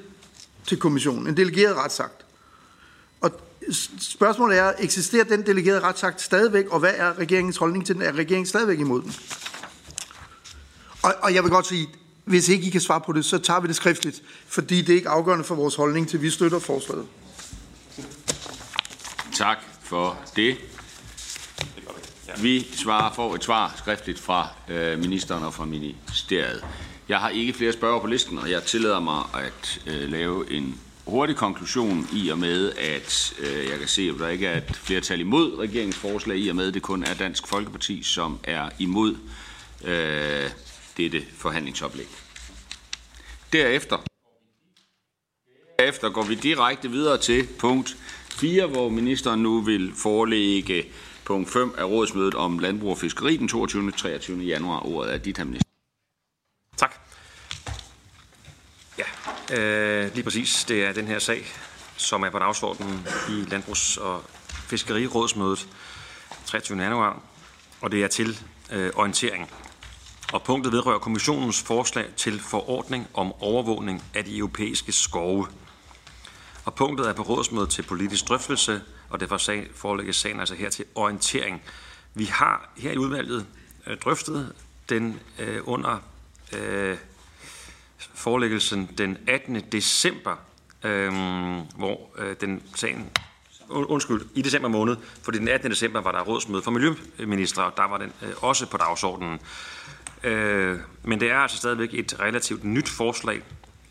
til kommissionen. En delegeret retsakt. Spørgsmålet er, eksisterer den delegerede retsakt stadigvæk, og hvad er regeringens holdning til den? Er regeringen stadigvæk imod den? Og, og jeg vil godt sige, hvis ikke I kan svare på det, så tager vi det skriftligt, fordi det er ikke afgørende for vores holdning til, vi støtter forslaget. Tak for det. Vi svarer for et svar skriftligt fra øh, ministeren og fra ministeriet. Jeg har ikke flere spørger på listen, og jeg tillader mig at øh, lave en hurtig konklusion i og med, at øh, jeg kan se, at der ikke er et flertal imod regeringsforslag, i og med, at det kun er Dansk Folkeparti, som er imod øh, dette forhandlingsoplæg. Derefter, derefter går vi direkte videre til punkt 4, hvor ministeren nu vil forelægge punkt 5 af rådsmødet om landbrug og fiskeri den 22. og 23. januar. Ordet er dit, her minister. Tak. Øh, lige præcis. Det er den her sag, som er på dagsordenen i Landbrugs- og Fiskerirådsmødet 23. januar, og det er til øh, orientering. Og punktet vedrører kommissionens forslag til forordning om overvågning af de europæiske skove. Og punktet er på rådsmødet til politisk drøftelse, og derfor sag, forelægges sagen altså her til orientering. Vi har her i udvalget øh, drøftet den øh, under øh, forelæggelsen den 18. december, øh, hvor øh, den sagen undskyld, i december måned, fordi den 18. december var der rådsmøde for miljøminister, og der var den øh, også på dagsordenen. Øh, men det er altså stadigvæk et relativt nyt forslag,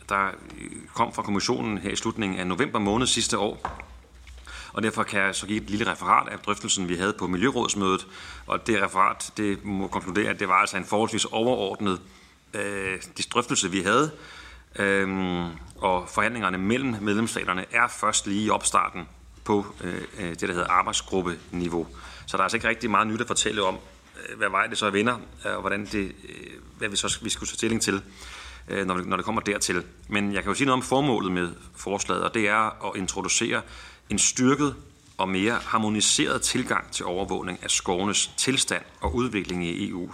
der øh, kom fra kommissionen her i slutningen af november måned sidste år. Og derfor kan jeg så give et lille referat af drøftelsen, vi havde på Miljørådsmødet. Og det referat, det må konkludere, at det var altså en forholdsvis overordnet øh, drøftelse, vi havde. øh, og forhandlingerne mellem medlemsstaterne er først lige i opstarten på øh, øh, det, der hedder arbejdsgruppeniveau. Så der er altså ikke rigtig meget nyt at fortælle om, øh, hvad vej det så vinder, øh, og hvordan det, øh, hvad vi så vi skulle tage stilling til, når det, når det kommer dertil. Men jeg kan jo sige noget om formålet med forslaget, og det er at introducere en styrket og mere harmoniseret tilgang til overvågning af skovenes tilstand og udvikling i EU.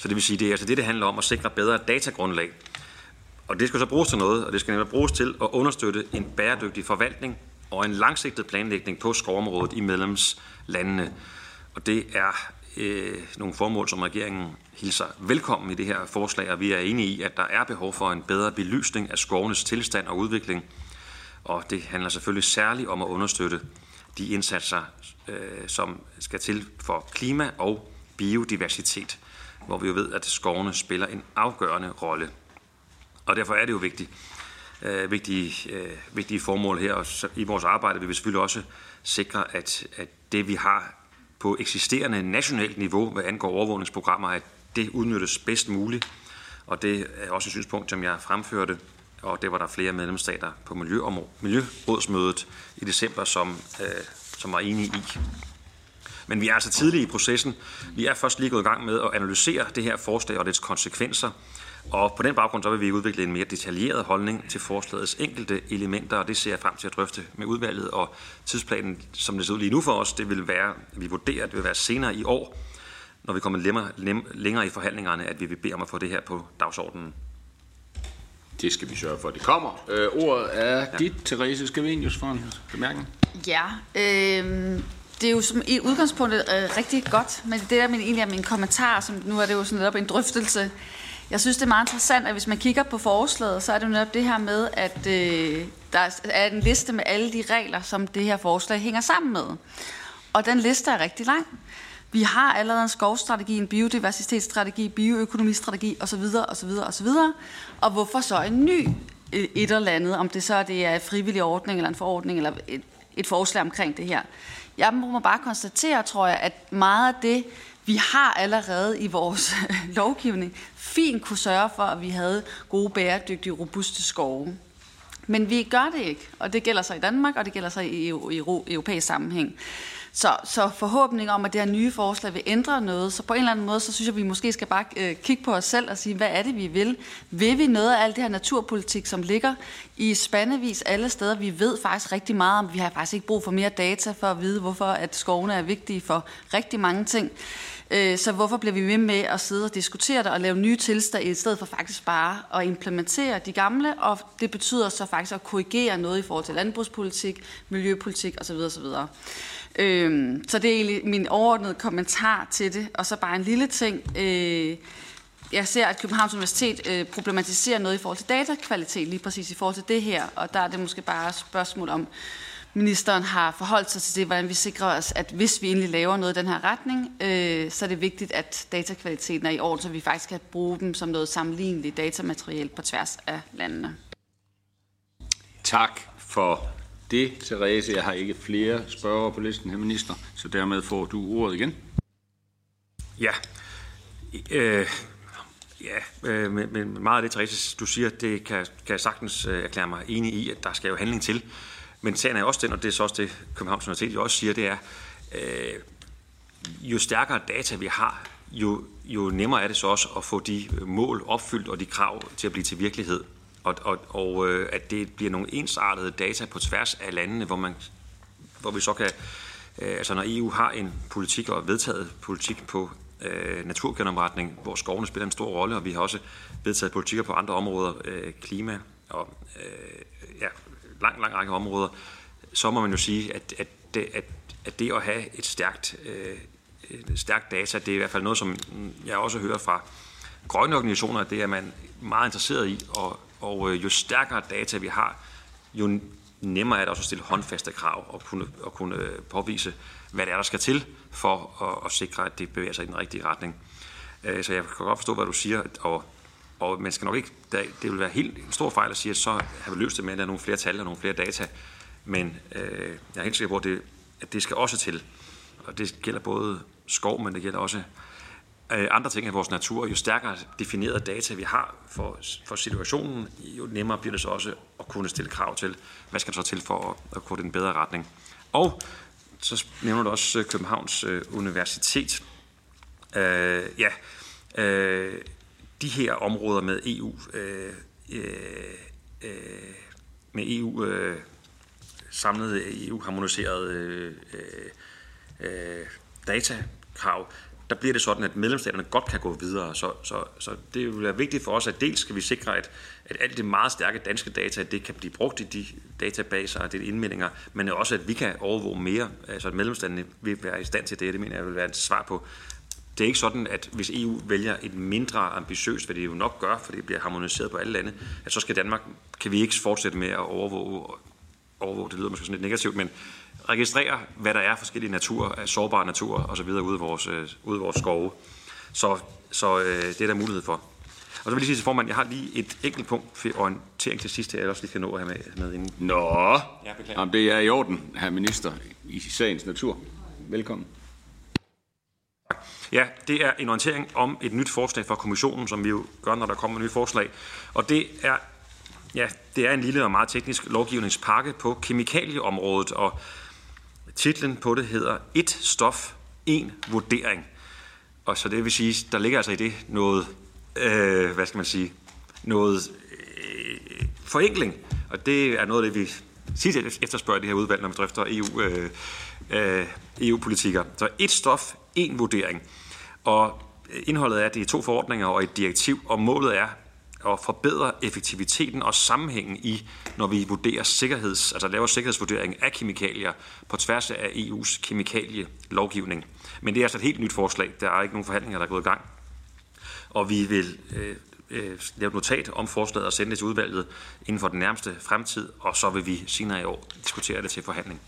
Så det vil sige, det er altså det, det handler om at sikre bedre datagrundlag. Og det skal så bruges til noget, og det skal nemlig bruges til at understøtte en bæredygtig forvaltning og en langsigtet planlægning på skovområdet i medlemslandene. Og det er øh, nogle formål, som regeringen hilser velkommen i det her forslag, og vi er enige i, at der er behov for en bedre belysning af skovenes tilstand og udvikling. Og det handler selvfølgelig særligt om at understøtte de indsatser, øh, som skal til for klima og biodiversitet, hvor vi jo ved, at skovene spiller en afgørende rolle. Og derfor er det jo vigtigt, øh, vigtige, øh, vigtige formål her. Og så, i vores arbejde vil vi selvfølgelig også sikre, at, at det vi har på eksisterende nationalt niveau, hvad angår overvågningsprogrammer, at det udnyttes bedst muligt. Og det er også et synspunkt, som jeg fremførte, og det var der flere medlemsstater på Miljørådsmødet i december, som, øh, som var enige i. Men vi er altså tidlige i processen. Vi er først lige gået i gang med at analysere det her forslag og dets konsekvenser, og på den baggrund så vil vi udvikle en mere detaljeret holdning til forslagets enkelte elementer, og det ser jeg frem til at drøfte med udvalget. Og tidsplanen, som det ser ud lige nu for os, det vil være, vi vurderer, at det vil være senere i år, når vi kommer længere, længere i forhandlingerne, at vi vil bede om at få det her på dagsordenen. Det skal vi sørge for, at det kommer. Øh, ordet er ja. dit, Therese Skavenius, for en bemærkning. Ja, øh, det er jo som i udgangspunktet øh, rigtig godt, men det der min, egentlig er min kommentar, som nu er det jo sådan lidt op en drøftelse, jeg synes, det er meget interessant, at hvis man kigger på forslaget, så er det jo netop det her med, at øh, der er en liste med alle de regler, som det her forslag hænger sammen med. Og den liste er rigtig lang. Vi har allerede en skovstrategi, en biodiversitetsstrategi, bioøkonomistrategi osv. osv. osv. Og hvorfor så en ny øh, et eller andet, om det så det er en frivillig ordning eller en forordning eller et, et forslag omkring det her. Jeg må bare konstatere, tror jeg, at meget af det, vi har allerede i vores lovgivning fint kunne sørge for, at vi havde gode, bæredygtige, robuste skove. Men vi gør det ikke, og det gælder sig i Danmark, og det gælder sig i, i, i europæisk sammenhæng. Så, så forhåbning om, at det her nye forslag vil ændre noget, så på en eller anden måde, så synes jeg, at vi måske skal bare øh, kigge på os selv og sige, hvad er det, vi vil? Vil vi noget af alt det her naturpolitik, som ligger i spandevis alle steder? Vi ved faktisk rigtig meget om, vi har faktisk ikke brug for mere data for at vide, hvorfor at skovene er vigtige for rigtig mange ting. Øh, så hvorfor bliver vi ved med at sidde og diskutere det og lave nye tilstande, i stedet for faktisk bare at implementere de gamle, og det betyder så faktisk at korrigere noget i forhold til landbrugspolitik, miljøpolitik osv. osv. Øhm, så det er egentlig min overordnede kommentar til det. Og så bare en lille ting. Øh, jeg ser, at Københavns Universitet øh, problematiserer noget i forhold til datakvalitet, lige præcis i forhold til det her. Og der er det måske bare et spørgsmål om, ministeren har forholdt sig til det, hvordan vi sikrer os, at hvis vi endelig laver noget i den her retning, øh, så er det vigtigt, at datakvaliteten er i orden, så vi faktisk kan bruge dem som noget sammenligneligt datamateriale på tværs af landene. Tak for det, Therese. Jeg har ikke flere spørgere på listen her, minister, så dermed får du ordet igen. Ja, øh, ja øh, men meget af det, Therese, du siger, det kan, kan jeg sagtens øh, erklære mig enig i, at der skal jo handling til. Men sagen er også den, og det er så også det, Københavns Universitet jo også siger, det er, øh, jo stærkere data vi har, jo, jo nemmere er det så også at få de mål opfyldt og de krav til at blive til virkelighed. Og, og, og øh, at det bliver nogle ensartede data på tværs af landene, hvor, man, hvor vi så kan, øh, altså når EU har en politik og vedtaget politik på øh, naturgenopretning, hvor skovene spiller en stor rolle, og vi har også vedtaget politikker på andre områder, øh, klima og øh, ja, lang, lang række områder, så må man jo sige, at, at, det, at, at det at have et stærkt, øh, et stærkt data, det er i hvert fald noget, som jeg også hører fra grønne organisationer, det er man meget interesseret i, at og øh, jo stærkere data vi har, jo nemmere er det også at stille håndfaste krav og kunne, og kunne øh, påvise, hvad det er, der skal til for at, at sikre, at det bevæger sig i den rigtige retning. Øh, så jeg kan godt forstå, hvad du siger, og, og man skal nok ikke, det vil være helt en stor fejl at sige, at så har vi løst det med at lave nogle flere tal og nogle flere data, men øh, jeg er helt sikker på, at det, at det skal også til. Og det gælder både skov, men det gælder også øh, Øh, andre ting i vores natur. Jo stærkere definerede data vi har for, for situationen, jo nemmere bliver det så også at kunne stille krav til, hvad skal der så til for at, at gå den bedre retning. Og så nævner du også øh, Københavns øh, Universitet. Øh, ja, øh, de her områder med EU, øh, øh, øh, øh, med EU øh, samlede EU-harmoniserede øh, øh, datakrav, der bliver det sådan, at medlemsstaterne godt kan gå videre. Så, så, så det vil være vigtigt for os, at dels skal vi sikre, at, at alt det meget stærke danske data, det kan blive brugt i de databaser og de indmeldinger, men også, at vi kan overvåge mere, altså at medlemsstaterne vil være i stand til det. Det mener jeg vil være et svar på. Det er ikke sådan, at hvis EU vælger et mindre ambitiøst, hvad det jo nok gør, for det bliver harmoniseret på alle lande, at så skal Danmark, kan vi ikke fortsætte med at overvåge, overvåge det lyder måske sådan lidt negativt, men registrere, hvad der er forskellige natur, sårbare natur og så videre ude i vores, øh, ude i vores skove. Så, så øh, det er der mulighed for. Og så vil jeg lige sige til formand, jeg har lige et enkelt punkt for orientering til sidst, jeg også lige skal nå at have med, med inden. Nå, Jamen, det er i orden, herr minister, i sagens natur. Velkommen. Ja, det er en orientering om et nyt forslag fra kommissionen, som vi jo gør, når der kommer et nyt forslag. Og det er, ja, det er en lille og meget teknisk lovgivningspakke på kemikalieområdet, og titlen på det hedder Et stof, en vurdering. Og så det vil sige, der ligger altså i det noget, øh, hvad skal man sige, noget øh, forenkling. Og det er noget af det, vi sidst efterspørger det her udvalg, når vi drøfter EU, øh, øh, EU-politikker. Så et stof, en vurdering. Og indholdet er, at det er to forordninger og et direktiv, og målet er og forbedre effektiviteten og sammenhængen i, når vi vurderer sikkerheds, altså laver sikkerhedsvurdering af kemikalier på tværs af EU's kemikalielovgivning. Men det er altså et helt nyt forslag. Der er ikke nogen forhandlinger, der er gået i gang. Og vi vil øh, øh, lave et notat om forslaget og sende det til udvalget inden for den nærmeste fremtid, og så vil vi senere i år diskutere det til forhandling.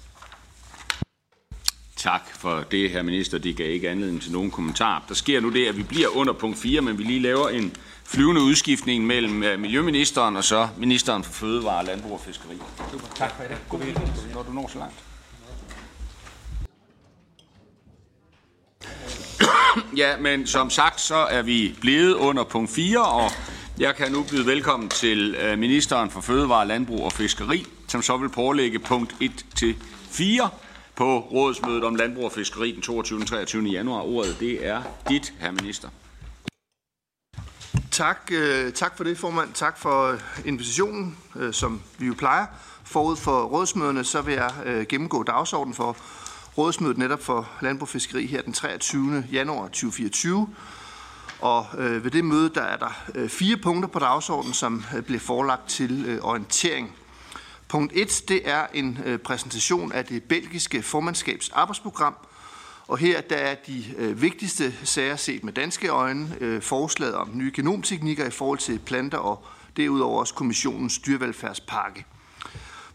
Tak for det, her minister. Det gav ikke anledning til nogen kommentar. Der sker nu det, at vi bliver under punkt 4, men vi lige laver en flyvende udskiftning mellem øh, Miljøministeren og så Ministeren for Fødevare, Landbrug og Fiskeri. Super. Tak for det. God når du når så langt. Ja, men som sagt, så er vi blevet under punkt 4, og jeg kan nu byde velkommen til øh, Ministeren for Fødevare, Landbrug og Fiskeri, som så vil pålægge punkt 1 til 4 på rådsmødet om landbrug og fiskeri den 22. og 23. januar. Ordet det er dit, herr minister. Tak, øh, tak for det, formand. Tak for øh, invitationen, øh, som vi jo plejer. Forud for rådsmøderne, så vil jeg øh, gennemgå dagsordenen for rådsmødet netop for landbrug og fiskeri her den 23. januar 2024. Og øh, ved det møde, der er der øh, fire punkter på dagsordenen, som øh, bliver forelagt til øh, orientering. Punkt 1, det er en øh, præsentation af det belgiske formandskabs arbejdsprogram. Og her der er de øh, vigtigste sager set med danske øjne øh, forslaget om nye genomteknikker i forhold til planter og derudover også kommissionens dyrevelfærdspakke.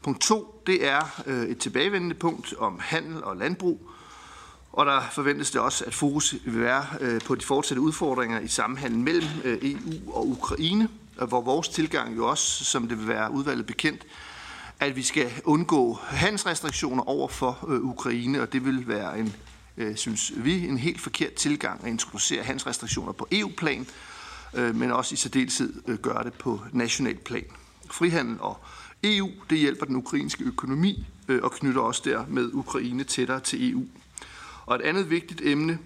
Punkt 2, det er øh, et tilbagevendende punkt om handel og landbrug. Og der forventes det også, at fokus vil være øh, på de fortsatte udfordringer i sammenhængen mellem øh, EU og Ukraine, hvor vores tilgang jo også, som det vil være udvalget bekendt, at vi skal undgå handelsrestriktioner over for øh, Ukraine, og det vil være en, øh, synes vi, en helt forkert tilgang at introducere handelsrestriktioner på EU-plan, øh, men også i særdeleshed øh, gøre det på national plan. Frihandel og EU, det hjælper den ukrainske økonomi øh, og knytter også der med Ukraine tættere til EU. Og et andet vigtigt emne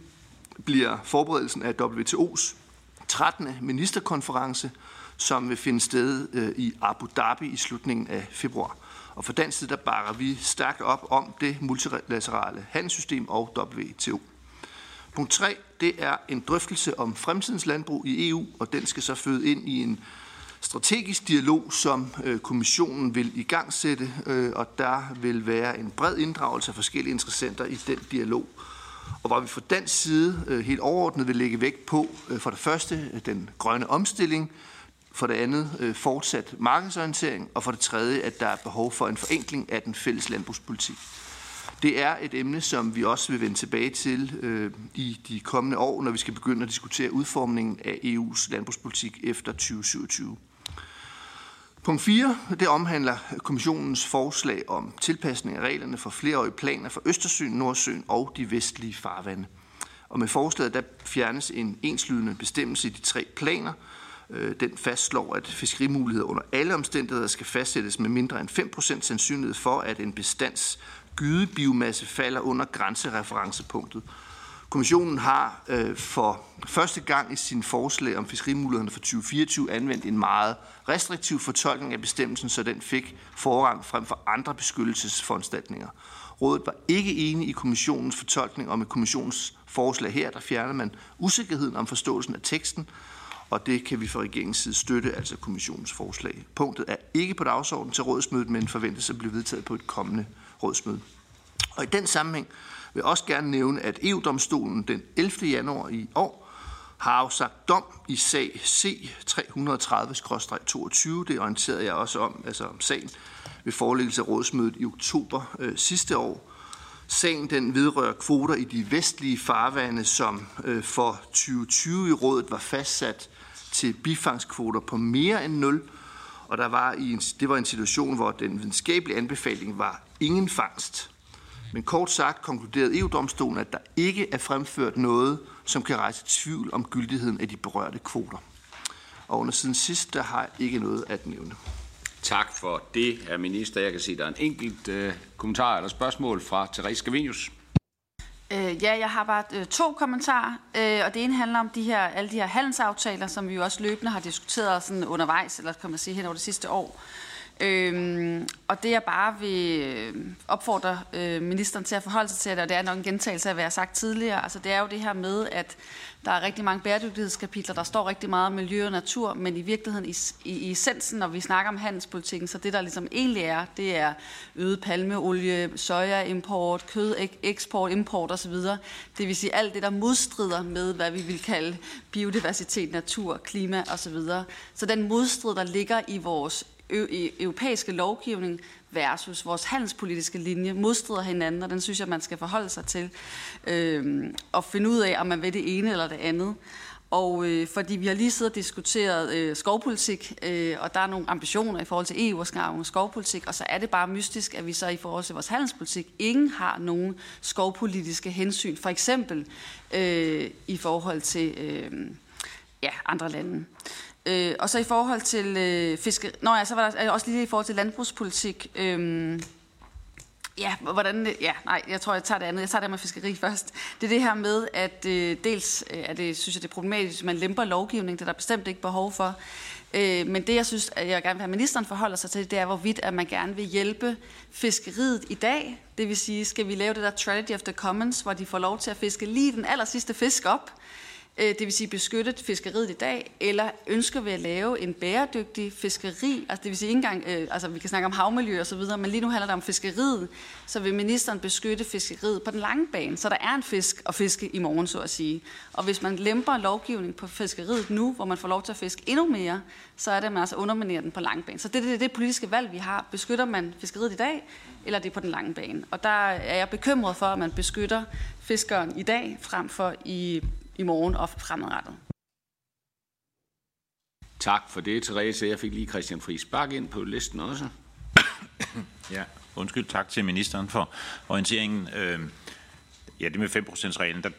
bliver forberedelsen af WTO's 13. ministerkonference, som vil finde sted øh, i Abu Dhabi i slutningen af februar. Og for dansk side, der bakker vi stærkt op om det multilaterale handelssystem og WTO. Punkt 3, det er en drøftelse om fremtidens landbrug i EU, og den skal så føde ind i en strategisk dialog, som øh, kommissionen vil i gang sætte, øh, og der vil være en bred inddragelse af forskellige interessenter i den dialog. og hvor vi fra dansk side øh, helt overordnet vil lægge vægt på for det første den grønne omstilling, for det andet øh, fortsat markedsorientering, og for det tredje, at der er behov for en forenkling af den fælles landbrugspolitik. Det er et emne, som vi også vil vende tilbage til øh, i de kommende år, når vi skal begynde at diskutere udformningen af EU's landbrugspolitik efter 2027. Punkt 4, det omhandler kommissionens forslag om tilpasning af reglerne for flereårige planer for Østersøen, Nordsøen og de vestlige farvande. Og med forslaget der fjernes en enslydende bestemmelse i de tre planer. Øh, den fastslår, at fiskerimuligheder under alle omstændigheder skal fastsættes med mindre end 5% sandsynlighed for, at en bestands gydebiomasse falder under grænsereferencepunktet. Kommissionen har øh, for første gang i sin forslag om fiskerimulighederne for 2024 anvendt en meget restriktiv fortolkning af bestemmelsen, så den fik forrang frem for andre beskyttelsesforanstaltninger. Rådet var ikke enige i kommissionens fortolkning, og med kommissionens forslag her, der fjerner man usikkerheden om forståelsen af teksten, og det kan vi fra regeringens side støtte, altså kommissionens forslag. Punktet er ikke på dagsordenen til rådsmødet, men forventes at blive vedtaget på et kommende rådsmøde. Og i den sammenhæng vil jeg også gerne nævne, at EU-domstolen den 11. januar i år har afsagt dom i sag C-330-22. Det orienterede jeg også om, altså om sagen ved forelæggelse af rådsmødet i oktober øh, sidste år. Sagen den vedrører kvoter i de vestlige farvande, som øh, for 2020 i rådet var fastsat til bifangskvoter på mere end 0, og der var i en, det var en situation, hvor den videnskabelige anbefaling var ingen fangst. Men kort sagt konkluderede EU-domstolen, at der ikke er fremført noget, som kan rejse tvivl om gyldigheden af de berørte kvoter. Og under siden sidst, der har jeg ikke noget at nævne. Tak for det, herr minister. Jeg kan se, at der er en enkelt øh, kommentar eller spørgsmål fra Therese Scavenius. Øh, ja, jeg har bare øh, to kommentarer, øh, og det ene handler om de her, alle de her handelsaftaler, som vi jo også løbende har diskuteret sådan undervejs, eller kan man sige hen over det sidste år. Øhm, og det jeg bare vil øh, opfordre øh, ministeren til at forholde sig til, og det er nok en gentagelse af, hvad jeg har sagt tidligere, altså det er jo det her med, at der er rigtig mange bæredygtighedskapitler, der står rigtig meget om miljø og natur, men i virkeligheden, i, i, i essensen, når vi snakker om handelspolitikken, så det der ligesom egentlig er, det er øget palmeolie, sojaimport, kød, eksport, import osv. Det vil sige alt det, der modstrider med, hvad vi vil kalde biodiversitet, natur, klima osv. Så den modstrid, der ligger i vores europæiske lovgivning versus vores handelspolitiske linje modstrider hinanden, og den synes jeg, man skal forholde sig til øh, og finde ud af, om man vil det ene eller det andet. Og øh, fordi vi har lige siddet og diskuteret øh, skovpolitik, øh, og der er nogle ambitioner i forhold til EU og skovpolitik, og så er det bare mystisk, at vi så i forhold til vores handelspolitik ingen har nogen skovpolitiske hensyn, for eksempel øh, i forhold til øh, ja, andre lande. Øh, og så i forhold til øh, fiske... Nå ja, så var der øh, også lige i forhold til landbrugspolitik. Øh, ja, hvordan... Øh, ja, nej, jeg tror, jeg tager det andet. Jeg tager det med fiskeri først. Det er det her med, at øh, dels øh, er det, synes jeg, det er problematisk, at man lemper lovgivning. Det er der bestemt ikke behov for. Øh, men det, jeg synes, at jeg gerne vil have ministeren forholder sig til, det er, hvorvidt at man gerne vil hjælpe fiskeriet i dag. Det vil sige, skal vi lave det der Tragedy of the Commons, hvor de får lov til at fiske lige den aller sidste fisk op, Øh, det vil sige beskyttet fiskeriet i dag, eller ønsker vi at lave en bæredygtig fiskeri, altså det vil sige ikke engang, øh, altså vi kan snakke om havmiljø og så videre, men lige nu handler det om fiskeriet, så vil ministeren beskytte fiskeriet på den lange bane, så der er en fisk at fiske i morgen, så at sige. Og hvis man lemper lovgivning på fiskeriet nu, hvor man får lov til at fiske endnu mere, så er det, at man altså underminerer den på lang bane. Så det er det, det politiske valg, vi har. Beskytter man fiskeriet i dag, eller det er på den lange bane? Og der er jeg bekymret for, at man beskytter fiskeren i dag, frem for i i morgen og fremadrettet. Tak for det, Therese. Jeg fik lige Christian Friis Bak ind på listen også. Ja, undskyld. Tak til ministeren for orienteringen. Øh, ja, det med 5%-reglen, der,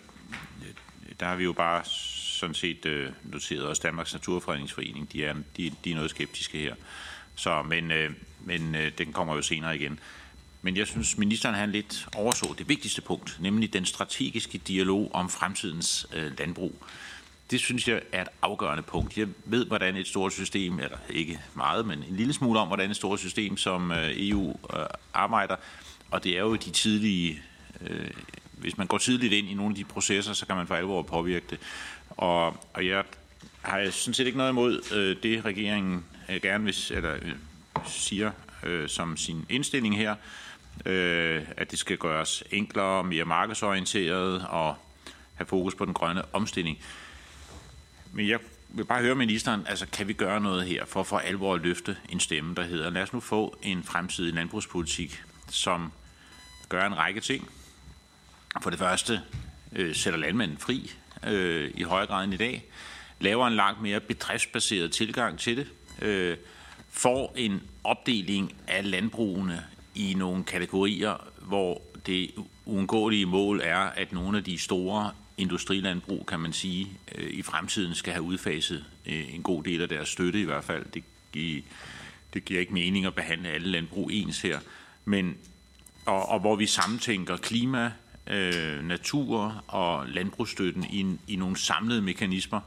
der har vi jo bare sådan set øh, noteret os Danmarks Naturfredningsforening. De er, de, de er noget skeptiske her. Så, men øh, men den kommer jo senere igen. Men jeg synes, ministeren han lidt overså det vigtigste punkt, nemlig den strategiske dialog om fremtidens øh, landbrug. Det synes jeg er et afgørende punkt. Jeg ved, hvordan et stort system, eller ikke meget, men en lille smule om, hvordan et stort system som øh, EU øh, arbejder. Og det er jo de tidlige, øh, hvis man går tidligt ind i nogle af de processer, så kan man for alvor påvirke det. Og, og jeg har sådan set ikke noget imod øh, det, regeringen øh, gerne vil, eller, øh, siger øh, som sin indstilling her øh, at det skal gøres enklere, mere markedsorienteret og have fokus på den grønne omstilling. Men jeg vil bare høre ministeren, altså kan vi gøre noget her for for alvor at løfte en stemme, der hedder, lad os nu få en fremtidig landbrugspolitik, som gør en række ting. For det første øh, sætter landmanden fri øh, i højere grad end i dag, laver en langt mere bedriftsbaseret tilgang til det, øh, får en opdeling af landbrugene i nogle kategorier, hvor det uundgåelige mål er, at nogle af de store industrilandbrug, kan man sige, øh, i fremtiden skal have udfaset øh, en god del af deres støtte i hvert fald. Det, giver, det giver ikke mening at behandle alle landbrug ens her. Men, og, og hvor vi samtænker klima, øh, natur og landbrugsstøtten i, i nogle samlede mekanismer,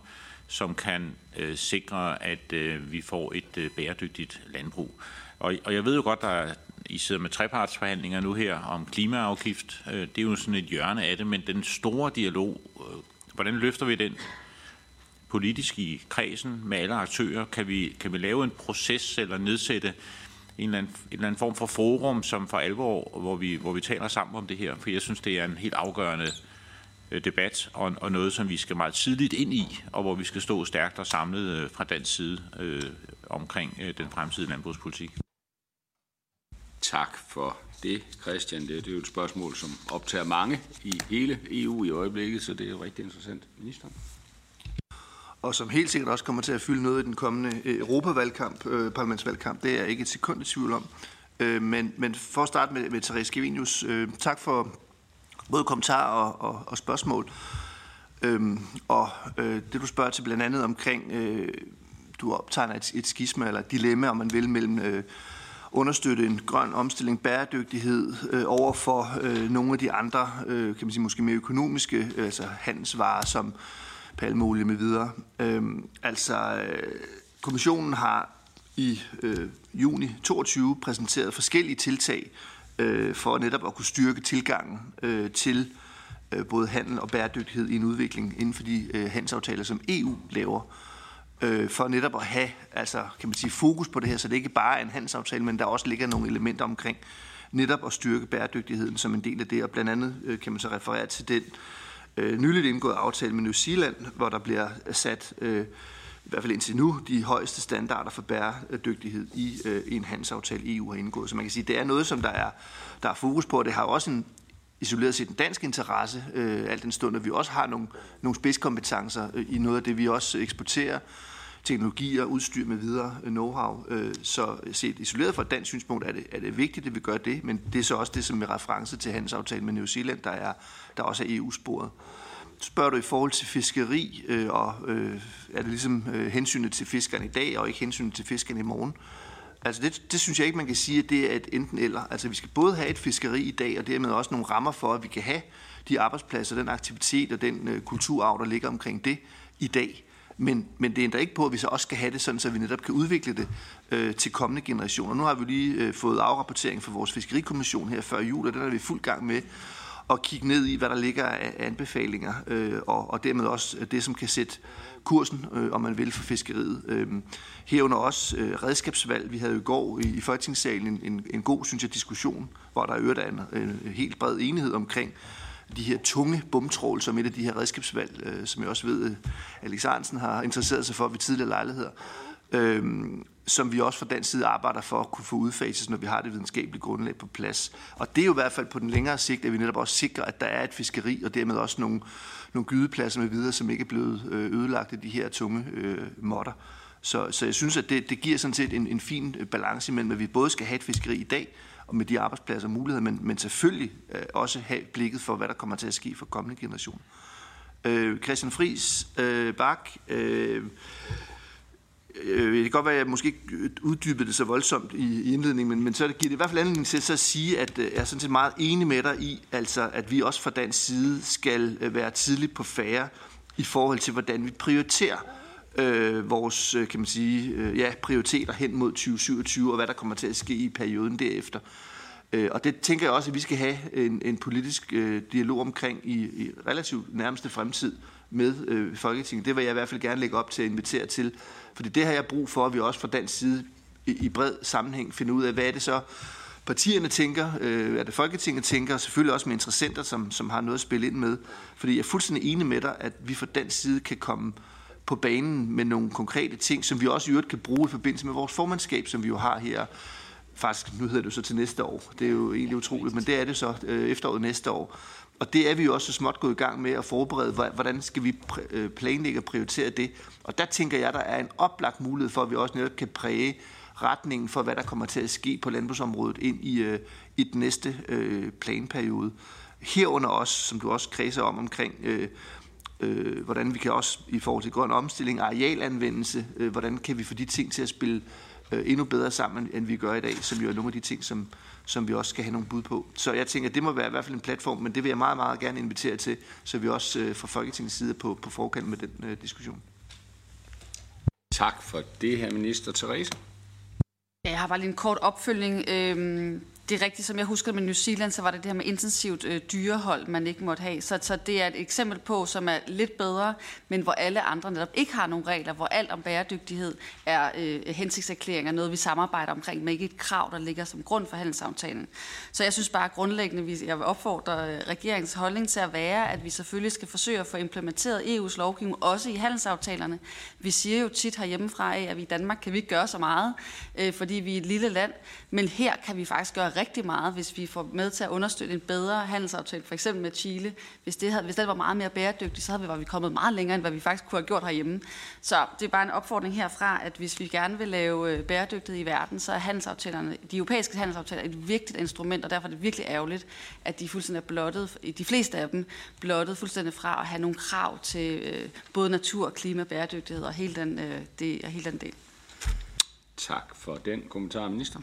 som kan øh, sikre, at øh, vi får et øh, bæredygtigt landbrug. Og, og jeg ved jo godt, der er, i sidder med trepartsforhandlinger nu her om klimaafgift. Øh, det er jo sådan et hjørne af det, men den store dialog, øh, hvordan løfter vi den politisk i kredsen med alle aktører? Kan vi, kan vi lave en proces eller nedsætte en eller, anden, en eller anden form for forum, som for alvor, hvor vi, hvor vi taler sammen om det her? For jeg synes, det er en helt afgørende øh, debat, og, og noget, som vi skal meget tidligt ind i, og hvor vi skal stå stærkt og samlet fra dansk side øh, omkring øh, den fremtidige landbrugspolitik. Tak for det, Christian. Det, det er jo et spørgsmål, som optager mange i hele EU i øjeblikket, så det er jo rigtig interessant. Ministeren? og som helt sikkert også kommer til at fylde noget i den kommende øh, Europavalgkamp, øh, parlamentsvalgkamp. Det er jeg ikke et sekund i tvivl om. Øh, men, men for at starte med, med Therese Gevinius, øh, tak for både kommentarer og, og, og spørgsmål. Øhm, og øh, det du spørger til blandt andet omkring, øh, du optegner et, et skisma eller et dilemma, om man vil, mellem øh, understøtte en grøn omstilling, bæredygtighed øh, over for øh, nogle af de andre, øh, kan man sige, måske mere økonomiske, øh, altså handelsvarer, som palmeolie med videre. Øh, altså, øh, kommissionen har i øh, juni 22 præsenteret forskellige tiltag øh, for netop at kunne styrke tilgangen øh, til øh, både handel og bæredygtighed i en udvikling inden for de øh, handelsaftaler, som EU laver øh, Øh, for netop at have altså, kan man sige, fokus på det her, så det ikke bare er en handelsaftale, men der også ligger nogle elementer omkring netop at styrke bæredygtigheden som en del af det, og blandt andet øh, kan man så referere til den øh, nyligt indgået aftale med New Zealand, hvor der bliver sat, øh, i hvert fald indtil nu, de højeste standarder for bæredygtighed i, øh, i en handelsaftale, EU har indgået. Så man kan sige, det er noget, som der er, der er fokus på, og det har også en isoleret set en dansk interesse, øh, alt den stund, at vi også har nogle, nogle spidskompetencer øh, i noget af det, vi også eksporterer, teknologier, udstyr med videre, øh, know-how. Øh, så set isoleret fra et dansk synspunkt er det, er det vigtigt, at vi gør det, men det er så også det, som er reference til handelsaftalen med New Zealand, der, er, der også er EU-sporet. Spørger du i forhold til fiskeri, øh, og øh, er det ligesom øh, hensynet til fiskerne i dag, og ikke hensynet til fiskerne i morgen? Altså det, det synes jeg ikke, man kan sige, at det er et enten eller. Altså vi skal både have et fiskeri i dag, og dermed også nogle rammer for, at vi kan have de arbejdspladser, den aktivitet og den øh, kulturarv, der ligger omkring det i dag. Men, men det ændrer ikke på, at vi så også skal have det sådan, så vi netop kan udvikle det øh, til kommende generationer. Nu har vi lige øh, fået afrapportering fra vores fiskerikommission her før jul, og den er vi fuld gang med at kigge ned i, hvad der ligger af anbefalinger, øh, og, og dermed også det, som kan sætte kursen, øh, om man vil, for fiskeriet. Øh, herunder også øh, redskabsvalg. Vi havde jo i går i, i Folketingssalen en, en, en god, synes jeg, diskussion, hvor der er øvrigt en, en helt bred enighed omkring de her tunge bumtrål, som et af de her redskabsvalg, øh, som jeg også ved, øh, Alex Arnsen har interesseret sig for ved tidligere lejligheder, øh, som vi også fra den side arbejder for at kunne få udfaset, når vi har det videnskabelige grundlag på plads. Og det er jo i hvert fald på den længere sigt, at vi netop også sikrer, at der er et fiskeri, og dermed også nogle, nogle gydepladser med videre, som ikke er blevet øh, ødelagt af de her tunge øh, modder. Så, så jeg synes, at det, det giver sådan set en, en fin øh, balance imellem, at vi både skal have et fiskeri i dag, og med de arbejdspladser og muligheder, men, men selvfølgelig øh, også have blikket for, hvad der kommer til at ske for kommende generationer. Øh, Christian Friis øh, Bak, øh, øh, det kan godt være, at jeg måske ikke uddybede det så voldsomt i, i indledningen, men, men så giver det i hvert fald anledning til så at sige, at øh, jeg er sådan set meget enig med dig i, altså, at vi også fra dansk side skal øh, være tidligt på færre i forhold til, hvordan vi prioriterer øh, vores øh, kan man sige, øh, ja, prioriteter hen mod 2027, og hvad der kommer til at ske i perioden derefter. Øh, og det tænker jeg også, at vi skal have en, en politisk øh, dialog omkring i, i relativt nærmeste fremtid med øh, Folketinget. Det vil jeg i hvert fald gerne lægge op til at invitere til, fordi det har jeg brug for, at vi også fra dansk side i, bred sammenhæng finder ud af, hvad er det så, partierne tænker, øh, hvad det Folketinget tænker, og selvfølgelig også med interessenter, som, som har noget at spille ind med. Fordi jeg er fuldstændig enig med dig, at vi fra den side kan komme på banen med nogle konkrete ting, som vi også i øvrigt kan bruge i forbindelse med vores formandskab, som vi jo har her. Faktisk, nu hedder det jo så til næste år. Det er jo egentlig utroligt, men det er det så øh, efteråret næste år. Og det er vi jo også så småt gået i gang med at forberede, hvordan skal vi øh, planlægge og prioritere det. Og der tænker jeg, der er en oplagt mulighed for, at vi også netop kan præge retningen for, hvad der kommer til at ske på landbrugsområdet ind i, øh, i den næste øh, planperiode. Herunder også, som du også kredser om, omkring øh, øh, hvordan vi kan også i forhold til grøn omstilling, arealanvendelse, øh, hvordan kan vi få de ting til at spille øh, endnu bedre sammen, end vi gør i dag, som jo er nogle af de ting, som, som vi også skal have nogle bud på. Så jeg tænker, at det må være i hvert fald en platform, men det vil jeg meget, meget gerne invitere til, så vi også øh, fra Folketingets side på, på forkant med den øh, diskussion. Tak for det, her minister Therese. Ja, jeg har bare lige en kort opfølgning. Øhm, det er rigtigt, som jeg husker med New Zealand, så var det det her med intensivt øh, dyrehold, man ikke måtte have. Så, så det er et eksempel på, som er lidt bedre, men hvor alle andre netop ikke har nogen regler, hvor alt om bæredygtighed er øh, hensigtserklæringer, noget vi samarbejder omkring, men ikke et krav, der ligger som grund for handelsaftalen. Så jeg synes bare grundlæggende, jeg vil opfordre øh, regeringens holdning til at være, at vi selvfølgelig skal forsøge at få implementeret EU's lovgivning, også i handelsaftalerne. Vi siger jo tit herhjemmefra at vi i Danmark kan vi ikke gøre så meget, øh, fordi vi er et lille land, men her kan vi faktisk gøre rigtig meget, hvis vi får med til at understøtte en bedre handelsaftale, for eksempel med Chile. Hvis det, havde, hvis det var meget mere bæredygtigt, så havde vi, var vi kommet meget længere, end hvad vi faktisk kunne have gjort herhjemme. Så det er bare en opfordring herfra, at hvis vi gerne vil lave øh, bæredygtighed i verden, så er handelsaftalerne, de europæiske handelsaftaler et vigtigt instrument, og derfor er det virkelig ærgerligt, at de fuldstændig er blottet, de fleste af dem blottet fuldstændig fra at have nogle krav til øh, både natur, klima, bæredygtighed og hele den, øh, det, og hele den del. Tak for den kommentar, minister.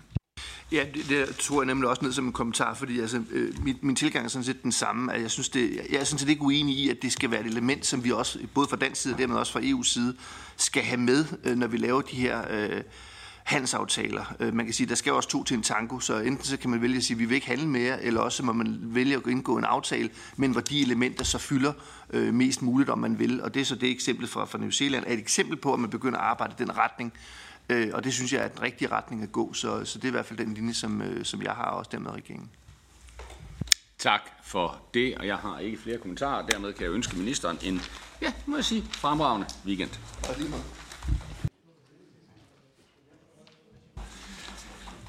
Ja, det, det tog jeg nemlig også ned som en kommentar, fordi altså, øh, min, min tilgang er sådan set den samme. At jeg, synes det, jeg er sådan set ikke uenig i, at det skal være et element, som vi også, både fra dansk side og dermed også fra EU's side, skal have med, øh, når vi laver de her øh, handelsaftaler. Øh, man kan sige, der skal også to til en tango, så enten så kan man vælge at sige, at vi vil ikke handle mere, eller også må man vælge at indgå en aftale, men hvor de elementer så fylder øh, mest muligt, om man vil. Og det er så det eksempel fra, fra New Zealand, er et eksempel på, at man begynder at arbejde i den retning, Øh, og det synes jeg er den rigtige retning at gå, så, så det er i hvert fald den linje, som, øh, som jeg har også dermed regeringen. Tak for det, og jeg har ikke flere kommentarer. Dermed kan jeg ønske ministeren en, ja, må jeg sige, fremragende weekend. Og lige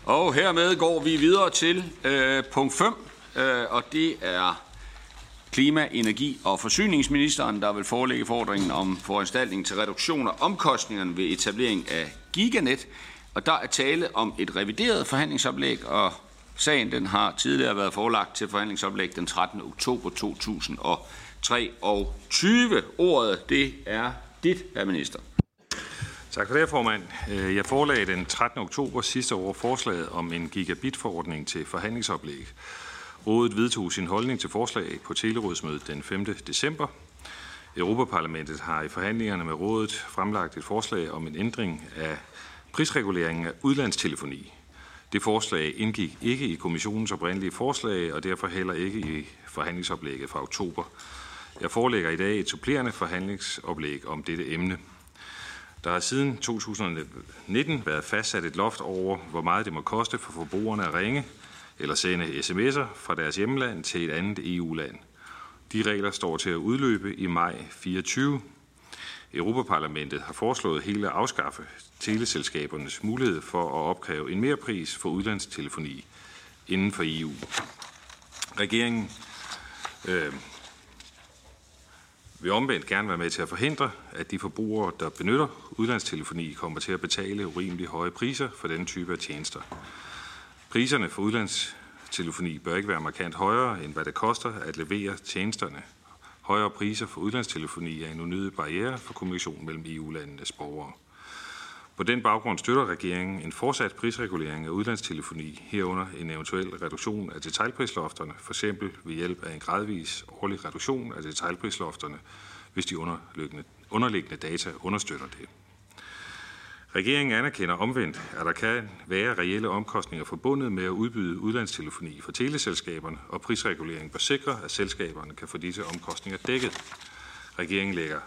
Og hermed går vi videre til øh, punkt 5, øh, og det er klima-, energi- og forsyningsministeren, der vil forelægge fordringen om foranstaltning til reduktion af omkostningerne ved etablering af Giganet. Og der er tale om et revideret forhandlingsoplæg, og sagen den har tidligere været forelagt til forhandlingsoplæg den 13. oktober 2023. Ordet, det er dit, herr minister. Tak for det, formand. Øh, jeg forelagde den 13. oktober sidste år forslaget om en gigabit-forordning til forhandlingsoplæg. Rådet vedtog sin holdning til forslag på telerådsmødet den 5. december. Europaparlamentet har i forhandlingerne med rådet fremlagt et forslag om en ændring af prisreguleringen af udlandstelefoni. Det forslag indgik ikke i kommissionens oprindelige forslag, og derfor heller ikke i forhandlingsoplægget fra oktober. Jeg forelægger i dag et supplerende forhandlingsoplæg om dette emne. Der har siden 2019 været fastsat et loft over, hvor meget det må koste for forbrugerne at ringe eller sende sms'er fra deres hjemland til et andet EU-land. De regler står til at udløbe i maj 24. Europaparlamentet har foreslået hele at afskaffe teleselskabernes mulighed for at opkræve en mere pris for udlandstelefoni inden for EU. Regeringen øh, vil omvendt gerne være med til at forhindre, at de forbrugere, der benytter udlandstelefoni, kommer til at betale urimelig høje priser for den type af tjenester. Priserne for udlandstelefoni bør ikke være markant højere, end hvad det koster at levere tjenesterne. Højere priser for udlandstelefoni er en unødig barriere for kommunikation mellem EU-landenes borgere. På den baggrund støtter regeringen en fortsat prisregulering af udlandstelefoni, herunder en eventuel reduktion af detaljprislofterne, for eksempel ved hjælp af en gradvis årlig reduktion af detaljprislofterne, hvis de underliggende, underliggende data understøtter det. Regeringen anerkender omvendt, at der kan være reelle omkostninger forbundet med at udbyde udlandstelefoni for teleselskaberne, og prisregulering bør sikre, at selskaberne kan få disse omkostninger dækket. Regeringen lægger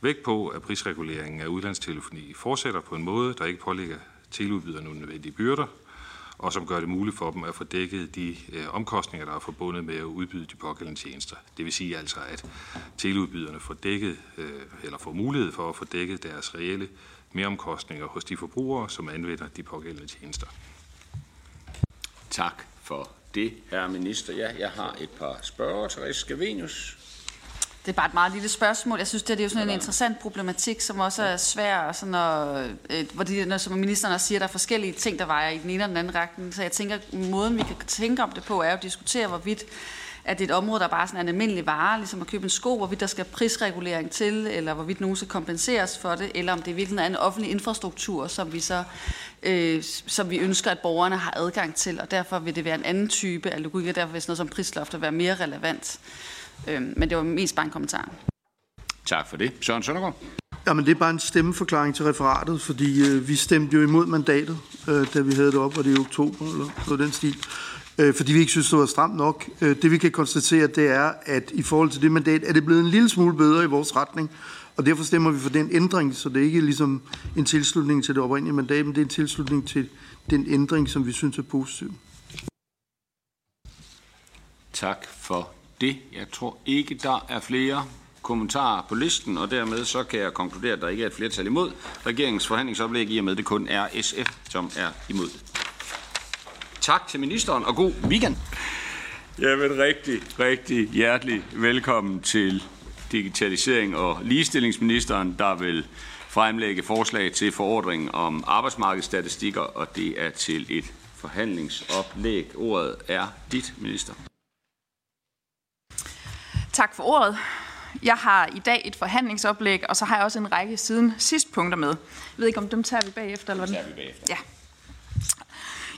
vægt på, at prisreguleringen af udlandstelefoni fortsætter på en måde, der ikke pålægger teleudbyderne unødvendige byrder, og som gør det muligt for dem at få dækket de øh, omkostninger, der er forbundet med at udbyde de pågældende tjenester. Det vil sige altså, at teleudbyderne får dækket, øh, eller får mulighed for at få dækket deres reelle meromkostninger hos de forbrugere, som anvender de pågældende tjenester. Tak for det, herre minister. Ja, jeg har et par spørger. Therese Scavenius. Det er bare et meget lille spørgsmål. Jeg synes, det, er jo sådan en interessant problematik, som også er svær, og sådan at, øh, hvor det, når, som ministeren også siger, der er forskellige ting, der vejer i den ene og den anden retning. Så jeg tænker, måden vi kan tænke om det på, er at diskutere, hvorvidt at det er et område, der bare er sådan en almindelig vare, ligesom at købe en sko, hvorvidt der skal prisregulering til, eller hvorvidt nogen skal kompenseres for det, eller om det virkelig er en offentlig infrastruktur, som vi så øh, som vi ønsker, at borgerne har adgang til, og derfor vil det være en anden type af logik, og derfor vil sådan noget som prislofter være mere relevant. Øh, men det var mest bare en kommentar. Tak for det. Søren Søndergaard. Jamen, det er bare en stemmeforklaring til referatet, fordi øh, vi stemte jo imod mandatet, øh, da vi havde det op, og det i oktober, eller noget den stil. Øh, fordi vi ikke synes, det var stramt nok. Øh, det vi kan konstatere, det er, at i forhold til det mandat, er det blevet en lille smule bedre i vores retning, og derfor stemmer vi for den ændring, så det er ikke ligesom en tilslutning til det oprindelige mandat, men det er en tilslutning til den ændring, som vi synes er positiv. Tak for det. Jeg tror ikke, der er flere kommentarer på listen, og dermed så kan jeg konkludere, at der ikke er et flertal imod regeringens forhandlingsoplæg, i og med det kun er SF, som er imod. Tak til ministeren, og god weekend. Jamen rigtig, rigtig hjertelig velkommen til digitalisering og ligestillingsministeren, der vil fremlægge forslag til forordringen om arbejdsmarkedsstatistikker, og det er til et forhandlingsoplæg. Ordet er dit, minister. Tak for ordet. Jeg har i dag et forhandlingsoplæg, og så har jeg også en række siden sidst punkter med. Jeg ved ikke, om dem tager vi bagefter, eller hvad? tager vi bagefter. Ja.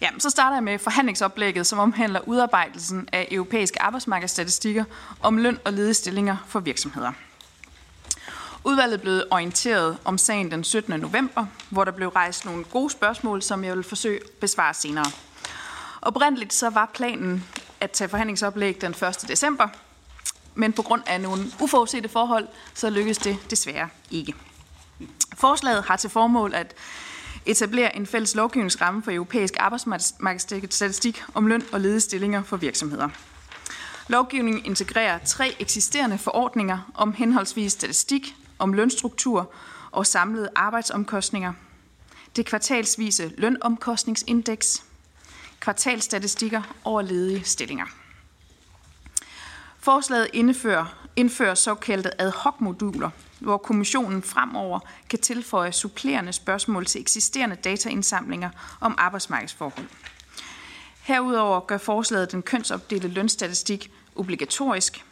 Ja, så starter jeg med forhandlingsoplægget, som omhandler udarbejdelsen af europæiske arbejdsmarkedsstatistikker om løn og ledestillinger for virksomheder. Udvalget blev orienteret om sagen den 17. november, hvor der blev rejst nogle gode spørgsmål, som jeg vil forsøge at besvare senere. Oprindeligt så var planen at tage forhandlingsoplæg den 1. december, men på grund af nogle uforudsete forhold, så lykkedes det desværre ikke. Forslaget har til formål at etablere en fælles lovgivningsramme for europæisk arbejdsmarkedsstatistik om løn og ledestillinger for virksomheder. Lovgivningen integrerer tre eksisterende forordninger om henholdsvis statistik, om lønstruktur og samlede arbejdsomkostninger. Det kvartalsvise lønomkostningsindeks, kvartalstatistikker over ledige stillinger. Forslaget indfører, indfører såkaldte ad hoc-moduler, hvor kommissionen fremover kan tilføje supplerende spørgsmål til eksisterende dataindsamlinger om arbejdsmarkedsforhold. Herudover gør forslaget den kønsopdelte lønstatistik obligatorisk.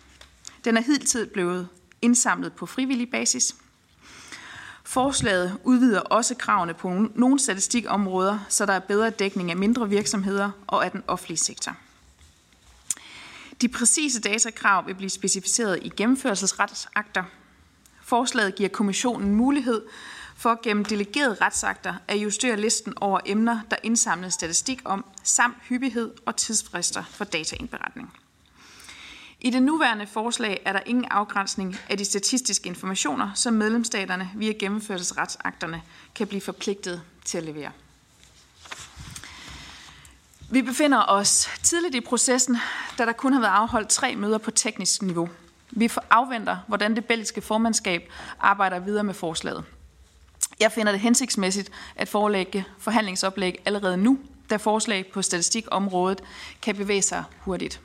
Den er hidtil blevet indsamlet på frivillig basis. Forslaget udvider også kravene på nogle statistikområder, så der er bedre dækning af mindre virksomheder og af den offentlige sektor. De præcise datakrav vil blive specificeret i gennemførelsesretsakter. Forslaget giver kommissionen mulighed for gennem delegerede retsakter at justere listen over emner, der indsamles statistik om, samt hyppighed og tidsfrister for dataindberetning. I det nuværende forslag er der ingen afgrænsning af de statistiske informationer, som medlemsstaterne via gennemførelsesretsakterne kan blive forpligtet til at levere. Vi befinder os tidligt i processen, da der kun har været afholdt tre møder på teknisk niveau. Vi afventer, hvordan det belgiske formandskab arbejder videre med forslaget. Jeg finder det hensigtsmæssigt at forelægge forhandlingsoplæg allerede nu, da forslag på statistikområdet kan bevæge sig hurtigt.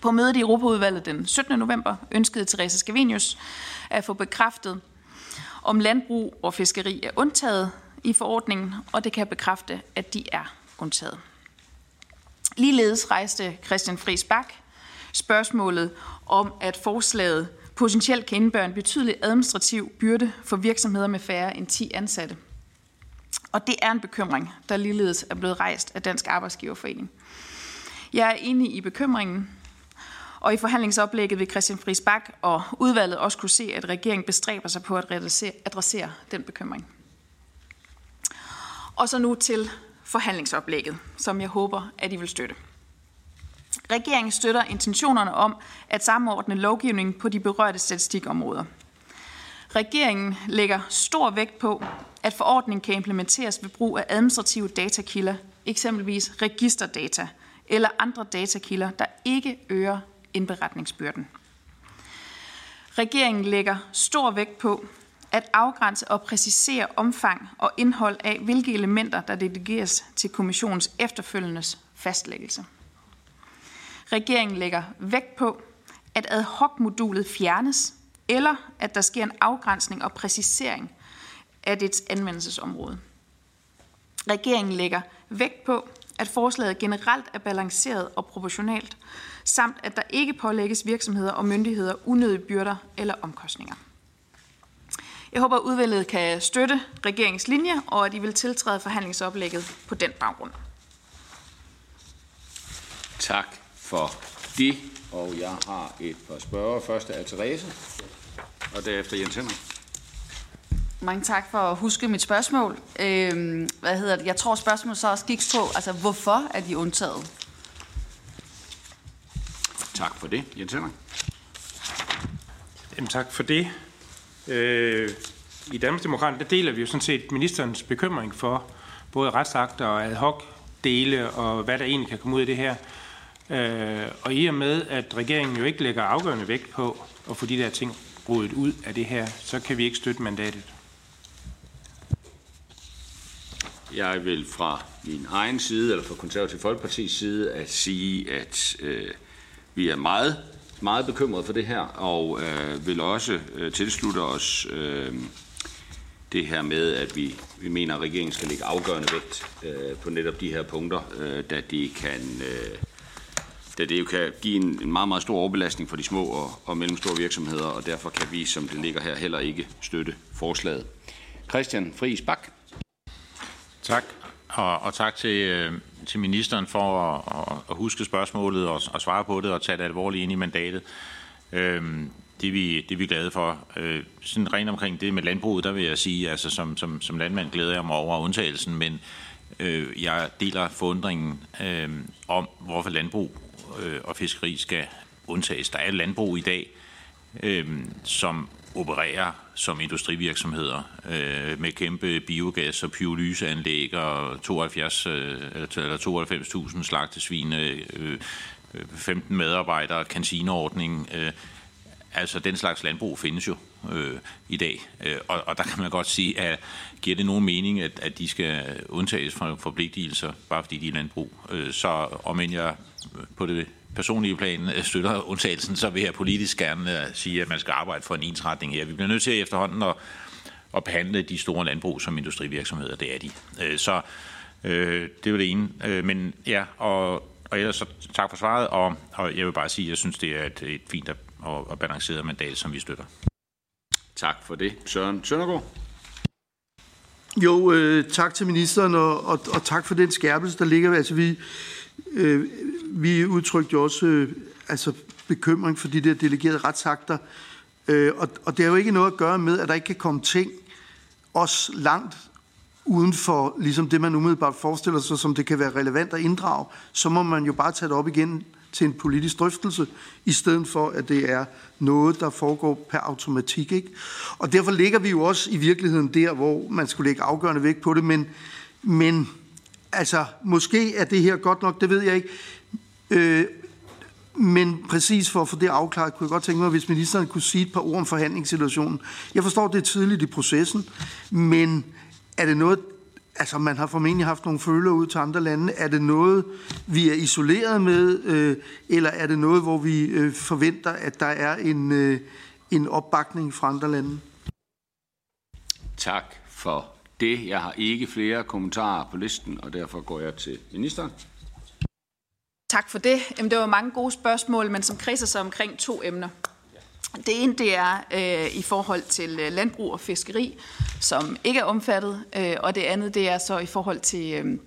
På mødet i Europaudvalget den 17. november ønskede Therese Scavenius at få bekræftet, om landbrug og fiskeri er undtaget i forordningen, og det kan bekræfte, at de er undtaget. Ligeledes rejste Christian Friis Bak spørgsmålet om, at forslaget potentielt kan indebære en betydelig administrativ byrde for virksomheder med færre end 10 ansatte. Og det er en bekymring, der ligeledes er blevet rejst af Dansk Arbejdsgiverforening. Jeg er enig i bekymringen, og i forhandlingsoplægget vil Christian Friis Bak og udvalget også kunne se, at regeringen bestræber sig på at adressere den bekymring. Og så nu til forhandlingsoplægget, som jeg håber, at I vil støtte. Regeringen støtter intentionerne om at samordne lovgivningen på de berørte statistikområder. Regeringen lægger stor vægt på, at forordningen kan implementeres ved brug af administrative datakilder eksempelvis registerdata eller andre datakilder, der ikke øger indberetningsbyrden. Regeringen lægger stor vægt på at afgrænse og præcisere omfang og indhold af, hvilke elementer, der delegeres til kommissionens efterfølgendes fastlæggelse. Regeringen lægger vægt på, at ad hoc-modulet fjernes, eller at der sker en afgrænsning og præcisering af dets anvendelsesområde. Regeringen lægger vægt på, at forslaget generelt er balanceret og proportionalt, samt at der ikke pålægges virksomheder og myndigheder unødige byrder eller omkostninger. Jeg håber, at udvalget kan støtte regeringens linje, og at I vil tiltræde forhandlingsoplægget på den baggrund. Tak for det, og jeg har et par spørger. Først er Therese, og derefter Jens Henrik. Mange tak for at huske mit spørgsmål. Øhm, hvad hedder det? Jeg tror, spørgsmålet så også gik på, altså hvorfor er de undtaget? Tak for det, Jens Henrik. Jamen, tak for det. Øh, I Danmarksdemokraterne der deler vi jo sådan set ministerens bekymring for både retsakter og ad hoc dele og hvad der egentlig kan komme ud af det her. Øh, og i og med, at regeringen jo ikke lægger afgørende vægt på at få de der ting rodet ud af det her, så kan vi ikke støtte mandatet. Jeg vil fra min egen side, eller fra Konservativ Folkepartis side, at sige, at øh, vi er meget, meget bekymrede for det her, og øh, vil også øh, tilslutte os øh, det her med, at vi, vi mener, at regeringen skal lægge afgørende vægt øh, på netop de her punkter, øh, da det kan... Øh, da det jo kan give en, en meget, meget stor overbelastning for de små og, og mellemstore virksomheder, og derfor kan vi, som det ligger her, heller ikke støtte forslaget. Christian Friis Bak. Tak, og, og tak til, øh, til ministeren for at, at huske spørgsmålet og, og svare på det og tage det alvorligt ind i mandatet. Øhm, det, er vi, det er vi glade for. Øh, sådan rent omkring det med landbruget, der vil jeg sige, altså som, som, som landmand glæder jeg mig over undtagelsen, men øh, jeg deler forundringen øh, om, hvorfor landbrug øh, og fiskeri skal undtages. Der er landbrug i dag, øh, som opererer som industrivirksomheder øh, med kæmpe biogas- og pyrolyseanlæg og 72, øh, eller 92.000 slagtesvine, øh, øh 15 medarbejdere, kantineordning. Øh, altså den slags landbrug findes jo øh, i dag. Øh, og, og der kan man godt sige, at giver det nogen mening, at, at de skal undtages fra forpligtelser, bare fordi de er landbrug. Øh, så om end jeg øh, på det personlige plan støtter undtagelsen, så vil jeg politisk gerne sige, at man skal arbejde for en ensretning her. Vi bliver nødt til efterhånden at, at behandle de store landbrug som industrivirksomheder. Det er de. Så øh, det er det ene. Men ja, og, og ellers så tak for svaret, og, og jeg vil bare sige, at jeg synes, det er et, et fint og, og balanceret mandat, som vi støtter. Tak for det. Søren Søndergaard. Jo, øh, tak til ministeren, og, og, og tak for den skærpelse, der ligger. Altså, vi, øh, vi udtrykte jo også øh, altså bekymring for de der delegerede retsakter, øh, og, og det har jo ikke noget at gøre med, at der ikke kan komme ting også langt uden for ligesom det, man umiddelbart forestiller sig, som det kan være relevant at inddrage, så må man jo bare tage det op igen til en politisk drøftelse, i stedet for, at det er noget, der foregår per automatik. Ikke? Og derfor ligger vi jo også i virkeligheden der, hvor man skulle lægge afgørende vægt på det, men, men altså, måske er det her godt nok, det ved jeg ikke. Øh, men præcis for at få det afklaret, kunne jeg godt tænke mig, hvis ministeren kunne sige et par ord om forhandlingssituationen. Jeg forstår, det er tidligt i processen, men er det noget, altså man har formentlig haft nogle føler ud til andre lande. Er det noget, vi er isoleret med, øh, eller er det noget, hvor vi øh, forventer, at der er en, øh, en opbakning fra andre lande? Tak for det. Jeg har ikke flere kommentarer på listen, og derfor går jeg til ministeren. Tak for det. Jamen, det var mange gode spørgsmål, men som kredser sig omkring to emner. Det ene det er øh, i forhold til øh, landbrug og fiskeri, som ikke er omfattet, øh, og det andet det er så i forhold til, øh,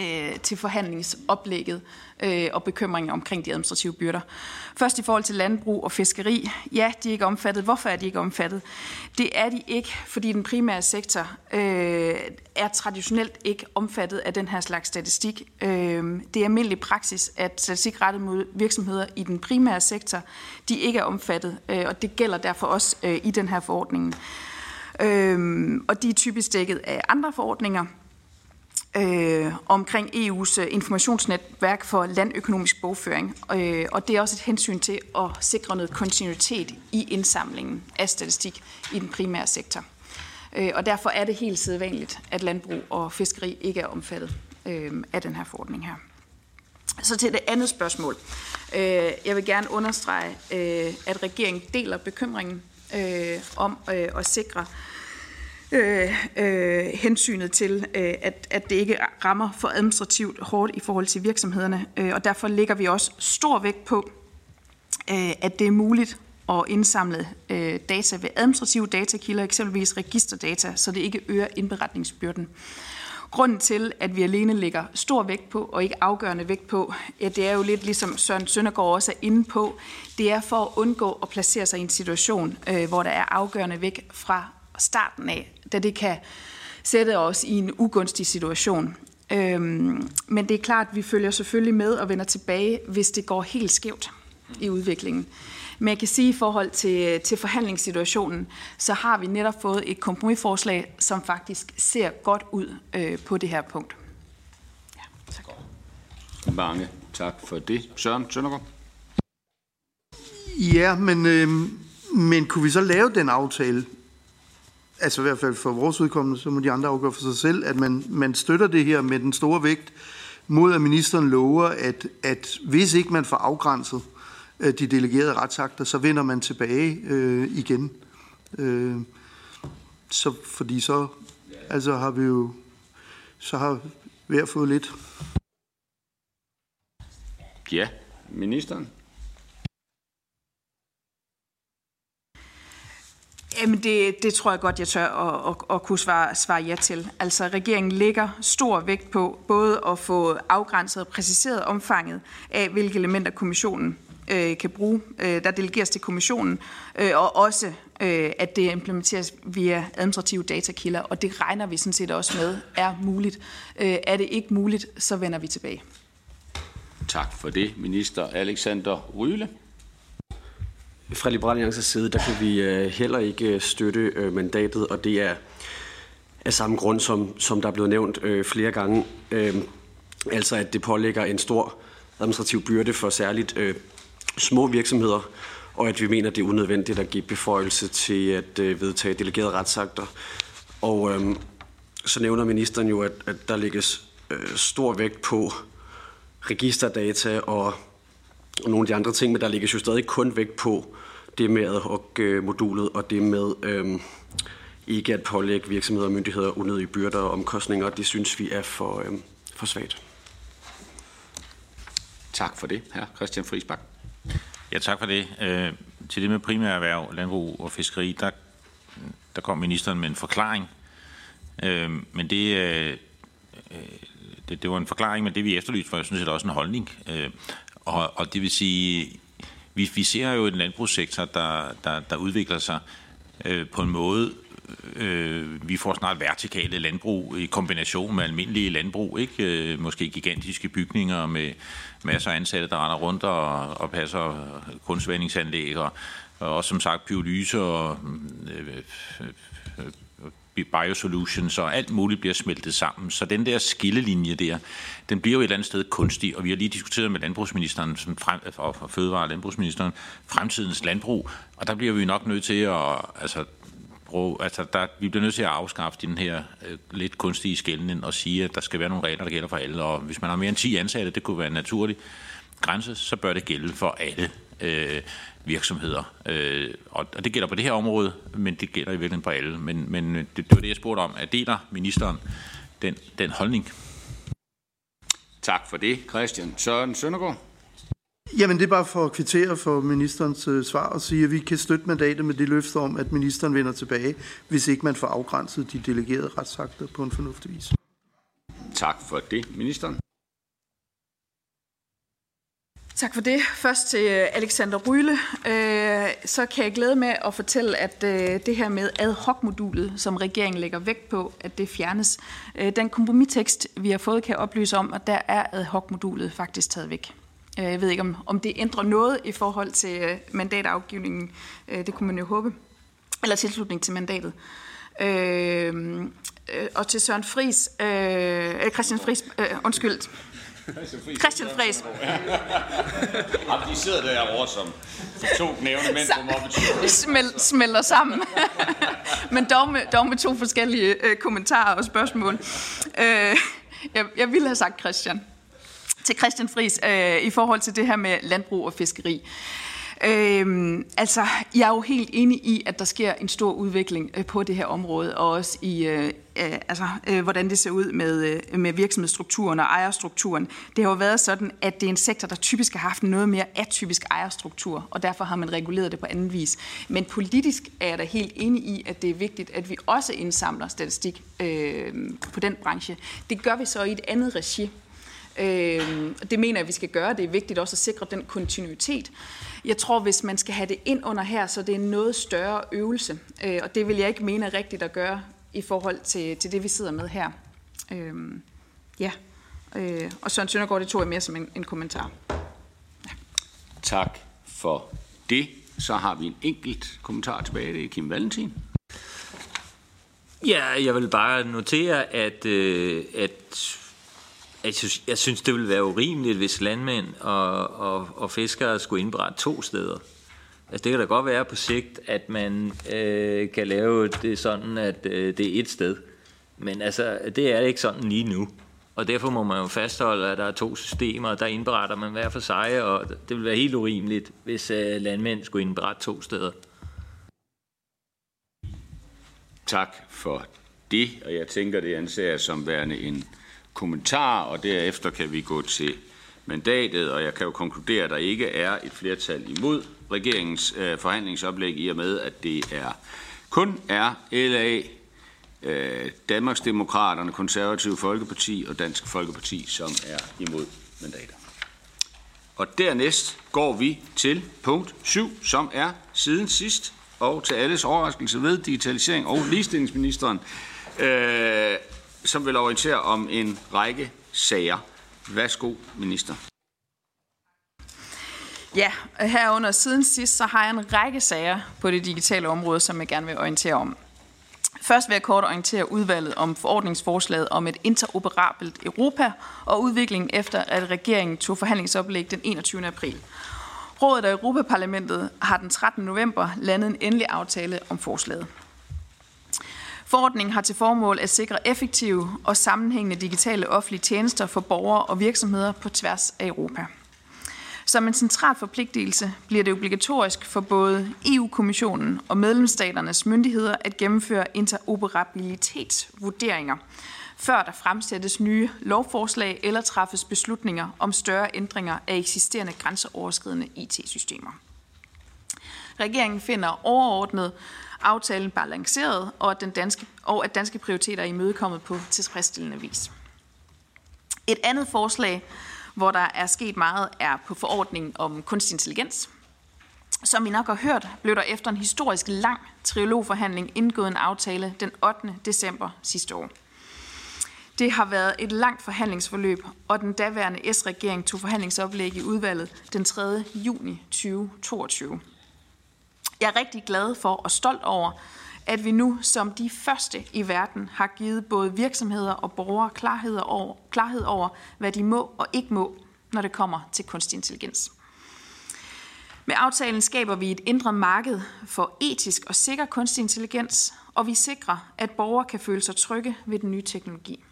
øh, til forhandlingsoplægget øh, og bekymringen omkring de administrative byrder. Først i forhold til landbrug og fiskeri. Ja, de er ikke omfattet. Hvorfor er de ikke omfattet? Det er de ikke, fordi den primære sektor øh, er traditionelt ikke omfattet af den her slags statistik. Øh, det er almindelig praksis, at statistik rettet mod virksomheder i den primære sektor, de ikke er omfattet, øh, og det gælder derfor også øh, i den her forordning. Øhm, og de er typisk dækket af andre forordninger, øh, omkring EU's øh, informationsnetværk for landøkonomisk bogføring. Øh, og det er også et hensyn til at sikre noget kontinuitet i indsamlingen af statistik i den primære sektor. Øh, og derfor er det helt sædvanligt, at landbrug og fiskeri ikke er omfattet øh, af den her forordning her. Så til det andet spørgsmål. Øh, jeg vil gerne understrege, øh, at regeringen deler bekymringen øh, om øh, at sikre øh, Øh, øh, hensynet til, øh, at, at det ikke rammer for administrativt hårdt i forhold til virksomhederne. Øh, og derfor lægger vi også stor vægt på, øh, at det er muligt at indsamle øh, data ved administrative datakilder, eksempelvis registerdata, så det ikke øger indberetningsbyrden. Grunden til, at vi alene lægger stor vægt på, og ikke afgørende vægt på, ja, det er jo lidt ligesom Søren Søndergaard også er inde på, det er for at undgå at placere sig i en situation, øh, hvor der er afgørende væk fra starten af, da det kan sætte os i en ugunstig situation. Øhm, men det er klart, at vi følger selvfølgelig med og vender tilbage, hvis det går helt skævt i udviklingen. Men jeg kan sige, i forhold til, til forhandlingssituationen, så har vi netop fået et kompromisforslag, som faktisk ser godt ud øh, på det her punkt. Ja, tak. Mange tak for det. Søren Søndergaard. Ja, men, øh, men kunne vi så lave den aftale, altså i hvert fald for vores udkommende, så må de andre afgøre for sig selv, at man, man støtter det her med den store vægt, mod at ministeren lover, at, at hvis ikke man får afgrænset øh, de delegerede retsakter, så vender man tilbage øh, igen. Øh, så, fordi så altså har vi jo så har vi fået lidt. Ja, ministeren. Jamen det, det tror jeg godt, jeg tør at, at, at kunne svare, svare ja til. Altså regeringen lægger stor vægt på både at få afgrænset og præciseret omfanget af, hvilke elementer kommissionen øh, kan bruge, øh, der delegeres til kommissionen, øh, og også øh, at det implementeres via administrative datakilder, og det regner vi sådan set også med er muligt. Øh, er det ikke muligt, så vender vi tilbage. Tak for det, minister Alexander Ryle. Fra Liberal Alliances side, der kan vi øh, heller ikke øh, støtte øh, mandatet, og det er af samme grund, som, som der er blevet nævnt øh, flere gange. Øh, altså at det pålægger en stor administrativ byrde for særligt øh, små virksomheder, og at vi mener, det er unødvendigt at give beføjelse til at øh, vedtage delegerede retsakter. Og øh, så nævner ministeren jo, at, at der lægges øh, stor vægt på registerdata og nogle af de andre ting, men der lægges jo stadig kun vægt på det med ad hoc-modulet og det med øh, ikke at pålægge virksomheder og myndigheder unødige byrder og omkostninger. Det synes vi er for, øh, for svagt. Tak for det, her Christian Friisbak. Ja, tak for det. Øh, til det med primære erhverv, landbrug og fiskeri, der, der kom ministeren med en forklaring. Øh, men det, øh, det, det var en forklaring, men det vi efterlyste var jo sådan set også en holdning. Øh, og, og det vil sige, vi, vi ser jo en landbrugssektor, der, der, der udvikler sig øh, på en måde, øh, vi får snart vertikale landbrug i kombination med almindelige landbrug, ikke? Øh, måske gigantiske bygninger med masser af ansatte, der render rundt og, og passer kunstvandingsanlæg, og, og også som sagt pyrolyse og mm, øh, øh, biosolutions og alt muligt bliver smeltet sammen. Så den der skillelinje der, den bliver jo et eller andet sted kunstig, og vi har lige diskuteret med landbrugsministeren, som frem, og fødevare- og landbrugsministeren, fremtidens landbrug, og der bliver vi nok nødt til at, altså, bruge, altså der, vi bliver nødt til at afskaffe den her øh, lidt kunstige skældning og sige, at der skal være nogle regler, der gælder for alle. Og hvis man har mere end 10 ansatte, det kunne være en naturlig grænse, så bør det gælde for alle øh, virksomheder. Øh, og, og det gælder på det her område, men det gælder i virkeligheden på alle. Men, men det, det var det, jeg spurgte om. Er deler ministeren den, den holdning? Tak for det, Christian. Søren Søndergaard. Jamen, det er bare for at kvittere for ministerens øh, svar og sige, at vi kan støtte mandatet med det løfte om, at ministeren vender tilbage, hvis ikke man får afgrænset de delegerede retsakter på en fornuftig vis. Tak for det, ministeren. Tak for det. Først til øh, Alexander Ryle. Øh, så kan jeg glæde med at fortælle, at øh, det her med ad hoc-modulet, som regeringen lægger vægt på, at det fjernes. Den kompromistekst, vi har fået, kan oplyse om, at der er ad hoc-modulet faktisk taget væk. Jeg ved ikke, om, om det ændrer noget i forhold til mandatafgivningen. Det kunne man jo håbe. Eller tilslutning til mandatet. Øh, og til Søren Fris, øh, Christian Fris, øh, undskyld, Christian Friis. Ja. de sidder derovre som to nævne mænd på mobbet. Smel, smelter sammen. Men dog med, dog med to forskellige øh, kommentarer og spørgsmål. Øh, jeg, jeg ville have sagt Christian. Til Christian Friis øh, i forhold til det her med landbrug og fiskeri. Øhm, altså, jeg er jo helt enig i, at der sker en stor udvikling øh, på det her område, og også i, øh, øh, altså, øh, hvordan det ser ud med, øh, med virksomhedsstrukturen og ejerstrukturen. Det har jo været sådan, at det er en sektor, der typisk har haft en noget mere atypisk ejerstruktur, og derfor har man reguleret det på anden vis. Men politisk er jeg da helt enig i, at det er vigtigt, at vi også indsamler statistik øh, på den branche. Det gør vi så i et andet regi, Øh, det mener jeg, vi skal gøre. Det er vigtigt også at sikre den kontinuitet. Jeg tror, hvis man skal have det ind under her, så det er en noget større øvelse. Øh, og det vil jeg ikke mene er rigtigt at gøre i forhold til, til det, vi sidder med her. Øh, ja. Øh, og Søren Søndergaard, det tog jeg mere som en, en kommentar. Ja. Tak for det. Så har vi en enkelt kommentar tilbage. Det er Kim Valentin. Ja, jeg vil bare notere, at, øh, at jeg synes, jeg synes, det ville være urimeligt, hvis landmænd og, og, og fiskere skulle indberette to steder. Altså, det kan da godt være på sigt, at man øh, kan lave det sådan, at øh, det er et sted. Men altså, det er ikke sådan lige nu. Og derfor må man jo fastholde, at der er to systemer, der indberetter man hver for sig, og det vil være helt urimeligt, hvis øh, landmænd skulle indberette to steder. Tak for det, og jeg tænker, det anser jeg som værende en kommentar, og derefter kan vi gå til mandatet, og jeg kan jo konkludere, at der ikke er et flertal imod regeringens øh, forhandlingsoplæg, i og med, at det er kun er LA, øh, Danmarksdemokraterne, Konservative Folkeparti og Dansk Folkeparti, som er imod mandater. Og dernæst går vi til punkt 7, som er siden sidst, og til alles overraskelse ved digitalisering og ligestillingsministeren, øh, som vil orientere om en række sager. Værsgo, minister. Ja, herunder siden sidst, så har jeg en række sager på det digitale område, som jeg gerne vil orientere om. Først vil jeg kort orientere udvalget om forordningsforslaget om et interoperabelt Europa og udviklingen efter, at regeringen tog forhandlingsoplæg den 21. april. Rådet og Europaparlamentet har den 13. november landet en endelig aftale om forslaget. Forordningen har til formål at sikre effektive og sammenhængende digitale offentlige tjenester for borgere og virksomheder på tværs af Europa. Som en central forpligtelse bliver det obligatorisk for både EU-kommissionen og medlemsstaternes myndigheder at gennemføre interoperabilitetsvurderinger, før der fremsættes nye lovforslag eller træffes beslutninger om større ændringer af eksisterende grænseoverskridende IT-systemer. Regeringen finder overordnet aftalen balanceret, og at, den danske, og at danske prioriteter er imødekommet på tilfredsstillende vis. Et andet forslag, hvor der er sket meget, er på forordningen om kunstig intelligens. Som I nok har hørt, blev der efter en historisk lang trilogforhandling indgået en aftale den 8. december sidste år. Det har været et langt forhandlingsforløb, og den daværende S-regering tog forhandlingsoplæg i udvalget den 3. juni 2022. Jeg er rigtig glad for og stolt over, at vi nu som de første i verden har givet både virksomheder og borgere klarhed over, klarhed over, hvad de må og ikke må, når det kommer til kunstig intelligens. Med aftalen skaber vi et indre marked for etisk og sikker kunstig intelligens, og vi sikrer, at borgere kan føle sig trygge ved den nye teknologi.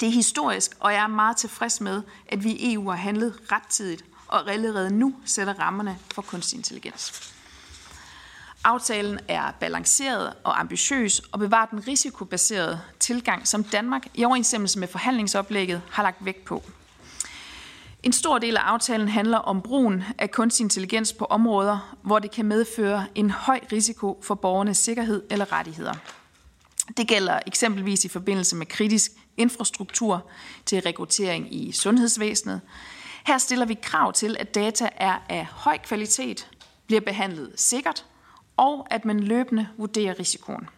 Det er historisk, og jeg er meget tilfreds med, at vi i EU har handlet rettidigt og allerede nu sætter rammerne for kunstig intelligens. Aftalen er balanceret og ambitiøs og bevarer den risikobaserede tilgang, som Danmark i overensstemmelse med forhandlingsoplægget har lagt vægt på. En stor del af aftalen handler om brugen af kunstig intelligens på områder, hvor det kan medføre en høj risiko for borgernes sikkerhed eller rettigheder. Det gælder eksempelvis i forbindelse med kritisk infrastruktur til rekruttering i sundhedsvæsenet. Her stiller vi krav til, at data er af høj kvalitet, bliver behandlet sikkert og at man løbende vurderer risikoen.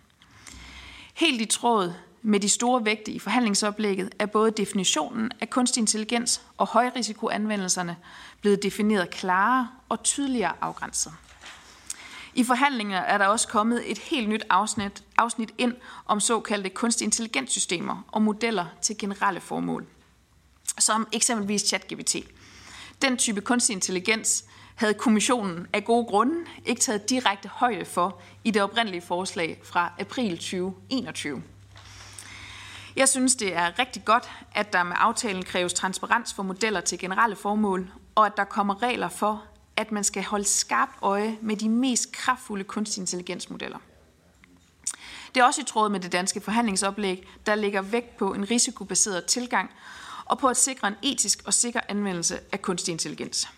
Helt i tråd med de store vægte i forhandlingsoplægget er både definitionen af kunstig intelligens og højrisikoanvendelserne blevet defineret klarere og tydeligere afgrænset. I forhandlingerne er der også kommet et helt nyt afsnit, afsnit ind om såkaldte kunstig intelligenssystemer og modeller til generelle formål, som eksempelvis ChatGPT. Den type kunstig intelligens havde kommissionen af gode grunde ikke taget direkte højde for i det oprindelige forslag fra april 2021. Jeg synes, det er rigtig godt, at der med aftalen kræves transparens for modeller til generelle formål, og at der kommer regler for, at man skal holde skarpt øje med de mest kraftfulde kunstig intelligensmodeller. Det er også i tråd med det danske forhandlingsoplæg, der lægger vægt på en risikobaseret tilgang og på at sikre en etisk og sikker anvendelse af kunstig intelligens.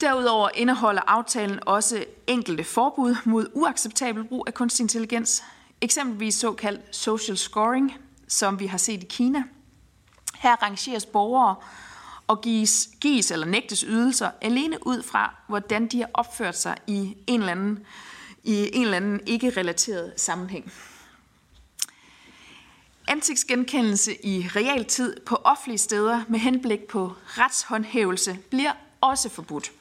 Derudover indeholder aftalen også enkelte forbud mod uacceptabel brug af kunstig intelligens, eksempelvis såkaldt social scoring, som vi har set i Kina. Her rangeres borgere og gives, gives eller nægtes ydelser alene ud fra, hvordan de har opført sig i en eller anden, i en eller anden ikke-relateret sammenhæng. Ansigtsgenkendelse i realtid på offentlige steder med henblik på retshåndhævelse bliver også forbudt,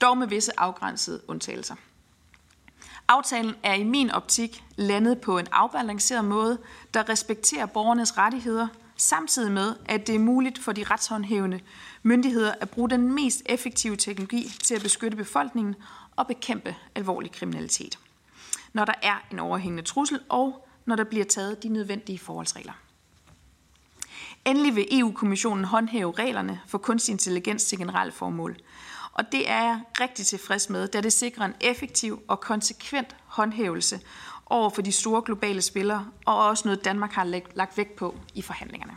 dog med visse afgrænsede undtagelser. Aftalen er i min optik landet på en afbalanceret måde, der respekterer borgernes rettigheder, samtidig med, at det er muligt for de retshåndhævende myndigheder at bruge den mest effektive teknologi til at beskytte befolkningen og bekæmpe alvorlig kriminalitet, når der er en overhængende trussel og når der bliver taget de nødvendige forholdsregler. Endelig vil EU-kommissionen håndhæve reglerne for kunstig intelligens til generelle formål. Og det er jeg rigtig tilfreds med, da det sikrer en effektiv og konsekvent håndhævelse over for de store globale spillere, og også noget Danmark har lagt vægt på i forhandlingerne.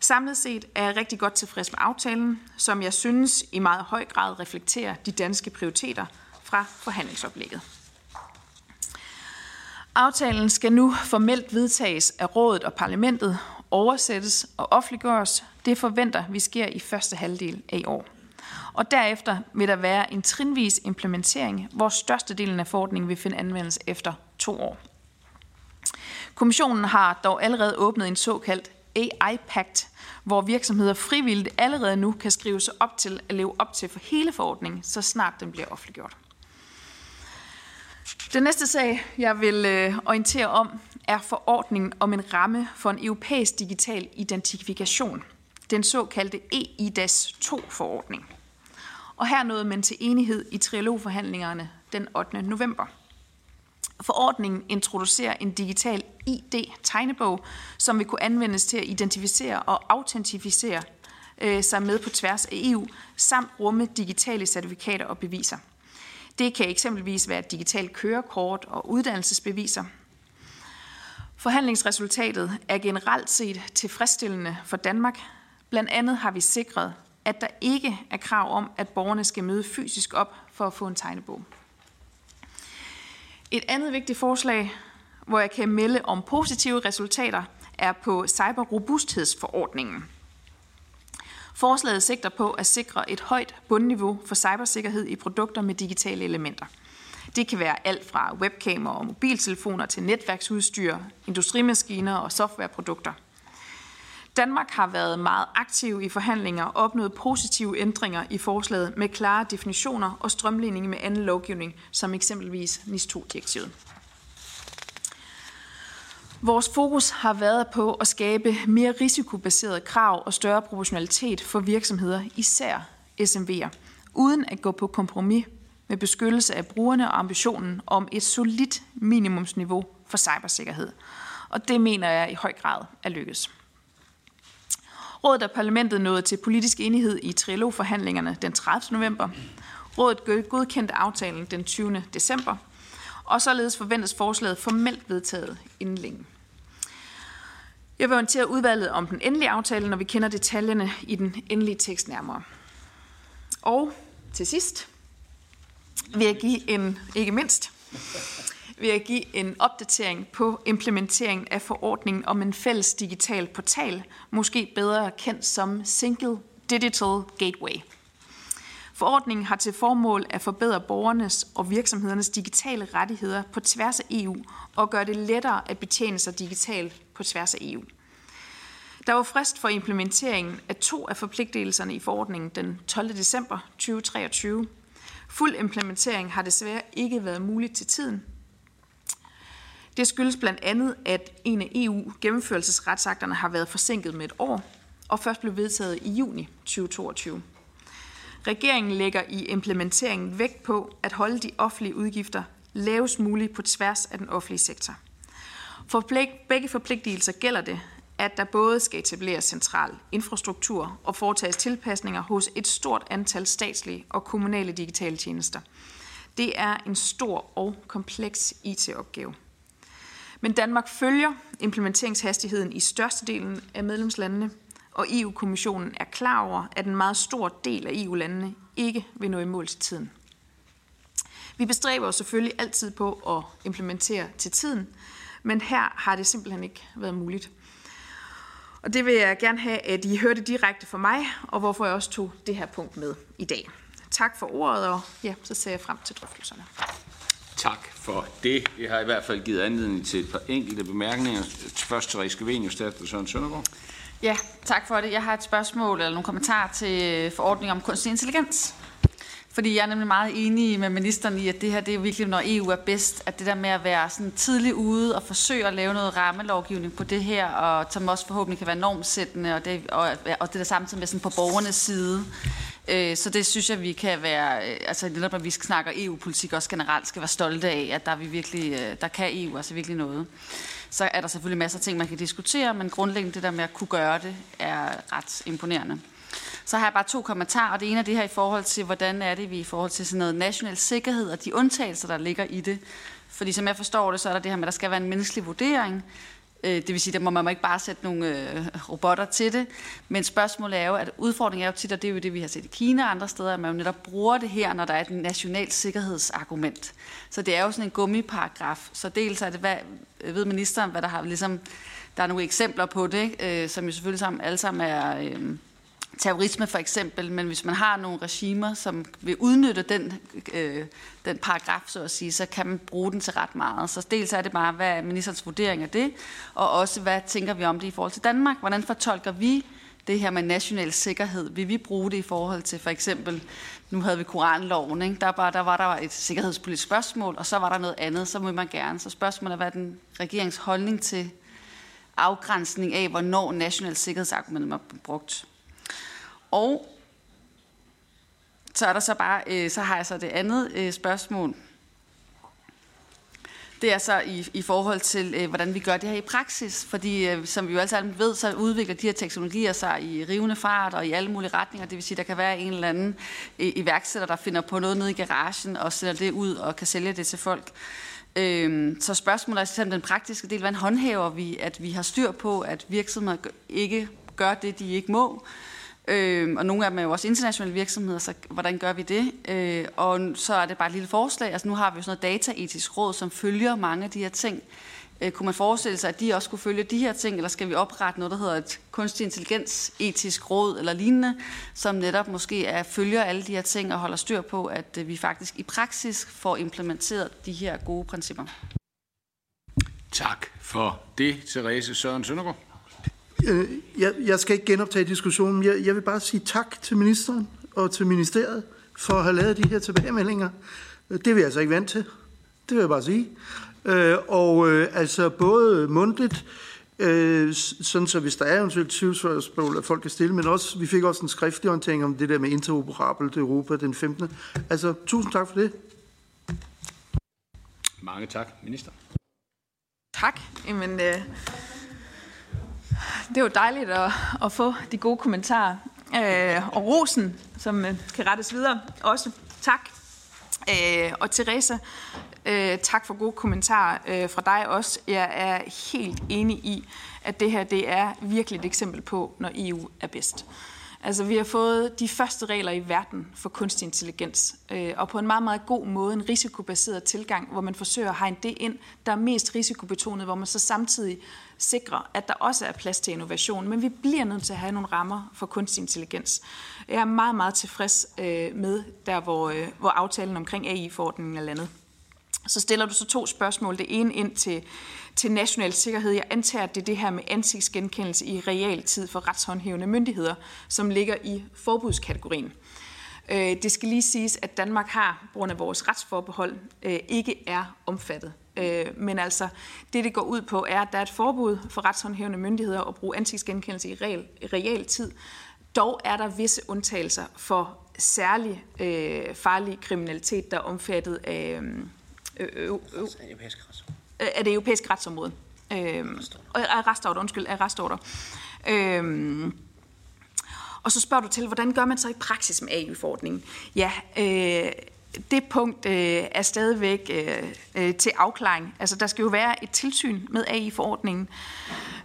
Samlet set er jeg rigtig godt tilfreds med aftalen, som jeg synes i meget høj grad reflekterer de danske prioriteter fra forhandlingsoplægget. Aftalen skal nu formelt vedtages af rådet og parlamentet, oversættes og offentliggøres. Det forventer vi sker i første halvdel af i år. Og derefter vil der være en trinvis implementering, hvor størstedelen af forordningen vil finde anvendelse efter to år. Kommissionen har dog allerede åbnet en såkaldt AI-pagt, hvor virksomheder frivilligt allerede nu kan skrive sig op til at leve op til for hele forordningen, så snart den bliver offentliggjort. Den næste sag, jeg vil øh, orientere om, er forordningen om en ramme for en europæisk digital identifikation, den såkaldte EIDAS 2-forordning. Og her nåede man til enighed i trilogforhandlingerne den 8. november. Forordningen introducerer en digital ID-tegnebog, som vil kunne anvendes til at identificere og autentificere øh, sig med på tværs af EU, samt rumme digitale certifikater og beviser. Det kan eksempelvis være digitalt kørekort og uddannelsesbeviser. Forhandlingsresultatet er generelt set tilfredsstillende for Danmark. Blandt andet har vi sikret, at der ikke er krav om, at borgerne skal møde fysisk op for at få en tegnebog. Et andet vigtigt forslag, hvor jeg kan melde om positive resultater, er på cyberrobusthedsforordningen. Forslaget sigter på at sikre et højt bundniveau for cybersikkerhed i produkter med digitale elementer. Det kan være alt fra webkamera og mobiltelefoner til netværksudstyr, industrimaskiner og softwareprodukter – Danmark har været meget aktiv i forhandlinger og opnået positive ændringer i forslaget med klare definitioner og strømligning med anden lovgivning, som eksempelvis NIS2-direktivet. Vores fokus har været på at skabe mere risikobaserede krav og større proportionalitet for virksomheder, især SMV'er, uden at gå på kompromis med beskyttelse af brugerne og ambitionen om et solidt minimumsniveau for cybersikkerhed. Og det mener jeg i høj grad er lykkedes. Rådet og parlamentet nåede til politisk enighed i trilogforhandlingerne den 30. november. Rådet godkendte aftalen den 20. december, og således forventes forslaget formelt vedtaget inden længe. Jeg vil orientere udvalget om den endelige aftale, når vi kender detaljerne i den endelige tekst nærmere. Og til sidst vil jeg give en, ikke mindst, vil jeg give en opdatering på implementeringen af forordningen om en fælles digital portal, måske bedre kendt som Single Digital Gateway. Forordningen har til formål at forbedre borgernes og virksomhedernes digitale rettigheder på tværs af EU og gøre det lettere at betjene sig digitalt på tværs af EU. Der var frist for implementeringen af to af forpligtelserne i forordningen den 12. december 2023. Fuld implementering har desværre ikke været muligt til tiden. Det skyldes blandt andet, at en af EU-gennemførelsesretsakterne har været forsinket med et år, og først blev vedtaget i juni 2022. Regeringen lægger i implementeringen vægt på at holde de offentlige udgifter lavest muligt på tværs af den offentlige sektor. For begge forpligtelser gælder det, at der både skal etableres central infrastruktur og foretages tilpasninger hos et stort antal statslige og kommunale digitale tjenester. Det er en stor og kompleks IT-opgave. Men Danmark følger implementeringshastigheden i størstedelen af medlemslandene, og EU-kommissionen er klar over, at en meget stor del af EU-landene ikke vil nå i mål til tiden. Vi bestræber os selvfølgelig altid på at implementere til tiden, men her har det simpelthen ikke været muligt. Og det vil jeg gerne have, at I hørte direkte fra mig, og hvorfor jeg også tog det her punkt med i dag. Tak for ordet, og ja, så ser jeg frem til drøftelserne. Tak for det. Det har i hvert fald givet anledning til et par enkelte bemærkninger. Først til Riske og Søren Søndergaard. Ja, tak for det. Jeg har et spørgsmål eller nogle kommentarer til forordningen om kunstig intelligens. Fordi jeg er nemlig meget enig med ministeren i, at det her det er virkelig, når EU er bedst, at det der med at være sådan tidligt ude og forsøge at lave noget rammelovgivning på det her, og som også forhåbentlig kan være normsættende, og det, og, og det der samtidig med sådan på borgernes side. Øh, så det synes jeg, vi kan være, øh, altså netop når vi snakker EU-politik også generelt, skal være stolte af, at der, er vi virkelig, øh, der kan EU altså virkelig noget. Så er der selvfølgelig masser af ting, man kan diskutere, men grundlæggende det der med at kunne gøre det, er ret imponerende. Så har jeg bare to kommentarer, og det ene er det her i forhold til, hvordan er det vi i forhold til sådan noget national sikkerhed og de undtagelser, der ligger i det. Fordi som jeg forstår det, så er der det her med, at der skal være en menneskelig vurdering. Øh, det vil sige, at man må ikke bare sætte nogle øh, robotter til det. Men spørgsmålet er jo, at udfordringen er jo tit, og det er jo det, vi har set i Kina og andre steder, at man jo netop bruger det her, når der er et nationalt sikkerhedsargument. Så det er jo sådan en gummiparagraf. Så dels er det, hvad, ved ministeren, hvad der har ligesom, der er nogle eksempler på det, øh, som jo selvfølgelig sammen, alle sammen er... Øh, terrorisme for eksempel, men hvis man har nogle regimer, som vil udnytte den, øh, den paragraf, så at sige, så kan man bruge den til ret meget. Så dels er det bare, hvad er ministerens vurdering af det, og også hvad tænker vi om det i forhold til Danmark? Hvordan fortolker vi det her med national sikkerhed? Vil vi bruge det i forhold til for eksempel, nu havde vi koranloven, ikke? Der, var, der var der et sikkerhedspolitisk spørgsmål, og så var der noget andet, så må man gerne. Så spørgsmålet er, hvad er den regerings holdning til afgrænsning af, hvornår national sikkerhedsargumentet var brugt? Og så er der så bare, øh, så har jeg så det andet øh, spørgsmål. Det er så i, i forhold til, øh, hvordan vi gør det her i praksis. Fordi, øh, som vi jo alle sammen ved, så udvikler de her teknologier sig i rivende fart og i alle mulige retninger. Det vil sige, der kan være en eller anden øh, iværksætter, der finder på noget nede i garagen og sender det ud og kan sælge det til folk. Øh, så spørgsmålet er simpelthen den praktiske del. Hvordan håndhæver vi, at vi har styr på, at virksomheder ikke gør det, de ikke må? Øh, Øh, og nogle af dem er jo også internationale virksomheder, så hvordan gør vi det? Øh, og så er det bare et lille forslag. Altså nu har vi jo sådan noget dataetisk råd, som følger mange af de her ting. Øh, kunne man forestille sig, at de også skulle følge de her ting, eller skal vi oprette noget, der hedder et kunstig intelligens etisk råd eller lignende, som netop måske er, følger alle de her ting og holder styr på, at øh, vi faktisk i praksis får implementeret de her gode principper. Tak for det, Therese Søren Søndergaard. Øh, jeg, jeg skal ikke genoptage diskussionen. Jeg, jeg vil bare sige tak til ministeren og til ministeriet for at have lavet de her tilbagemeldinger. Det er vi altså ikke vant til. Det vil jeg bare sige. Øh, og øh, altså både mundtligt, sådan så hvis der er eventuelt tvivlsspørgsmål, at folk kan stille, men også, vi fik også en skriftlig orientering om det der med interoperabelt Europa den 15. Altså, tusind tak for det. Mange tak, minister. Tak. Jamen, øh det er jo dejligt at, at få de gode kommentarer. Øh, og rosen, som øh, kan rettes videre, også tak. Øh, og Teresa, øh, tak for gode kommentarer øh, fra dig også. Jeg er helt enig i, at det her det er virkelig et eksempel på, når EU er bedst. Altså, vi har fået de første regler i verden for kunstig intelligens, øh, og på en meget, meget god måde en risikobaseret tilgang, hvor man forsøger at hegne det ind, der er mest risikobetonet, hvor man så samtidig sikrer, at der også er plads til innovation. Men vi bliver nødt til at have nogle rammer for kunstig intelligens. Jeg er meget, meget tilfreds øh, med der, hvor, øh, hvor aftalen omkring AI-forordningen er landet. Så stiller du så to spørgsmål. Det ene ind til, til national sikkerhed. Jeg antager, at det er det her med ansigtsgenkendelse i realtid for retshåndhævende myndigheder, som ligger i forbudskategorien. Øh, det skal lige siges, at Danmark har, på grund af vores retsforbehold, øh, ikke er omfattet. Øh, men altså, det det går ud på, er, at der er et forbud for retshåndhævende myndigheder at bruge ansigtsgenkendelse i real, real tid. Dog er der visse undtagelser for særlig øh, farlig kriminalitet, der er omfattet af, øh, øh, øh, Øh, af det europæiske retsområde. Øhm, øh, arrestorder, undskyld, arrestorder. Øh, og så spørger du til, hvordan gør man så i praksis med AU-forordningen? Ja, øh, det punkt øh, er stadigvæk øh, øh, til afklaring. Altså, der skal jo være et tilsyn med AI-forordningen.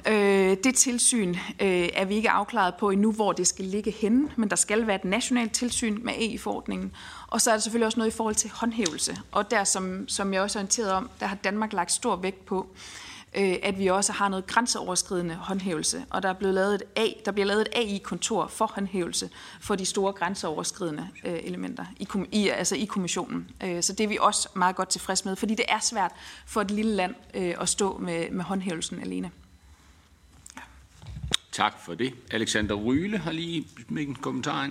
Øh, det tilsyn øh, er vi ikke afklaret på endnu, hvor det skal ligge henne, men der skal være et nationalt tilsyn med AI-forordningen. Og så er der selvfølgelig også noget i forhold til håndhævelse. Og der, som, som jeg også er orienteret om, der har Danmark lagt stor vægt på, øh, at vi også har noget grænseoverskridende håndhævelse, og der, er blevet lavet et A, der bliver lavet et AI-kontor for håndhævelse for de store grænseoverskridende øh, elementer i, i, altså i kommissionen. Øh, så det er vi også meget godt tilfreds med, fordi det er svært for et lille land øh, at stå med, med håndhævelsen alene. Tak for det. Alexander Ryle har lige en kommentar.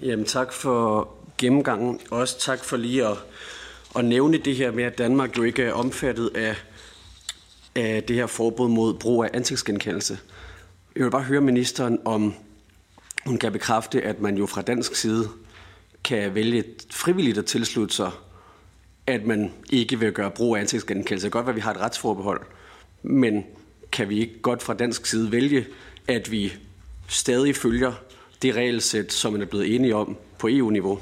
Jamen tak for gennemgangen. Også tak for lige at, at nævne det her med, at Danmark jo ikke er omfattet af af det her forbud mod brug af ansigtsgenkendelse. Jeg vil bare høre ministeren, om hun kan bekræfte, at man jo fra dansk side kan vælge frivilligt at tilslutte sig, at man ikke vil gøre brug af ansigtsgenkendelse. Det kan godt være, at vi har et retsforbehold, men kan vi ikke godt fra dansk side vælge, at vi stadig følger det regelsæt, som man er blevet enige om på EU-niveau?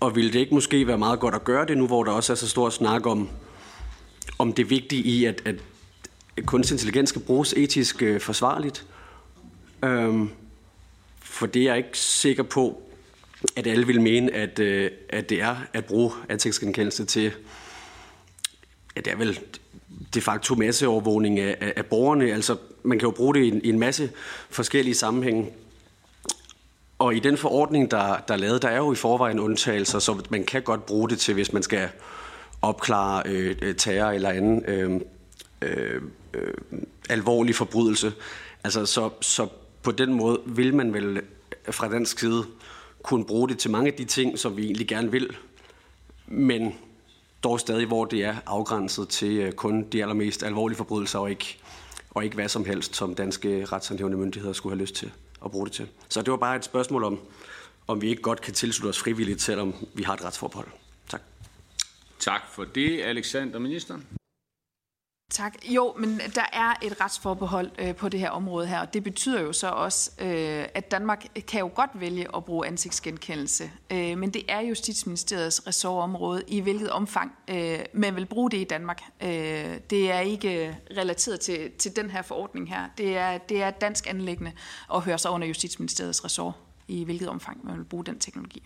Og ville det ikke måske være meget godt at gøre det nu, hvor der også er så stor snak om om det vigtige i, at, at kunstig intelligens skal bruges etisk øh, forsvarligt. Øhm, for det er jeg ikke sikker på, at alle vil mene, at, øh, at det er at bruge ansigtsgenkendelse til, ja, det er vel de facto masseovervågning af, af, af borgerne. Altså, man kan jo bruge det i en, i en masse forskellige sammenhænge. Og i den forordning, der, der er lavet, der er jo i forvejen undtagelser, så man kan godt bruge det til, hvis man skal opklare øh, øh, terror eller anden øh, øh, øh, alvorlig forbrydelse. Altså, så, så på den måde vil man vel øh, fra dansk side kunne bruge det til mange af de ting, som vi egentlig gerne vil, men dog stadig, hvor det er afgrænset til kun de allermest alvorlige forbrydelser, og ikke, og ikke hvad som helst, som danske retshåndhævende myndigheder skulle have lyst til at bruge det til. Så det var bare et spørgsmål om, om vi ikke godt kan tilslutte os frivilligt, selvom vi har et retsforbehold. Tak for det, Alexander. Ministeren? Tak. Jo, men der er et retsforbehold øh, på det her område her, og det betyder jo så også, øh, at Danmark kan jo godt vælge at bruge ansigtsgenkendelse, øh, men det er Justitsministeriets ressortområde, i hvilket omfang øh, man vil bruge det i Danmark. Øh, det er ikke øh, relateret til, til den her forordning her. Det er, det er dansk anlæggende at høre sig under Justitsministeriets ressort, i hvilket omfang man vil bruge den teknologi.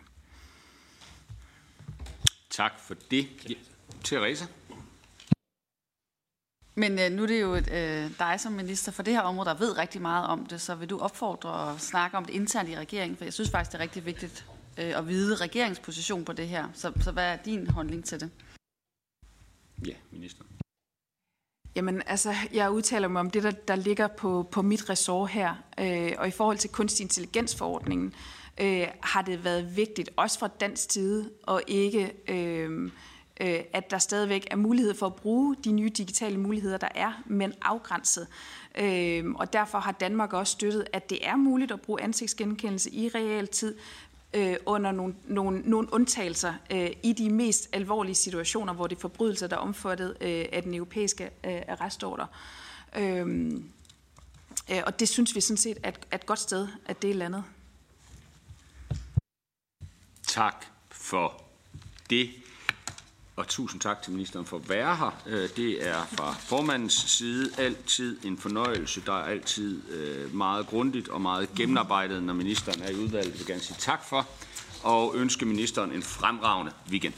Tak for det. Therese? Men øh, nu er det jo øh, dig som minister for det her område, der ved rigtig meget om det, så vil du opfordre og snakke om det internt i regeringen? For jeg synes faktisk, det er rigtig vigtigt øh, at vide regeringsposition på det her. Så, så hvad er din holdning til det? Ja, minister. Jamen, altså, jeg udtaler mig om det, der, der ligger på, på mit ressort her. Øh, og i forhold til kunstig intelligensforordningen, øh, øh, har det været vigtigt, også fra dansk side, og ikke... Øh, øh, at der stadigvæk er mulighed for at bruge de nye digitale muligheder, der er, men afgrænset. Øh, og derfor har Danmark også støttet, at det er muligt at bruge ansigtsgenkendelse i realtid, øh, under nogle, nogle, nogle undtagelser øh, i de mest alvorlige situationer, hvor det er forbrydelser, der er omfattet øh, af den europæiske øh, arrestorder. Øh, øh og det synes vi sådan set er et, er et godt sted, at det er landet. Tak for det. Og tusind tak til ministeren for at være her. Øh, det er fra formandens side altid en fornøjelse. Der er altid øh, meget grundigt og meget gennemarbejdet, når ministeren er i udvalget. Jeg vil gerne sige tak for og ønske ministeren en fremragende weekend.